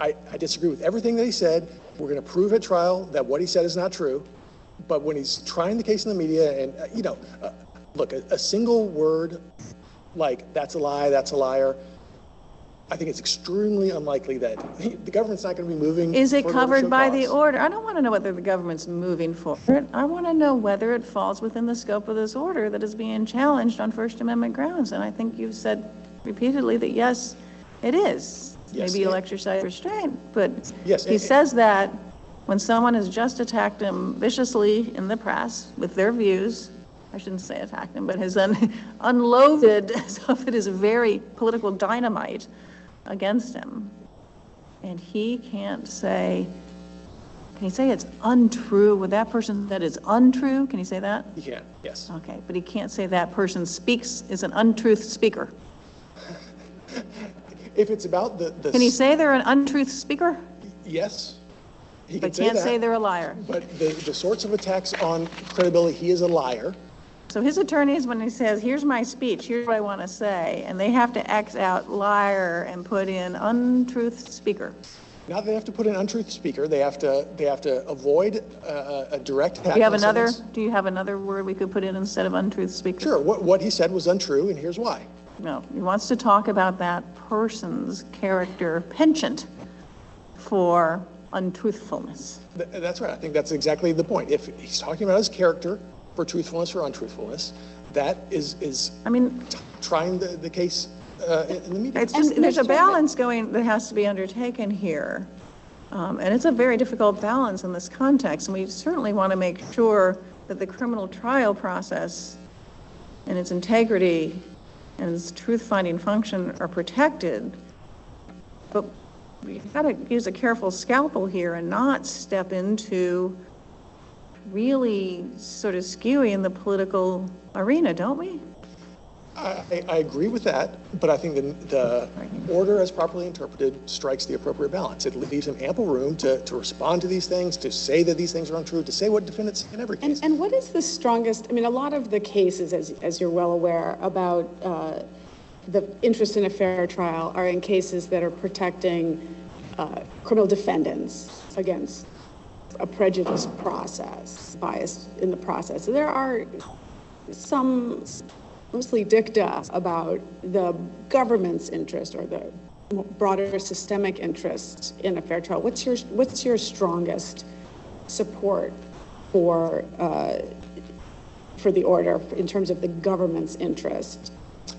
I, I disagree with everything that he said. We're going to prove at trial that what he said is not true. But when he's trying the case in the media and, uh, you know, uh, look, a, a single word like, that's a lie, that's a liar, I think it's extremely unlikely that the government's not going to be moving. Is it for an order to covered by the order? I don't want to know whether the government's moving for it. I want to know whether it falls within the scope of this order that is being challenged on First Amendment grounds. And I think you've said repeatedly that, yes, it is. Yes, Maybe you'll exercise restraint, but Yes, he it- says that when someone has just attacked him viciously in the press with their views, I shouldn't say attacked him, but has un- unloaded some of it is very political dynamite against him. And he can't say, can he say it's untrue? Would that person that is untrue, can he say that? He can, yes. Okay, but he can't say that person speaks, is an untruth speaker. If it's about the, the. Can he say they're an untruth speaker? Yes. He But can can't that. say they're a liar. But the, the sorts of attacks on credibility, he is a liar. So his attorneys, when he says, here's my speech, here's what I want to say, and they have to X out liar and put in untruth speaker. Now they have to put an untruth speaker, they have to, they have to avoid uh, a direct. Do you have another, someone's- do you have another word we could put in instead of untruth speaker? Sure, what, what he said was untrue, and here's why. No, he wants to talk about that person's character penchant for untruthfulness. Th- That's right, I think that's exactly the point. If he's talking about his character for truthfulness or untruthfulness, that is, is I mean, t- trying the, the case uh, in in the media. it's just, there's a balance going, that has to be undertaken here. Um, and it's a very difficult balance in this context, and we certainly want to make sure that the criminal trial process and its integrity and its truth-finding function are protected. But we've got to use a careful scalpel here and not step into really sort of skewy in the political arena, don't we? I, I- I agree with that, but I think the, the order as properly interpreted strikes the appropriate balance. It leaves him ample room to, to respond to these things, to say that these things are untrue, to say what defendants in every And, and what is the strongest, I mean, a lot of the cases, as, as you're well aware, about uh, the interest in a fair trial are in cases that are protecting uh, criminal defendants against a prejudice process, bias in the process. There are some mostly dicta about the government's interest or the broader systemic interest in a fair trial. What's your, what's your strongest support for, uh, for the order in terms of the government's interest?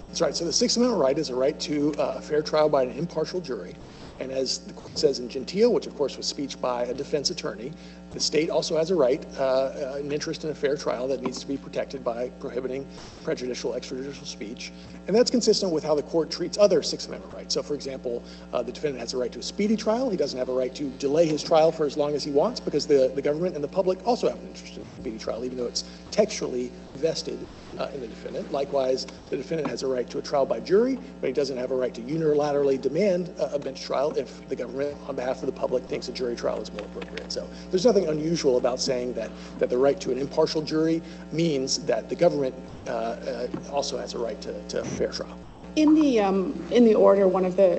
That's right. So the Sixth Amendment right is a right to uh, a fair trial by an impartial jury. And as the court says in Gentile, which of course was speech by a defense attorney, the state also has a right, uh, uh, an interest in a fair trial that needs to be protected by prohibiting prejudicial extrajudicial speech. And that's consistent with how the court treats other Sixth Amendment rights. So for example, uh, the defendant has a right to a speedy trial. He doesn't have a right to delay his trial for as long as he wants because the, the government and the public also have an interest in a speedy trial, even though it's textually vested uh, in the defendant. Likewise, the defendant has a right to a trial by jury, but he doesn't have a right to unilaterally demand a, a bench trial if the government, on behalf of the public, thinks a jury trial is more appropriate. So there's nothing unusual about saying that, that the right to an impartial jury means that the government uh, uh, also has a right to, to a fair trial. In the, um, in the order, one of the,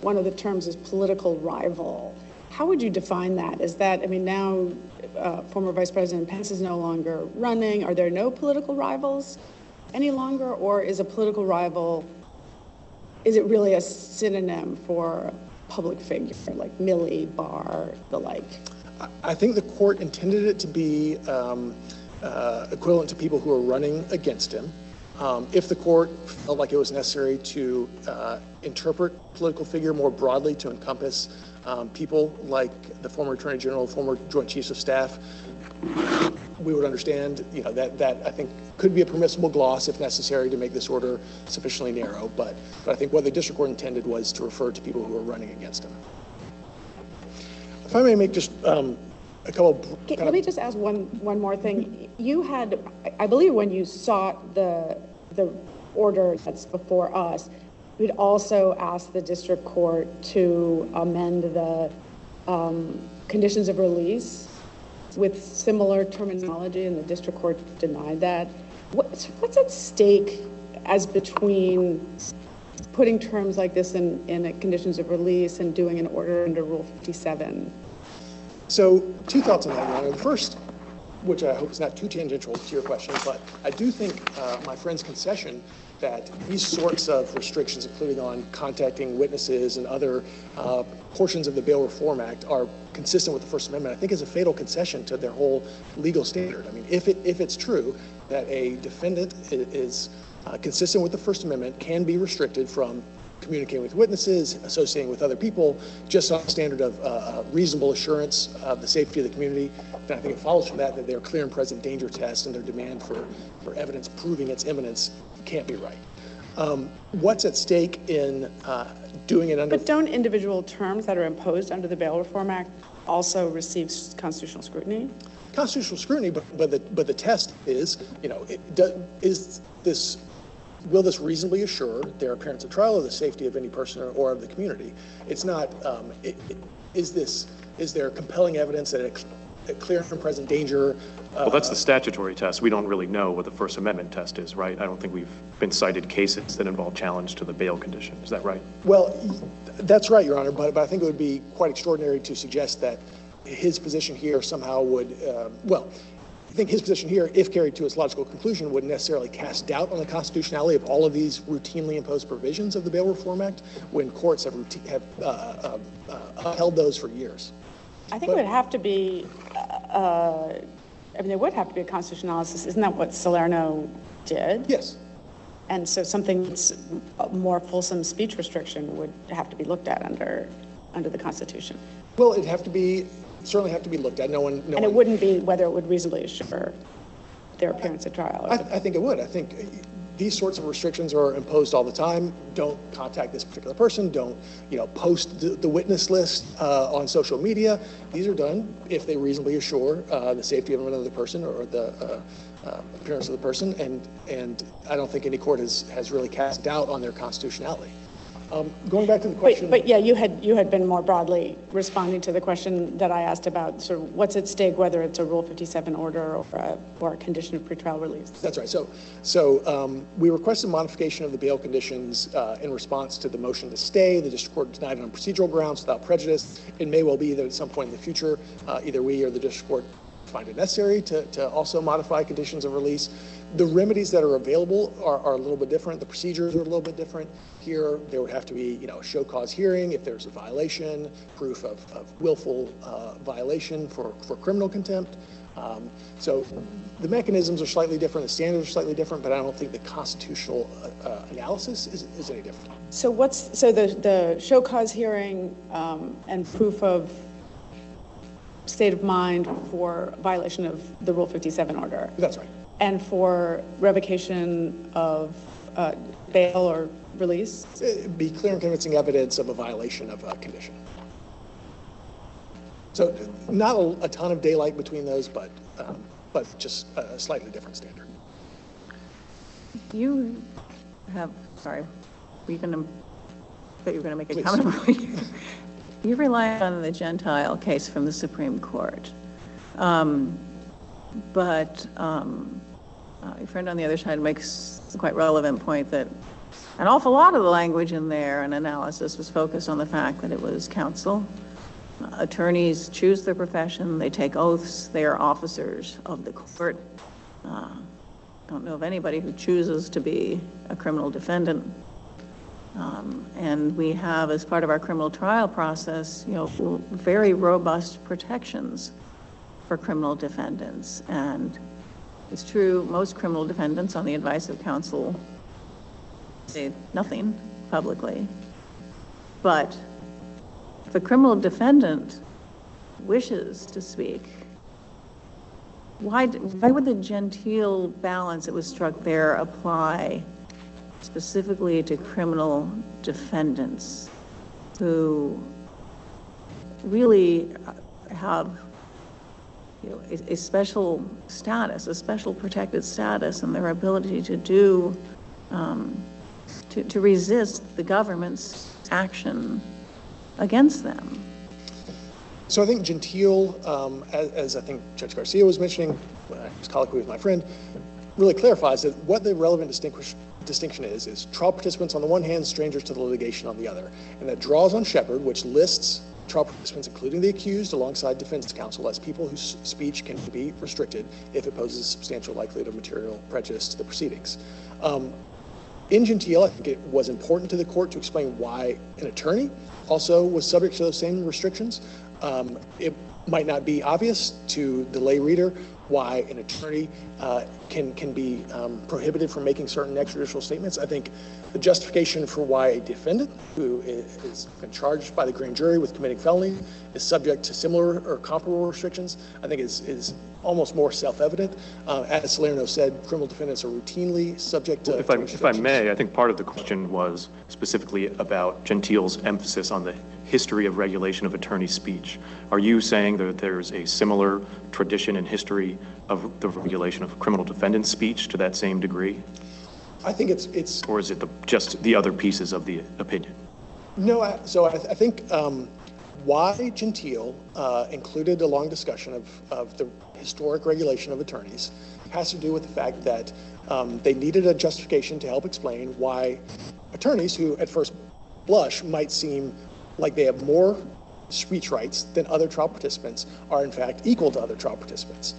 one of the terms is political rival. How would you define that? Is that, I mean, now uh, former Vice President Pence is no longer running. Are there no political rivals any longer? Or is a political rival, is it really a synonym for public figure like Milley, Barr, the like? I- I think the court intended it to be um, uh, equivalent to people who are running against him. Um, If the court felt like it was necessary to uh, interpret political figure more broadly to encompass um, people like the former Attorney General, former Joint Chiefs of Staff, we would understand, you know, that, that I think could be a permissible gloss if necessary to make this order sufficiently narrow. But, but I think what the district court intended was to refer to people who are running against him. If I may make just um, a couple. Kind Let me just ask one, one more thing. You had, I believe when you sought the, the order that's before us, you'd also ask the district court to amend the um, conditions of release with similar terminology, and the district court denied that. What's, what's at stake as between putting terms like this in, in conditions of release and doing an order under Rule 57? So, two thoughts on that, Your Honor. The first, which I hope is not too tangential to your question, but I do think uh, my friend's concession that these sorts of restrictions, including on contacting witnesses and other uh, portions of the Bail Reform Act, are consistent with the First Amendment, I think is a fatal concession to their whole legal standard. I mean, if it if it's true that a defendant is uh, consistent with the First Amendment, can be restricted from communicating with witnesses, associating with other people, just on the standard of uh, uh, reasonable assurance of the safety of the community, And I think it follows from that that their clear and present danger test and their demand for, for evidence proving its imminence can't be right. Um, What's at stake in uh, doing it under? But don't individual terms that are imposed under the Bail Reform Act also receive constitutional scrutiny? constitutional scrutiny, but, but the, but the test is, you know, it, do, is this, will this reasonably assure their appearance at trial or the safety of any person or, of the community? It's not, um, it, it- is this, is there compelling evidence that a, a clear and present danger? uh, Well, that's the statutory test. We don't really know what the First Amendment test is, right? I don't think we've been cited cases that involve challenge to the bail condition. Is that right? Well, that's right, Your Honor, but, but I think it would be quite extraordinary to suggest that his position here somehow would, uh, well, I think his position here, if carried to its logical conclusion, would necessarily cast doubt on the constitutionality of all of these routinely imposed provisions of the Bail Reform Act when courts have, routine, have uh, uh, uh, upheld those for years. I think it would have to be, uh, I mean, there would have to be a constitutional analysis. Isn't that what Salerno did? Yes. And so something that's a more fulsome speech restriction would have to be looked at under, under the Constitution. Well, it'd have to be, certainly have to be looked at. No one, no And it one- wouldn't be whether it would reasonably assure their appearance at trial. I, I think it would. I think these sorts of restrictions are imposed all the time. Don't contact this particular person. Don't, you know, post the, the witness list uh, on social media. These are done if they reasonably assure uh, the safety of another person or the uh, uh, appearance of the person. And and I don't think any court has has really cast doubt on their constitutionality. Um, going back to the question. But, but yeah, you had, you had been more broadly responding to the question that I asked about sort of what's at stake, whether it's a Rule 57 order or a, or a condition of pretrial release. That's right. So, so um, we requested modification of the bail conditions uh, in response to the motion to stay. The district court denied it on procedural grounds without prejudice. It may well be that at some point in the future, uh, either we or the district court find it necessary to, to also modify conditions of release. The remedies that are available are, are a little bit different. The procedures are a little bit different. Here, there would have to be, you know, a show cause hearing if there's a violation, proof of, of willful uh, violation for, for criminal contempt. Um, So the mechanisms are slightly different, the standards are slightly different, but I don't think the constitutional uh, uh, analysis is, is any different. So what's, so the, the show cause hearing um, and proof of state of mind for violation of the Rule 57 order? That's right. And for revocation of uh, bail or release? It'd Be clear and convincing evidence of a violation of a condition. So not a, a ton of daylight between those, but, um, but just a slightly different standard. You have, sorry, were you going to, thought you were going to make a Please. comment you. You rely on the Gentile case from the Supreme Court. Um, But um, uh, your friend on the other side makes a quite relevant point that an awful lot of the language in there and analysis was focused on the fact that it was counsel. Attorneys choose their profession, they take oaths, they are officers of the court. Uh, Don't know of anybody who chooses to be a criminal defendant. Um, And we have, as part of our criminal trial process, you know, very robust protections for criminal defendants. And It's true, most criminal defendants, on the advice of counsel, say nothing publicly. But if a criminal defendant wishes to speak, why, why would the Gentile balance that was struck there apply specifically to criminal defendants who really have, you know, a, a special status, a special protected status, and their ability to do, um, to, to resist the government's action against them? So I think Gentile, um, as, as I think Judge Garcia was mentioning, when I was colloquy with my friend, really clarifies that what the relevant distinction is, is trial participants on the one hand, strangers to the litigation on the other. And that draws on Sheppard, which lists trial participants, including the accused, alongside defense counsel, as people whose speech can be restricted if it poses substantial likelihood of material prejudice to the proceedings. Um, in Gentile, I think it was important to the court to explain why an attorney also was subject to those same restrictions. Um, it might not be obvious to the lay reader why an attorney uh, can can be um, prohibited from making certain extrajudicial statements. I think the justification for why a defendant who i- has been charged by the grand jury with committing felony is subject to similar or comparable restrictions, I think is is almost more self-evident. Uh, as Salerno said, criminal defendants are routinely subject to. If I, if I may, I think part of the question was specifically about Gentile's emphasis on the history of regulation of attorney speech. Are you saying that there's a similar tradition and history of the regulation of criminal defendant speech to that same degree? I think it's it's Or is it the, just the other pieces of the opinion? No, I, so I, I think um, why Gentile uh, included a long discussion of, of the historic regulation of attorneys has to do with the fact that um, they needed a justification to help explain why attorneys who at first blush might seem like they have more speech rights than other trial participants are in fact equal to other trial participants.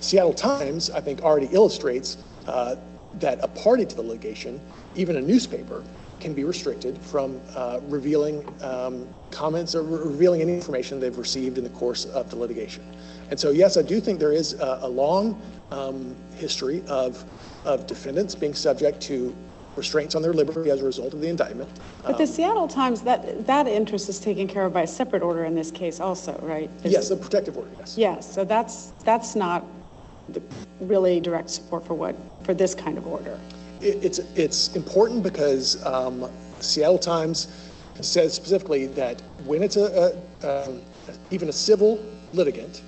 Seattle Times, I think, already illustrates uh, that a party to the litigation, even a newspaper, can be restricted from uh, revealing um, comments or re- revealing any information they've received in the course of the litigation. And so, yes, I do think there is a, a long um, history of, of defendants being subject to restraints on their liberty as a result of the indictment. But the Seattle Times, that, that interest is taken care of by a separate order in this case also, right? Is- Yes, a protective order, yes. Yes, so that's, that's not the really direct support for what, for this kind of order. It, it's it's important because um, Seattle Times says specifically that when it's a, a um, even a civil litigant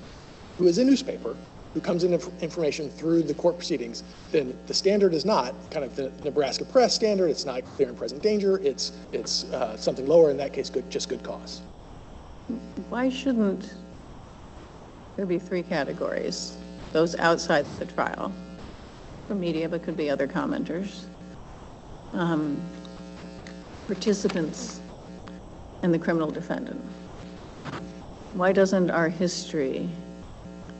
who is a newspaper who comes in inf- information through the court proceedings, then the standard is not kind of the Nebraska press standard. It's not clear and present danger. It's it's uh, something lower in that case, good just good cause. Why shouldn't there be three categories? Those outside the trial, for media, but could be other commenters, um, participants, and the criminal defendant. Why doesn't our history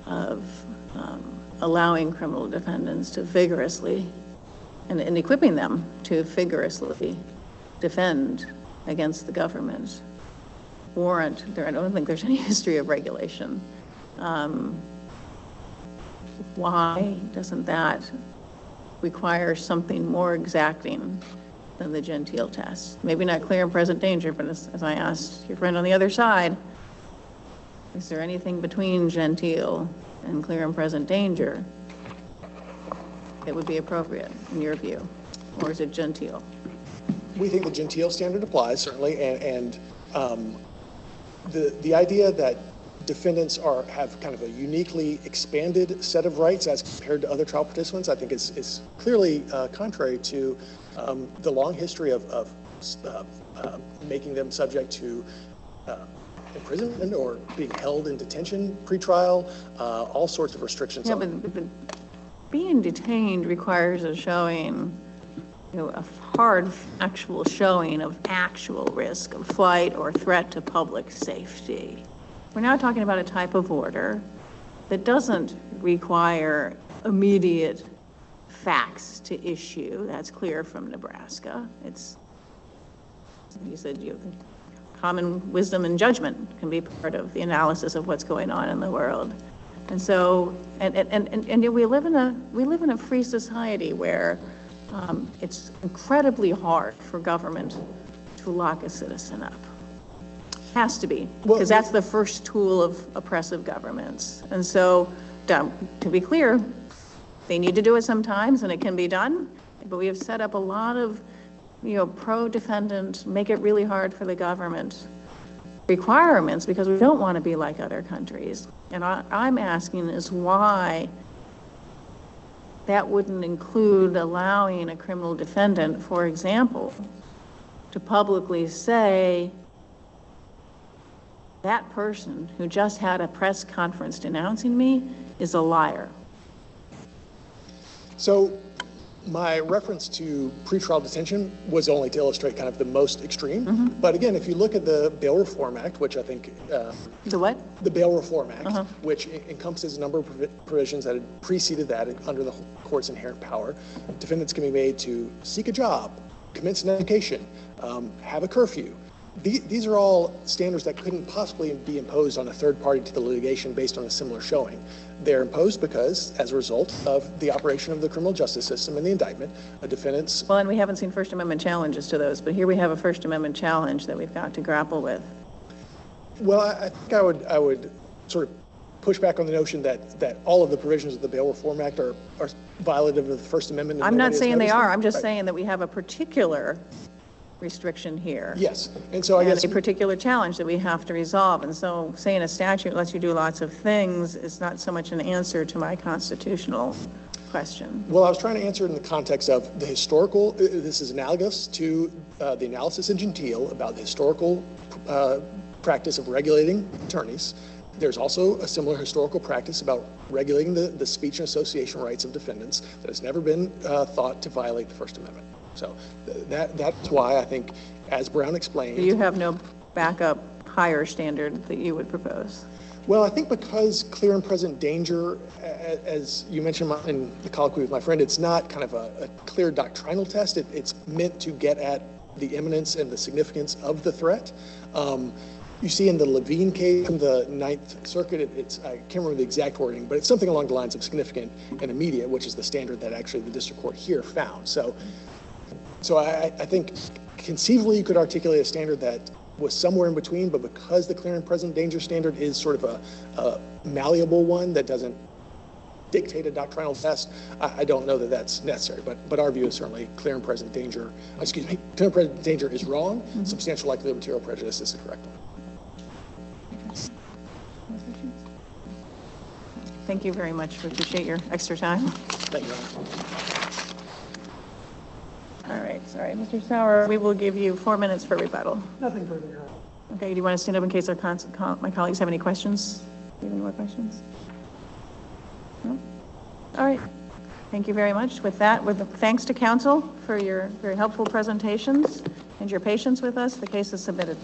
of um, allowing criminal defendants to vigorously, and and equipping them to vigorously defend against the government warrant, there, I don't think there's any history of regulation. Um, Why doesn't that require something more exacting than the Gentile test? Maybe not clear and present danger, but as, as I asked your friend on the other side, is there anything between Gentile and clear and present danger it would be appropriate in your view? Or is it Gentile? We think the Gentile standard applies certainly, and, and um, the the idea that defendants are have kind of a uniquely expanded set of rights as compared to other trial participants, I think is is clearly uh, contrary to um, the long history of, of uh, uh, making them subject to. Imprisonment or being held in detention pre-trial, uh, all sorts of restrictions. Yeah, on- but, but being detained requires a showing, you know, a hard actual showing of actual risk of flight or threat to public safety. We're now talking about a type of order that doesn't require immediate facts to issue. That's clear from Nebraska. It's, you said you, common wisdom and judgment can be part of the analysis of what's going on in the world. And so, and, and, and, and we live in a, we live in a free society where um, it's incredibly hard for government to lock a citizen up. Has to be, Well, because that's the first tool of oppressive governments. And so, to be clear, they need to do it sometimes, and it can be done, but we have set up a lot of, you know, pro-defendant, make it really hard for the government requirements, because we don't want to be like other countries. And I, I'm asking is why that wouldn't include allowing a criminal defendant, for example, to publicly say, that person who just had a press conference denouncing me is a liar. So my reference to pretrial detention was only to illustrate kind of the most extreme. But again, if you look at the Bail Reform Act, which I think, um, The what? the Bail Reform Act, which encompasses a number of provi- provisions that had preceded that under the court's inherent power, defendants can be made to seek a job, commence an education, um, have a curfew. The- These are all standards that couldn't possibly be imposed on a third party to the litigation based on a similar showing. They're imposed because, as a result of the operation of the criminal justice system and the indictment, a defendant's Well, and we haven't seen First Amendment challenges to those, but here we have a First Amendment challenge that we've got to grapple with. Well, I I think I would, I would sort of push back on the notion that, that all of the provisions of the Bail Reform Act are, are violative of the First Amendment. and I'm not saying they noticed are, them. I'm just Right. saying that we have a particular restriction here. Yes, and so I And guess, a particular challenge that we have to resolve. And so saying a statute lets you do lots of things is not so much an answer to my constitutional question. well, I was trying to answer it in the context of the historical, uh, this is analogous to uh, the analysis in Gentile about the historical uh, practice of regulating attorneys. There's also a similar historical practice about regulating the, the speech and association rights of defendants that has never been uh, thought to violate the First Amendment. So th- that, that's why I think, as Brown explained. Do you have no backup higher standard that you would propose? Well, I think because clear and present danger, as you mentioned in the colloquy with my friend, it's not kind of a, a clear doctrinal test. It, it's meant to get at the imminence and the significance of the threat. Um, you see in the Levine case in the Ninth Circuit, it, it's I can't remember the exact wording, but it's something along the lines of significant and immediate, which is the standard that actually the district court here found. So, so I, I think conceivably you could articulate a standard that was somewhere in between, but because the clear and present danger standard is sort of a, a malleable one that doesn't dictate a doctrinal test, I, I don't know that that's necessary. But, but our view is certainly clear and present danger, excuse me, clear and present danger is wrong. Mm-hmm. Substantial likelihood of material prejudice is the correct one. Thank you very much. We appreciate your extra time. Thank you. All right, sorry, Mr. Sauer, we will give you four minutes for rebuttal. Nothing further, Your Honor. Okay, do you want to stand up in case our, cons- co- my colleagues have any questions? Do you have any more questions? No? All right, thank you very much. With that, with the thanks to counsel for your very helpful presentations and your patience with us, the case is submitted.